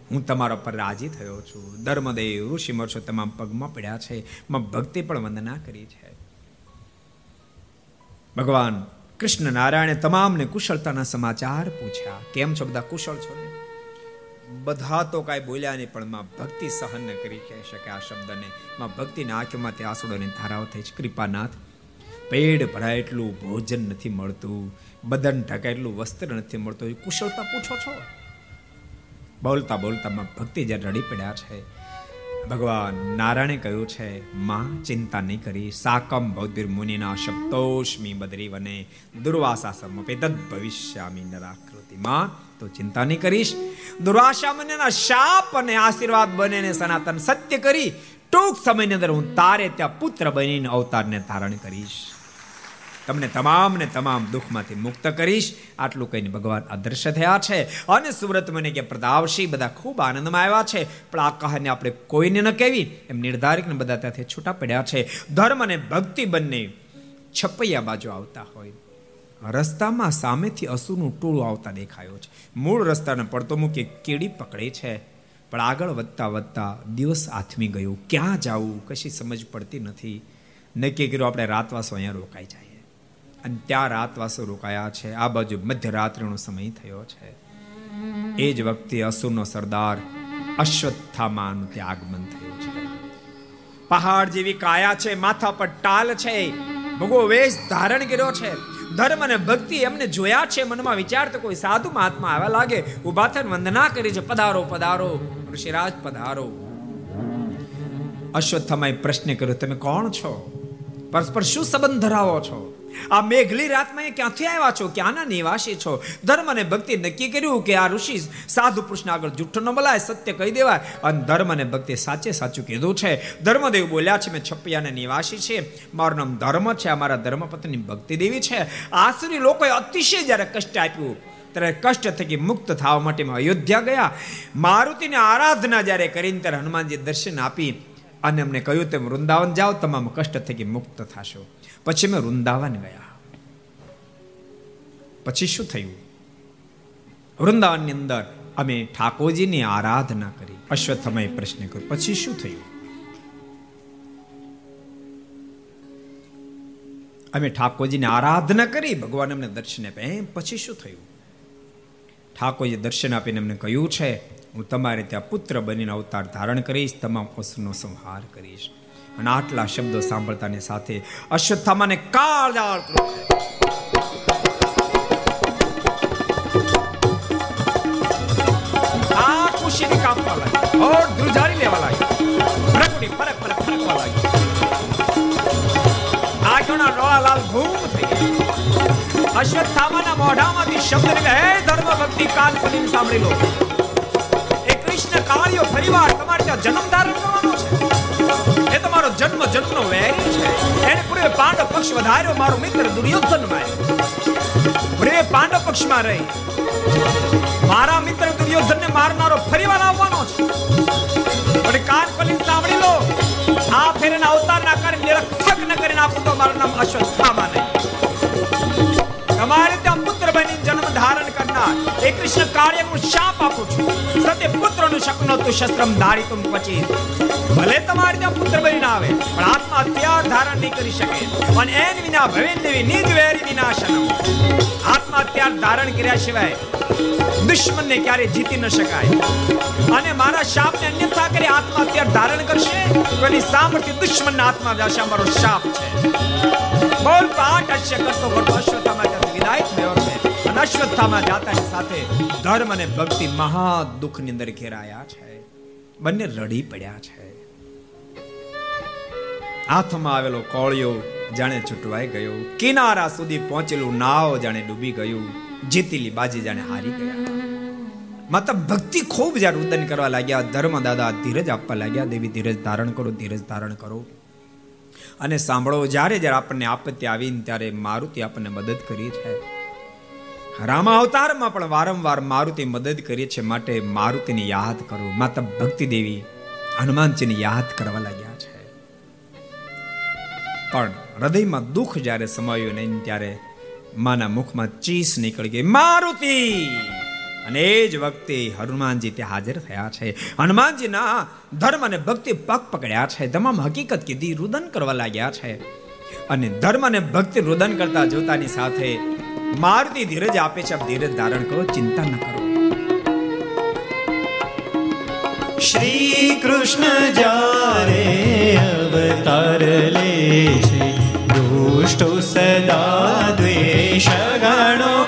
હું તમારા પર રાજી થયો છું ધર્મદેવ ઋષિ મર્ષો તમામ પગમાં પડ્યા છે માં ભક્તિ પણ વંદના કરી છે ભગવાન કૃષ્ણ નારાયણે તમામને કુશળતાના સમાચાર પૂછ્યા. કેમ છો બધા? કુશળ છો ને? બધા તો કાંઈ બોલ્યા નહીં, પણ માં ભક્તિ સહન ન કરી કહી શકે આ શબ્દને. માં ભક્તિના આંખમાં તે આંસુડોની ધારાઓ થઈ છે. કૃપાનાથ, પેડ ભરાય એટલું ભોજન નથી મળતું, બદન ઢકાય એટલું વસ્ત્ર નથી મળતું. કુશળતા પૂછો છો? બોલતા બોલતા માં ભક્તિ જ્યારે રડી પડ્યા છે ભગવાન નારાયણે કહ્યું છે, માં ચિંતા નહીં કરી, સાકમ બૌદ્ધિર મુનિના શબ્દોષ્મી બદરી વને દુર્વાસા સમપે તદ ભવિષ્યામી નરાકૃતિ. માં, તો ચિંતા નહીં કરીશ. દુર્વાસા મુનિના શાપ અને આશીર્વાદ બને સનાતન સત્ય કરી ટૂંક સમયની અંદર હું તારે ત્યાં પુત્ર બનીને અવતારને ધારણ કરીશ. તમને તમામને તમામ દુઃખમાંથી મુક્ત કરીશ. આટલું કહીને ભગવાન અદ્રશ્ય થયા છે. અને સુરત મને કે પ્રતાપશી બધા ખૂબ આનંદમાં આવ્યા છે. પણ આ કહાને આપણે કોઈને ન કહેવી. એમ નિર્ધારિત બધા ત્યાંથી છૂટા પડ્યા છે. ધર્મ અને ભક્તિ બંને છપૈયા બાજુ આવતા હોય. રસ્તામાં સામેથી અસુરનું ટોળું આવતા દેખાયો છે. મૂળ રસ્તાને પડતો મૂકી કેડી પકડે છે. પણ આગળ વધતા વધતા દિવસ આથમી ગયું. ક્યાં જવું? કશી સમજ પડતી નથી. નક્કી કર્યું આપણે રાતવાસો અહીંયા રોકાઈ જાય. અને ત્યાં રાતવાસો રોકાયા છે. આ બાજુ મધ્યરાત્રિનો સમય થયો છે. એ જ વખતે અસુરનો સરદાર અશ્વત્થામાનું ત્યાં આગમન થયું છે. પહાડ જેવી કાયા છે, માથા પર ટાલ છે. ભગવો વેશ ધારણ કર્યો છે. ધર્મ અને ભક્તિ એમને જોયા છે. મનમાં વિચાર તો કોઈ સાધુ મહાત્મા આવ્યા લાગે. ઊભા થઈને વંદના કરી છે. પધારો પધારો. ઋષિરાજ, પધારો. અશ્વત્થામાએ પ્રશ્ન કર્યો, તમે કોણ છો? પરસ્પર શું સંબંધ ધરાવો છો? આ મેઘલી રાતમાં ક્યાંથી આવ્યા છો? ક્યાંના નિવાસી છો? ધર્મ અને ભક્તિ નક્કી કર્યું કે આ ઋષિ સાધુ પુરુષને આગળ જુઠ્ઠો ન બોલાય, સત્ય કહી દેવાય. અને ધર્મ અને ભક્તિ સાચે સાચું કીધું છે. ધર્મદેવ બોલ્યા છે, મેં છપિયાના નિવાસી છે. મારું નામ ધર્મ છે. અમારા ધર્મપત્ની ભક્તિ દેવી છે. આસુરી લોકોએ અતિશય જ્યારે કષ્ટ આપ્યું, ત્યારે કષ્ટ થકી મુક્ત થવા માટે અયોધ્યા ગયા. મારુતિની આરાધના જ્યારે કરીને ત્યારે હનુમાનજી દર્શન આપી અને અમને કહ્યું, તેમ વૃંદાવન જાઓ, તમામ કષ્ટ થકી મુક્ત થશો. પછી મેં વૃંદાવન ગયા. પછી શું થયું? વૃંદાવનની અંદર અમે ઠાકોરજીની આરાધના કરી. અશ્વત્થમાએ પ્રશ્ન કર્યો, પછી શું થયું? અમે ઠાકોરજીની આરાધના કરી, ભગવાન અમને દર્શન આપ્યા. પછી શું થયું? ઠાકોરજી દર્શન આપીને અમને કહ્યું છે, હું તમારે ત્યાં પુત્ર બનીને અવતાર ધારણ કરીશ, તમામ અસુરનો સંહાર કરીશ. અને આટલા શબ્દો સાંભળતાની સાથે અશ્વત્થામાને કાળજાળ મોઢામાંથી શબ્દ નીકળે, હે ધર્મ ભક્તિ કાન ખોલીને સાંભળી લો. કૃષ્ણ કાળિયો ફરીવાર તમારે ત્યાં જન્મ ધારણ છે. એ તમારો જન્મ જન્મનો વેરી છે. એને પૂરે પાંડવ પક્ષ વધાર્યો મારો મિત્ર દુર્યોધનમાં પૂરે પાંડવ પક્ષમાં રહી. મારા મિત્ર દુર્યોધન ને મારનારો ફરીવાર આવવાનો છે. પણ કાન ખોલીને સાંભળી લો. આ ફેરના અવતારના કાર્ય નિરક્ષક ન કરીને આપું તો મારું નામ અશ્વત્થામા નહીં. તમારે ત્યાં પુત્ર બની જન્મ ધારણ કરનાર એ કૃષ્ણ કાર્યનું શાપ આપું છું. સત્ય પુત્રનું શકનો તું શસ્ત્રમ ધારિતુમ પછી ભલે તમારે ત્યાં પુત્ર બનીને આવે, પણ આત્મા અત્યાર ધારણ નહીં કરી શકે. અને એન વિના ભવેન દેવી નિજ વેરી વિનાશનમ. આત્મા અત્યાર ધારણ કર્યા સિવાય દુશ્મનને ક્યારે જીતી ન શકાય. અને મારા શાપને અન્યથા કરી આત્મા અત્યાર ધારણ કરશે, તો એની સામર્થ્ય દુશ્મનના આત્મા જશે અમારો શાપ છે. પાઠ અશ્ય કરતો કરતો અશ્વત્થામાં ત્યાંથી વિદાય થયો છે. અને અશ્વત્થામાં જાતાની સાથે ધર્મ અને ભક્તિ મહા દુઃખની અંદર ઘેરાયા છે. બંને રડી પડ્યા છે. હાથમાં આવેલો કોળિયો જાણે છૂટવાઈ ગયો. કિનારા સુધી પહોંચેલું નાવ જાણે ડૂબી ગયું. જીતેલી બાજી જાણે હારી ગયા. માતા ભક્તિ ખૂબ જ્યારે ઉદન કરવા લાગ્યા, ધર્મ દાદા ધીરજ આપવા લાગ્યા, દેવી ધીરજ ધારણ કરો, ધીરજ ધારણ કરો. અને સાંભળો, જ્યારે જ્યારે આપણને આપત્તિ આવીને ત્યારે મારુતિ આપણને મદદ કરી છે. રામા અવતારમાં પણ વારંવાર મારુતિ મદદ કરી છે માટે મારુતિને યાદ કરો. માતા ભક્તિ દેવી હનુમાનજીને યાદ કરવા લાગ્યા છે. પણ હૃદયમાં દુઃખ જ્યારે સમાયું નહીં, ત્યારે માના મુખમાં ચીસ નીકળી ગઈ. મારુતિ! અને એ જ વખતે હનુમાનજી ત્યાં હાજર થયા છે. હનુમાનજીના ધર્મ અને ભક્તિ પગ પકડ્યા છે. તમામ હકીકત કીધી, રુદન કરવા લાગ્યા છે. અને ધર્મ અને ભક્તિ રુદન કરતા જોતાની સાથે મારુતિ ધીરજ આપે છે. ધીરજ ધારણ કરો, ચિંતા ન કરો. શ્રી કૃષ્ણ જારે અવતાર લે છે, દુષ્ટો સદા દ્વેષ ગણો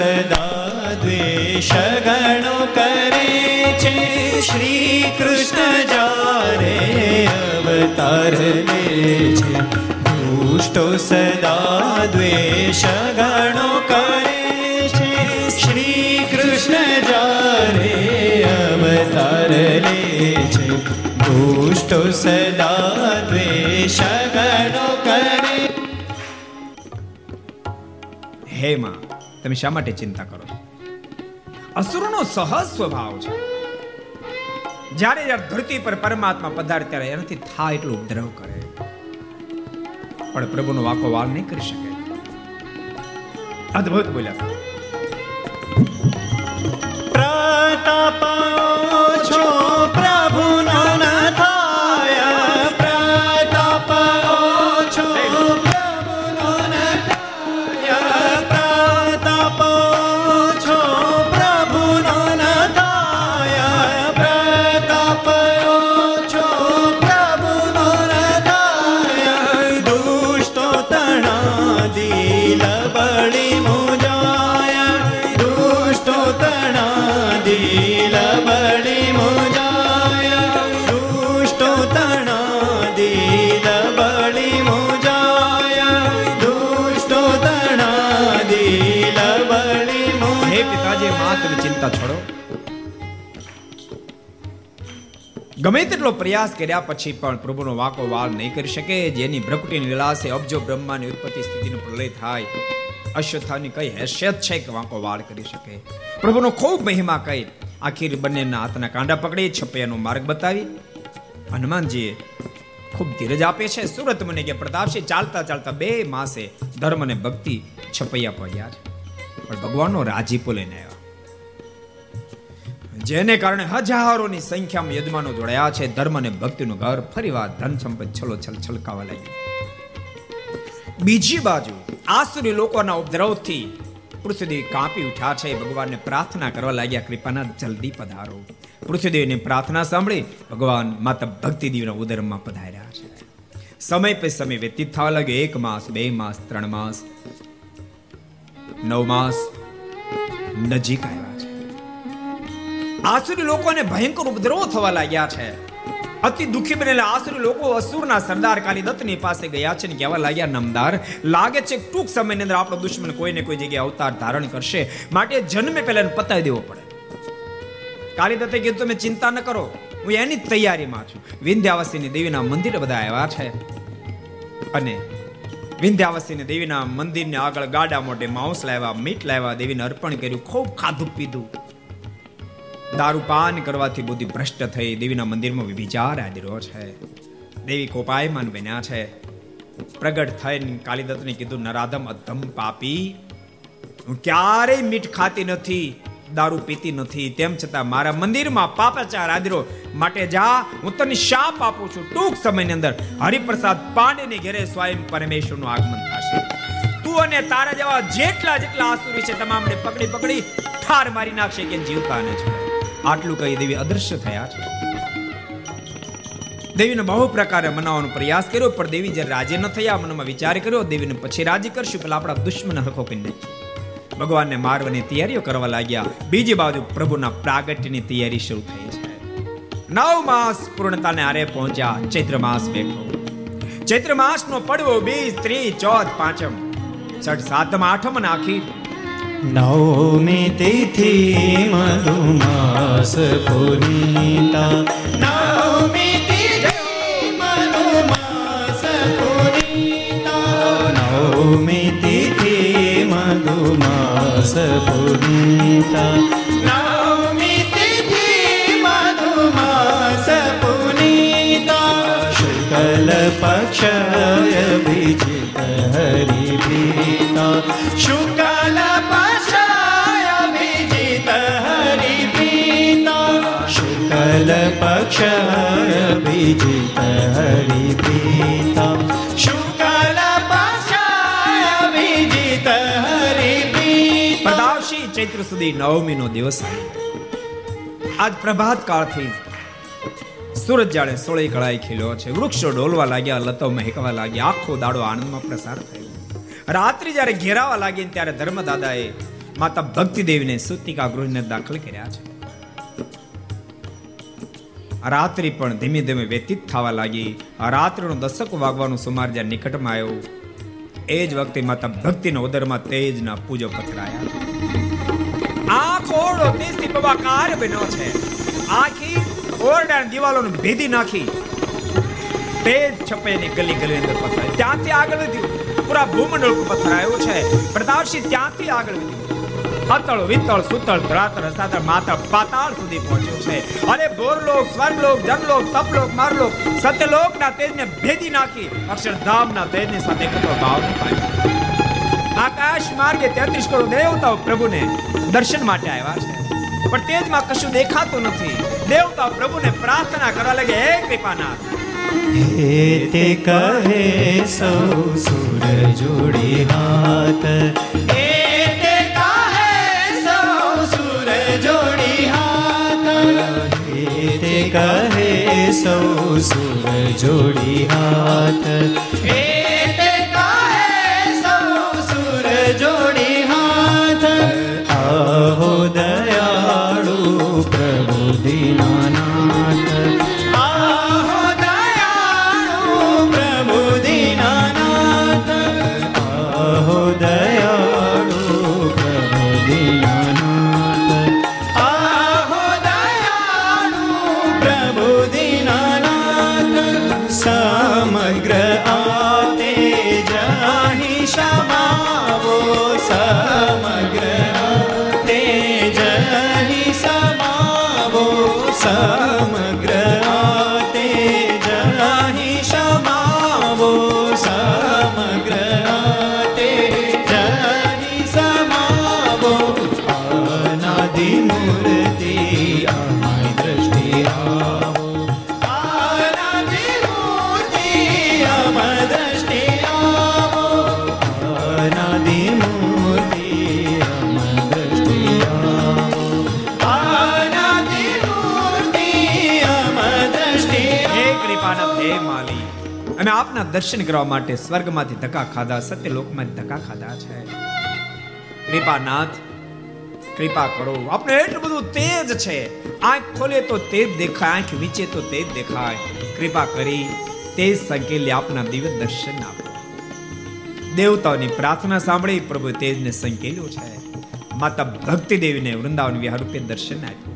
સદા દ્વેષ ગણો કરે છે શ્રી કૃષ્ણ જારે અવતાર લે છે દુષ્ટો સદા દ્વેષ ગણો કરે છે શ્રી કૃષ્ણ જારે અવતાર લે છે દુષ્ટો સદા દ્વેષ ગણો કરે હે માં તમે શા માટે ચિંતા કરો અસુરનો સહજ સ્વભાવ છે. જ્યારે જ્યારે ધરતી પર પરમાત્મા પધારે ત્યારે એનાથી થાય એટલો ઉપદ્રવ કરે. પણ પ્રભુનો વાકો વાલ નહીં કરી શકે. અદ્ભુત બોલ્યા પ્રતાપ ગમે તેટલો પ્રયાસ કર્યા પછી પણ પ્રભુનો વાકો વાળ નહીં કરી શકે. જેની ભ્રકુટીની છે અબજો બ્રહ્માની ઉત્પત્તિ સ્થિતિનો પ્રલય થાય. અશ્વત્થાની કઈ હેસિયત છે કે વાંકો વાળ કરી શકે? પ્રભુનો ખૂબ મહિમા કહી આખીર બંનેના હાથના કાંડા પકડી છપૈયાનો માર્ગ બતાવી. હનુમાનજીએ ખૂબ ધીરજ આપે છે. સુરત મને કે પ્રતાપસિંહ ચાલતા ચાલતા બે માસે ધર્મ અને ભક્તિ છપૈયા પડ્યા છે. પણ ભગવાનનો રાજીપો લઈને આવ્યા. જેને કારણે હજારોની સંખ્યામાં યજમાનો જોડાયા છે. ધર્મ અને ભક્તિનું ઘર ફરીવાર ધન સંપત્તિ છલો છલ છલકાવા લાગ્યું. બીજી બાજુ, આસુરી લોકોના ઉપદ્રવથી પૃથ્વીદેવી કાપી ઉઠ્યા છે. ભગવાનને પ્રાર્થના કરવા લાગ્યા કૃપાના જલ્દી પધારો. પૃથ્વીદેવીની પ્રાર્થના સાંભળી ભગવાન માતા ભક્તિદેવના ઉદરમાં પધાર્યા છે. સમય પે સમય વ્યતીત થવા લાગ્યો એક માસ, બે માસ, ત્રણ માસ, નવ માસ નજીક આવ્યા છે. આસુરી લોકોને ભયંકર ઉપદ્રવો થવા લાગ્યા છે. અતિ દુખી બનેલા આસુરી લોકો અસુરના સરદાર કાલિદત્તની પાસે ગયા છે ને કહેવા લાગ્યા, નમદાર, લાગે છે ટૂંક સમયની અંદર આપણો દુશ્મન કોઈને કોઈ જગ્યાએ અવતાર ધારણ કરશે. માટે જન્મે પહેલા પતાવી દેવો પડે. કાલિદત્તે કીધું, તમે ચિંતા ન કરો, હું એની તૈયારીમાં છું. વિંધ્યાવાસીની દેવીના મંદિર બધા આવ્યા છે. અને વિંધ્યાવાસીની દેવીના મંદિરને આગળ ગાડા મોઢે માંસ લાવ્યા, મીટ લાવ્યા, દેવીને અર્પણ કર્યું, ખૂબ ખાધું પીધું. દારૂ પાન કરવાથી બુદ્ધિ ભ્રષ્ટ થઈ, દેવીના મંદિરમાં વિચાર આદર્યો છે. દેવી કોપાયમાન બન્યા છે. પ્રગટ થઈને કાલિદત્તને કીધું, નરાધમ અધમ પાપી. હું ક્યારેય મીઠ ખાતી નથી, દારૂ પીતી નથી. તેમ છતાં મારા મંદિરમાં પાપાચાર આદરો માટે જા, હું તને શાપ આપું છું. ટૂંક સમયની અંદર હરિપ્રસાદ પાંડેને ઘેરે સ્વયં પરમેશ્વરનું આગમન થશે. તું અને તારા જેવા જેટલા જેટલા આસુરી છે, તમામને પકડી પકડી ઠાર મારી નાખશે કે જીવતા ન છે આટલું કહી દેવી અદૃશ્ય થયા છે. દેવીને બહુ પ્રકારે મનાવવાનો પ્રયાસ કર્યો, પણ દેવી જ્યારે રાજી ન થયા, મનમાં વિચાર કર્યો, દેવીને પછી રાજી કરશું, પેલા આપણા દુશ્મન હરખો કરી નાખીએ ભગવાનને મારવાની તૈયારીઓ કરવા લાગ્યા. બીજી બાજુ પ્રભુના પ્રાગટ્યની તૈયારી શરૂ થઈ છે. નવ માસ પૂર્ણતાને આરે પહોંચ્યા ચૈત્ર માસ બેઠો. ચૈત્ર માસનો પડવો બીજ, ત્રીજ, ચોથ, પાંચમ. છઠ, સાતમ, આઠમ અને આખી નવમી તિથિ મધુમાસ પુનીતા નવમી તિથિ મધુમાસ પુનીતા નવમી તિથિ મધુમાસ પુનીતા નવમી તિથિ મધુમાસ પુનીતા શુક્લ પક્ષ અભિજિત હરિપ્રીતા શુક્લ પક્ષ અભિજિત હરિપ્રીતા પ્રતાપસિંહ ચૈત્ર સુધી નવમીનો દિવસ આજ પ્રભાત કાળથી સૂરજ જાણે સોળે કળાઈ ખીલ્યો છે. વૃક્ષો ડોલવા લાગ્યા, લતો મહેકવા લાગ્યા, આખો દાડો આનંદમાં પ્રસાર થયો. રાત્રિ જ્યારે ઘેરાવા લાગી ત્યારે ધર્મદાદાએ માતા ભક્તિદેવીને સુતિકા ગૃહને દાખલ કર્યા છે. રાત્રિ પણ ધીમે ધીમે વ્યતીત થવા લાગી. આ રાત્રિનો દશક વાગવાનું સુમાર જ્યાં નિકટમાં આવ્યો, એ જ વખતે માતા ભક્તિના ઉદરમાં તેજના પૂજો પથરાયા. આખો ઓરડો તેજથી બબાકાર બન્યો છે. આખી ઓરડાની દિવાલોને ભેદી નાખી તેજ છપેની ગલી ગલી અંદર પથરાય. ત્યાંથી આગળ વધ્યું. પૂરા ભૂમંડળ પથરાયું છે. પ્રતાપસિંહ ત્યાંથી આગળ વધ્યું. અતળ વિતળ સુતળ ધરાતળ રસાતળ માતળ પાતાળ સુધી પહોંચ્યો છે. અને ભોરલોક સ્વર્ગલોક જનલોક તપલોક મારલોક સત્યલોકના તેજને ભેદી નાખી અક્ષરધામના તેજની સાથે કતો ભાવ આકાશ માર્ગે તેત્રીસ કરોડ દેવતાઓ પ્રભુને દર્શન માટે આવ્યા છે. પણ તેજમાં કશું દેખાતું નથી. દેવતાઓ પ્રભુને પ્રાર્થના કરવા લાગે હે કૃપાનાથ. હે તે કહે સૌ સુર જોડી હાથ. હે કહે સૌ સુર જોડી હાથ. હે દર્શન કરવા માટે સ્વર્ગમાંથી ધક્કા ખાધા, સત્યલોકમાંથી ધક્કા ખાધા છે. કૃપાનાથ, કૃપા કરો. આપણે એટલું બધું તેજ છે. આંખ ખોલે તો તેજ દેખાય, આંખ વીચે તો તેજ દેખાય. કૃપા કરી તેજ સંકેલી આપના દિવ્ય દર્શન આપો. દેવતાઓની પ્રાર્થના સાંભળી પ્રભુ તેજને સંકેલ્યો છે. માતા ભક્તિ દેવીને વૃંદાવન વિહાર રૂપે દર્શન આપ્યું.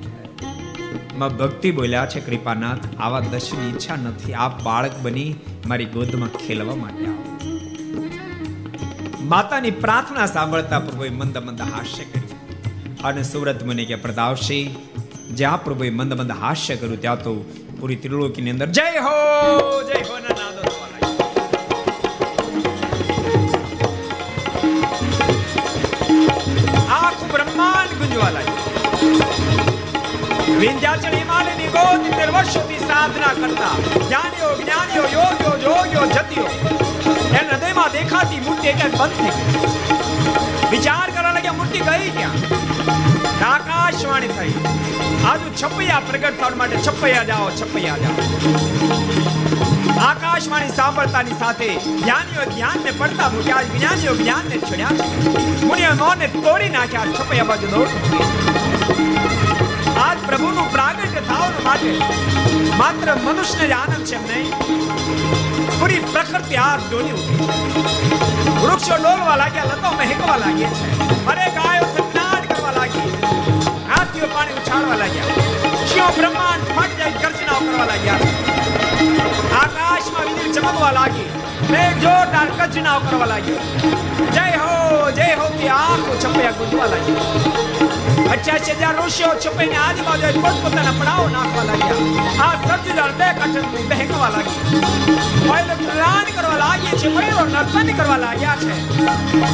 માં ભક્તિ બોલ્યા છે, કૃપાનાથ. આવા દર્શનની ઈચ્છા નથી. આપ બાળક બની મારી ગોદમાં ખેલવા માટે આવો. માતાની પ્રાર્થના સાંભળતા પ્રભુએ મંદ મંદ હાસ્ય કર્યું. અને સુરત મને કે પ્રતાપસિંહ જ્યાં પ્રભુએ મંદ મંદ હાસ્ય કર્યું, ત્યાં તો પૂરી ત્રિલોકીની અંદર જય હો જય હો ના નાદો આખું બ્રહ્માંડ ગુંજવા લાગ્યું. વિંધ્યાચલ હિમાલયની ગોદ ઇતર વર્ષોથી સાધના કરતા. જ્ઞાનીઓ જ્ઞાનીઓ, યોગ્યો જોગ્યો જતીઓ. એના હૃદયમાં દેખાતી મૂર્તિ એક બંધ થઈ વિચાર કરવા લાગ્યા મૂર્તિ ગઈ ક્યાં? આકાશવાણી થઈ. આજુ છપૈયા પ્રગટ થવા માટે છપૈયા જાઓ છપૈયા જાઓ. આકાશવાણી સાંભળતાની સાથે જ્ઞાનીઓ જ્ઞાનને પડતા મૂક્યા. જ્ઞાનીઓ જ્ઞાનને છોડ્યા છે. મુનિઓ મૌનને તોડી નાખ્યા, છપૈયા બાજુ દોડ પ્રભુનું પ્રાગટ્ય થવાનું માટે માત્ર મનુષ્યને જ આનંદ છે એમ નહીં પૂરી પ્રકૃતિ આ ડોલી ઉઠી છે વૃક્ષો ડોલવા લાગ્યા લતો મહેકવા લાગી છે અરે ગાયો સન્નાટ કરવા લાગી હાથીઓ પાણી ઉછાળવા લાગ્યા શિવ બ્રહ્માંડ ફટ જાય ગર્જનાઓ કરવા લાગ્યા આકાશમાં વીજળી ચમકવા લાગી મેઘ જોરદાર ગર્જનાઓ કરવા લાગ્યો જય હો જય હો કે આંખો છપૈયા ગુંજવા લાગી અઠ્યાસી હજાર ઋષિઓ છપાઈને આજુબાજુ પોતપોતાના પડાવો નાખવા લાગ્યા આ સર્જદાર બે કઠણ બહેકવા લાગી પહેલો પ્રાણ કરવા લાગ્યા છે પહેલો નર્તન કરવા લાગ્યા છે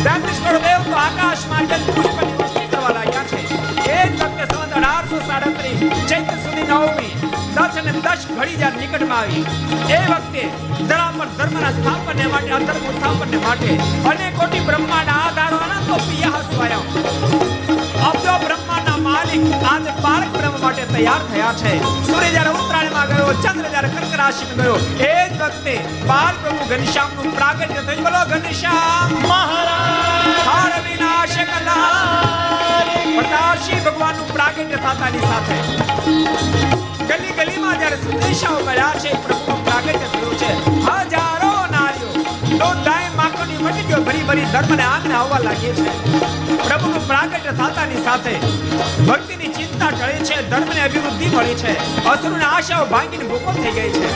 રામકૃષ્ણ દેવ તો આકાશમાં જલ પુષ્પની વૃષ્ટિ કરવા લાગ્યા છે એ જ વખતે અઢારસો સાડત્રીસ ચૈત્ર સુધી નવમી દસ અને દસ ઘડી જ્યારે નિકટમાં આવી એ વખતે ધરા પર ધર્મના સ્થાપનને માટે અધર્મ સ્થાપનને માટે અને કોટી બ્રહ્માંડ આધારો અનંતો પિયા સ્વયં અબજો બ્રહ્માંડના માલિક આજ બાળક પ્રેમ માટે તૈયાર થયા છે. સૂર્ય જ્યારે ઉત્તરાયણમાં ગયો, ચંદ્ર જ્યારે કર્ક રાશિમાં ગયો, એ જ વખતે બાલ પ્રભુ ઘનશ્યામનું પ્રાગટ્ય થયું. બોલો, ઘનશ્યામ મહારાજ! હાર વિનાશક પ્રકાશી ભગવાનનું પ્રાગટ્ય થતાની સાથે. ગલી ગલીમાં જયારે સંદેશાઓ મળ્યા છે, પ્રભુનું પ્રાગટ્ય થયું છે. હજારો નારીઓ પંડિતો ભરી ભરી ધર્મને આંગણે આવવા લાગીએ છે. પ્રભુનું પ્રાગટ્ય થતાની સાથે ભક્તિની ચિંતા ટળે છે, ધર્મને અભિવૃદ્ધિ મળી છે. અસુરની આશાઓ ભાંગીને ભૂકમ થઈ ગઈ છે.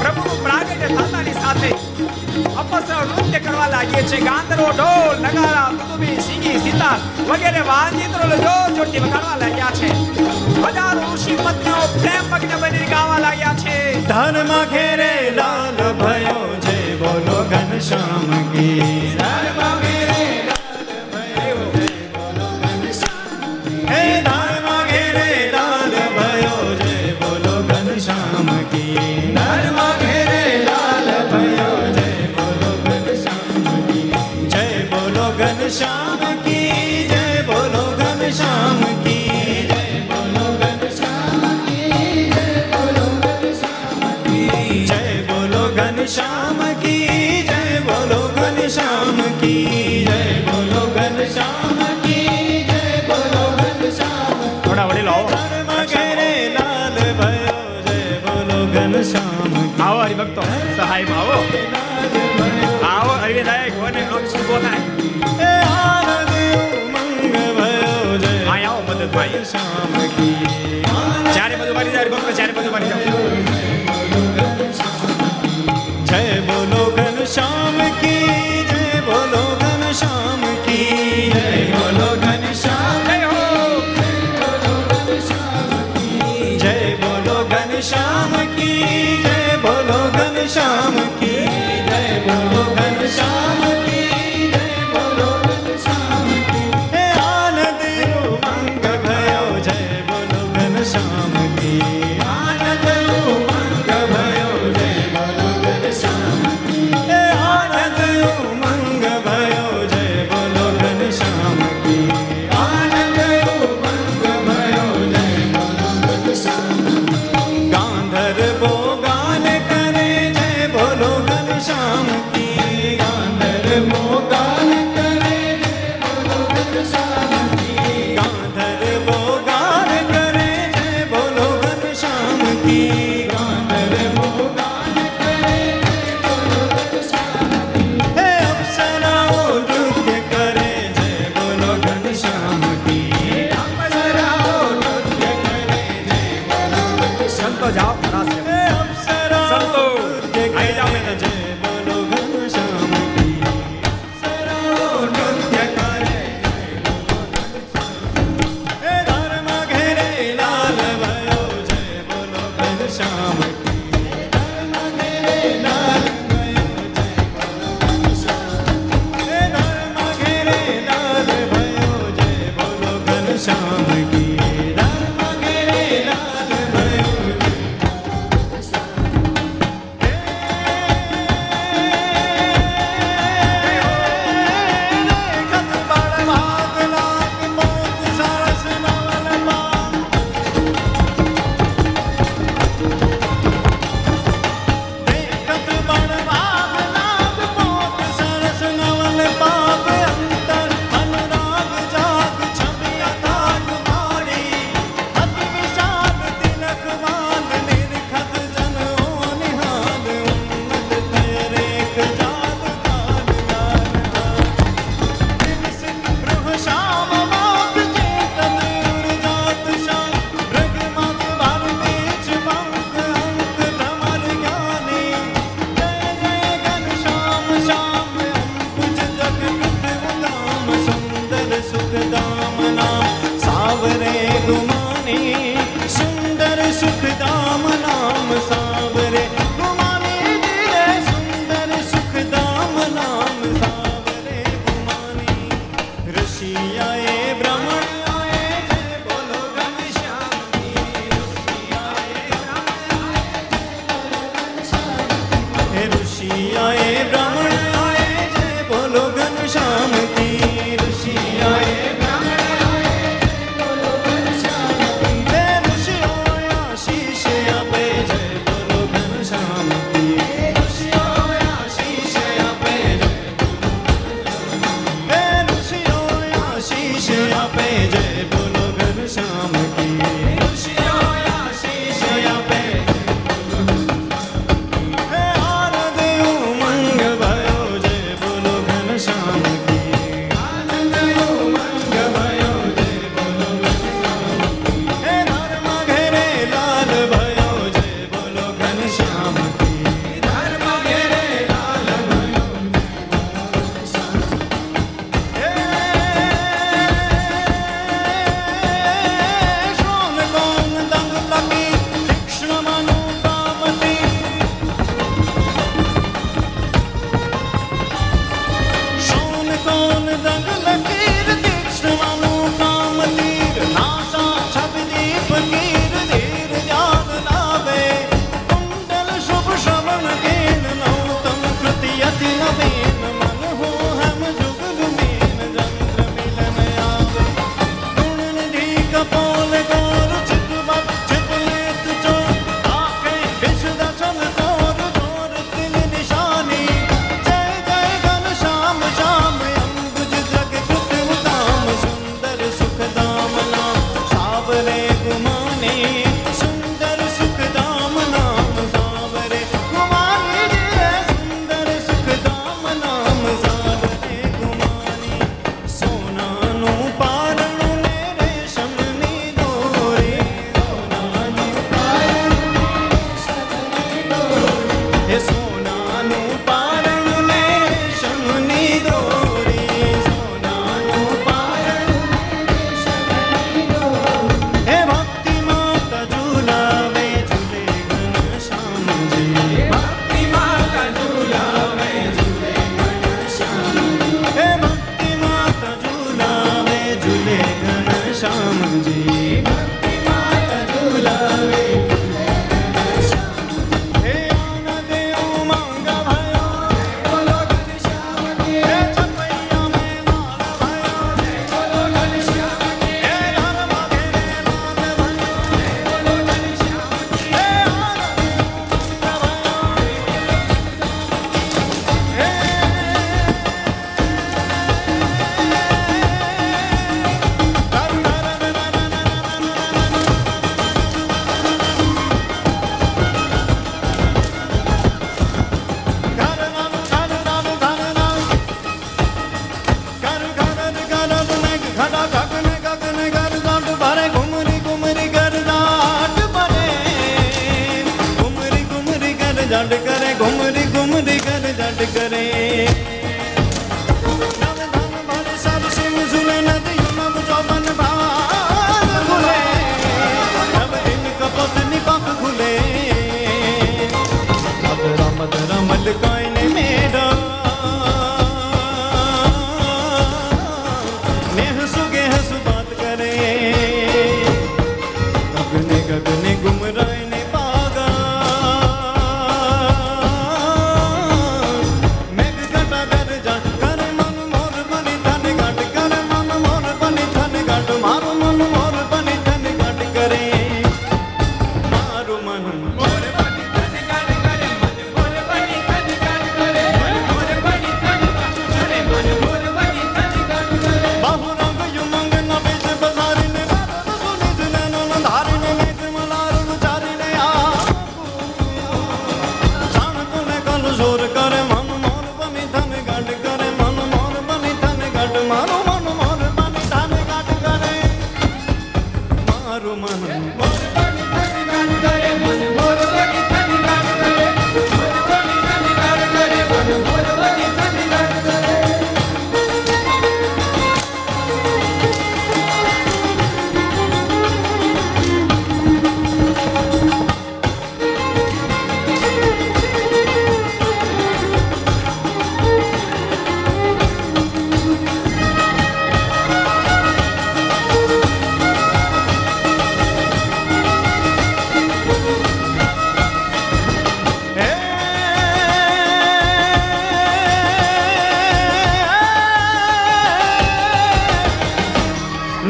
પ્રભુનું પ્રાગટ્ય થતાની સાથે અપસર નૃત્ય કરવા લાગીએ છે ગાંધરો ઢોલ, નગારા તુતુબી સિંગી, સિતાર વગેરે વાજિંત્રો જો ચોટી વગાડવા લાગ્યા છે. હજારો ઋષિ પત્નીઓ પ્રેમ મગ્ન બની ગાવા લાગ્યા છે. ધર્મ ઘેરે લાલ ભયો. શ્યામ કી રામ મેરે લાલ ભયો જય બોલો ઘન શ્યામ હે રામ મેરે લાલ ભયો જય બોલો ઘન શ્યામ કી રામ મેરે લાલ ભયો જય બોલો ઘન શ્યામ કી જય બોલો ઘન શ્યામ સહાયમાં આવો. આવો અરવિંદભાઈ કોને અંશ ઊભો થાય. આવો મદદ ભાઈ જ્યારે બધું મારી જાય ભક્ત જ્યારે બધું મારી જાય. शाम की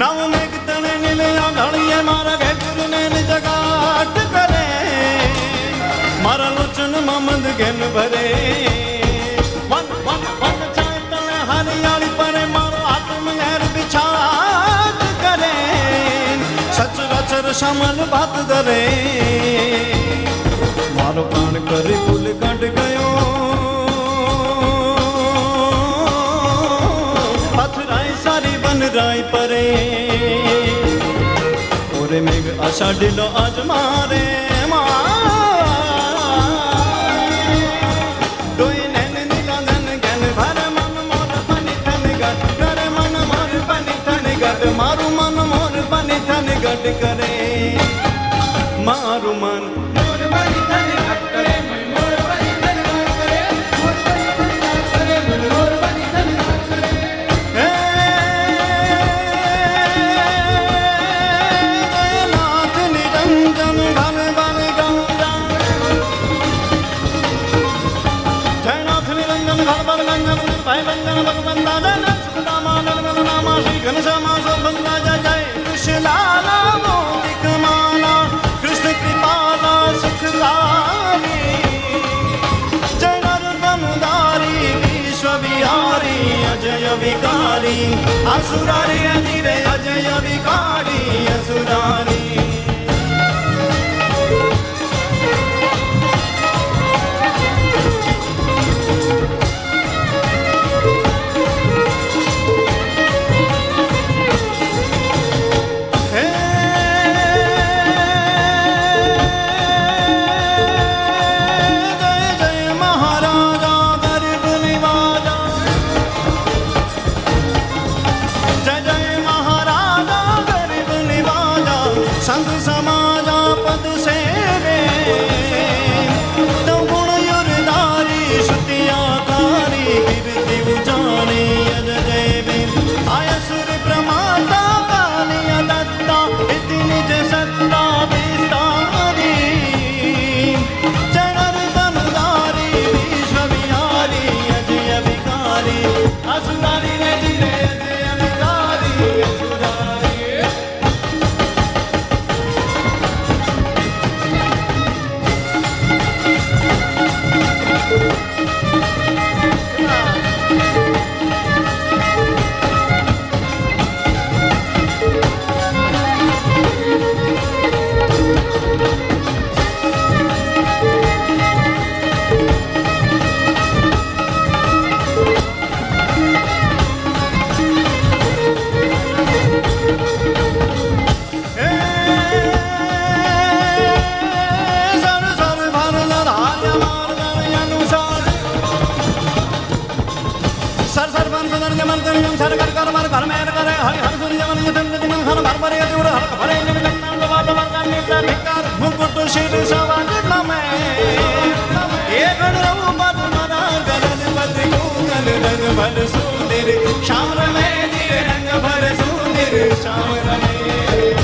નવ મેઘ તણે નીલયા ઢળીએ મારા ઘેટુરને જગાટ કરે. મારા લોચન મમદ ઘેન ભરે. વન વન વન ચાય તણે હરિયાળી પરે, મારો આત્મ હેર બિછાટ કરે સચરાચર સમન ભાત ધરે. મારો પ્રાણ કરી ભૂલ કાઢ ગયો. રાય પરે. ઓરે મેઘ અષાઢીનો આજ મારે મારું મન મોર બની ધન ગઢ કરે. મારું असुरारि अजय विकारी असुरारी લાલ વિકારી અસુરારી અજીરે અજય વિકારી અસુરારી तो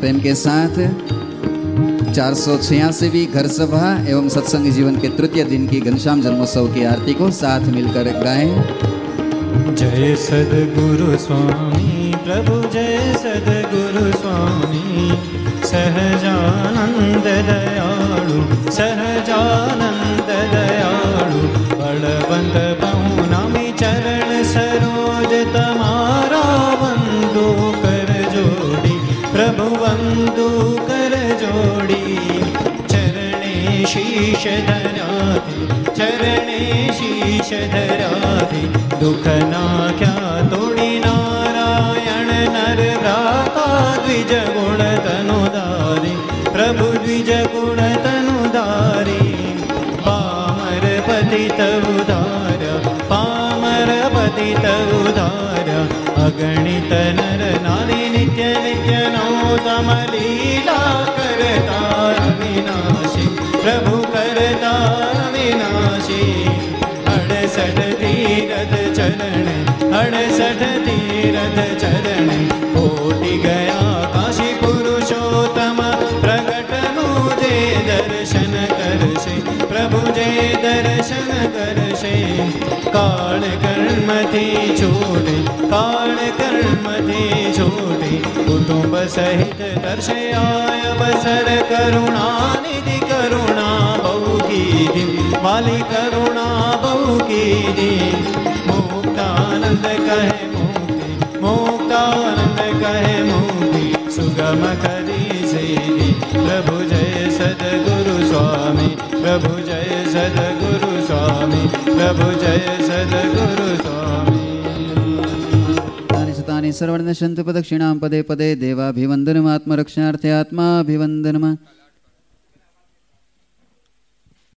प्रेम के साथ चार सौ छियासीवी घर सभा एवं सत्संग जीवन के तृतीय दिन की घनश्याम जन्मोत्सव की आरती को साथ मिलकर गाएँ। जय सदगुरु स्वामी, प्रभु जय सदगुरु स्वामी। सहजानंद दयालु सहजानंद दयालु, बलवंत બંધુ કર જોડી ચરણે શીશ ધરાવી ચરણે શીશ ધરાવી દુઃખ ના ક્યાં તોડી નારાયણ નર રાતા દ્વિજ ગુણ તનુ દારી પ્રભુ દ્વિજ ગુણ તનુ દારી પામર પતિ તવ પામર પતિ તવ અગણિત નર નારી નિત્ય નિત્ય નો તમ લીલા કરતા વિનાશી પ્રભુ કરતા વિનાશી અડસઠ તીરથ ચરણ અડસઠ તીરથ ચરણ કોટી ગયા કાશી પ્રભુ જે દર્શન કરશે. કાળ કર્મથી છોડે કાળ કર્મથી છોડે કુટુંબ સહિત દર્શે આય અવસર કરુણાનિધિ કરુણા બહુ કીધી વાલી કરુણા બહુ કીધી મુક્તાનંદ કહે મુક્તિ. મુક્તાનંદ કહે મુક્તિ. સુગમ કરી શ્રી પ્રભુ જય સદગુરુ સ્વામી. પ્રભુ જય સદગુરુ સ્વામી, પ્રભુ જય સદગુરુ સ્વામી. તાની સતાની સર્વર્ણ સંત પ્રદક્ષિણામ પદે પદે દેવાભિવંદનમ આત્માભિવંદનમાં.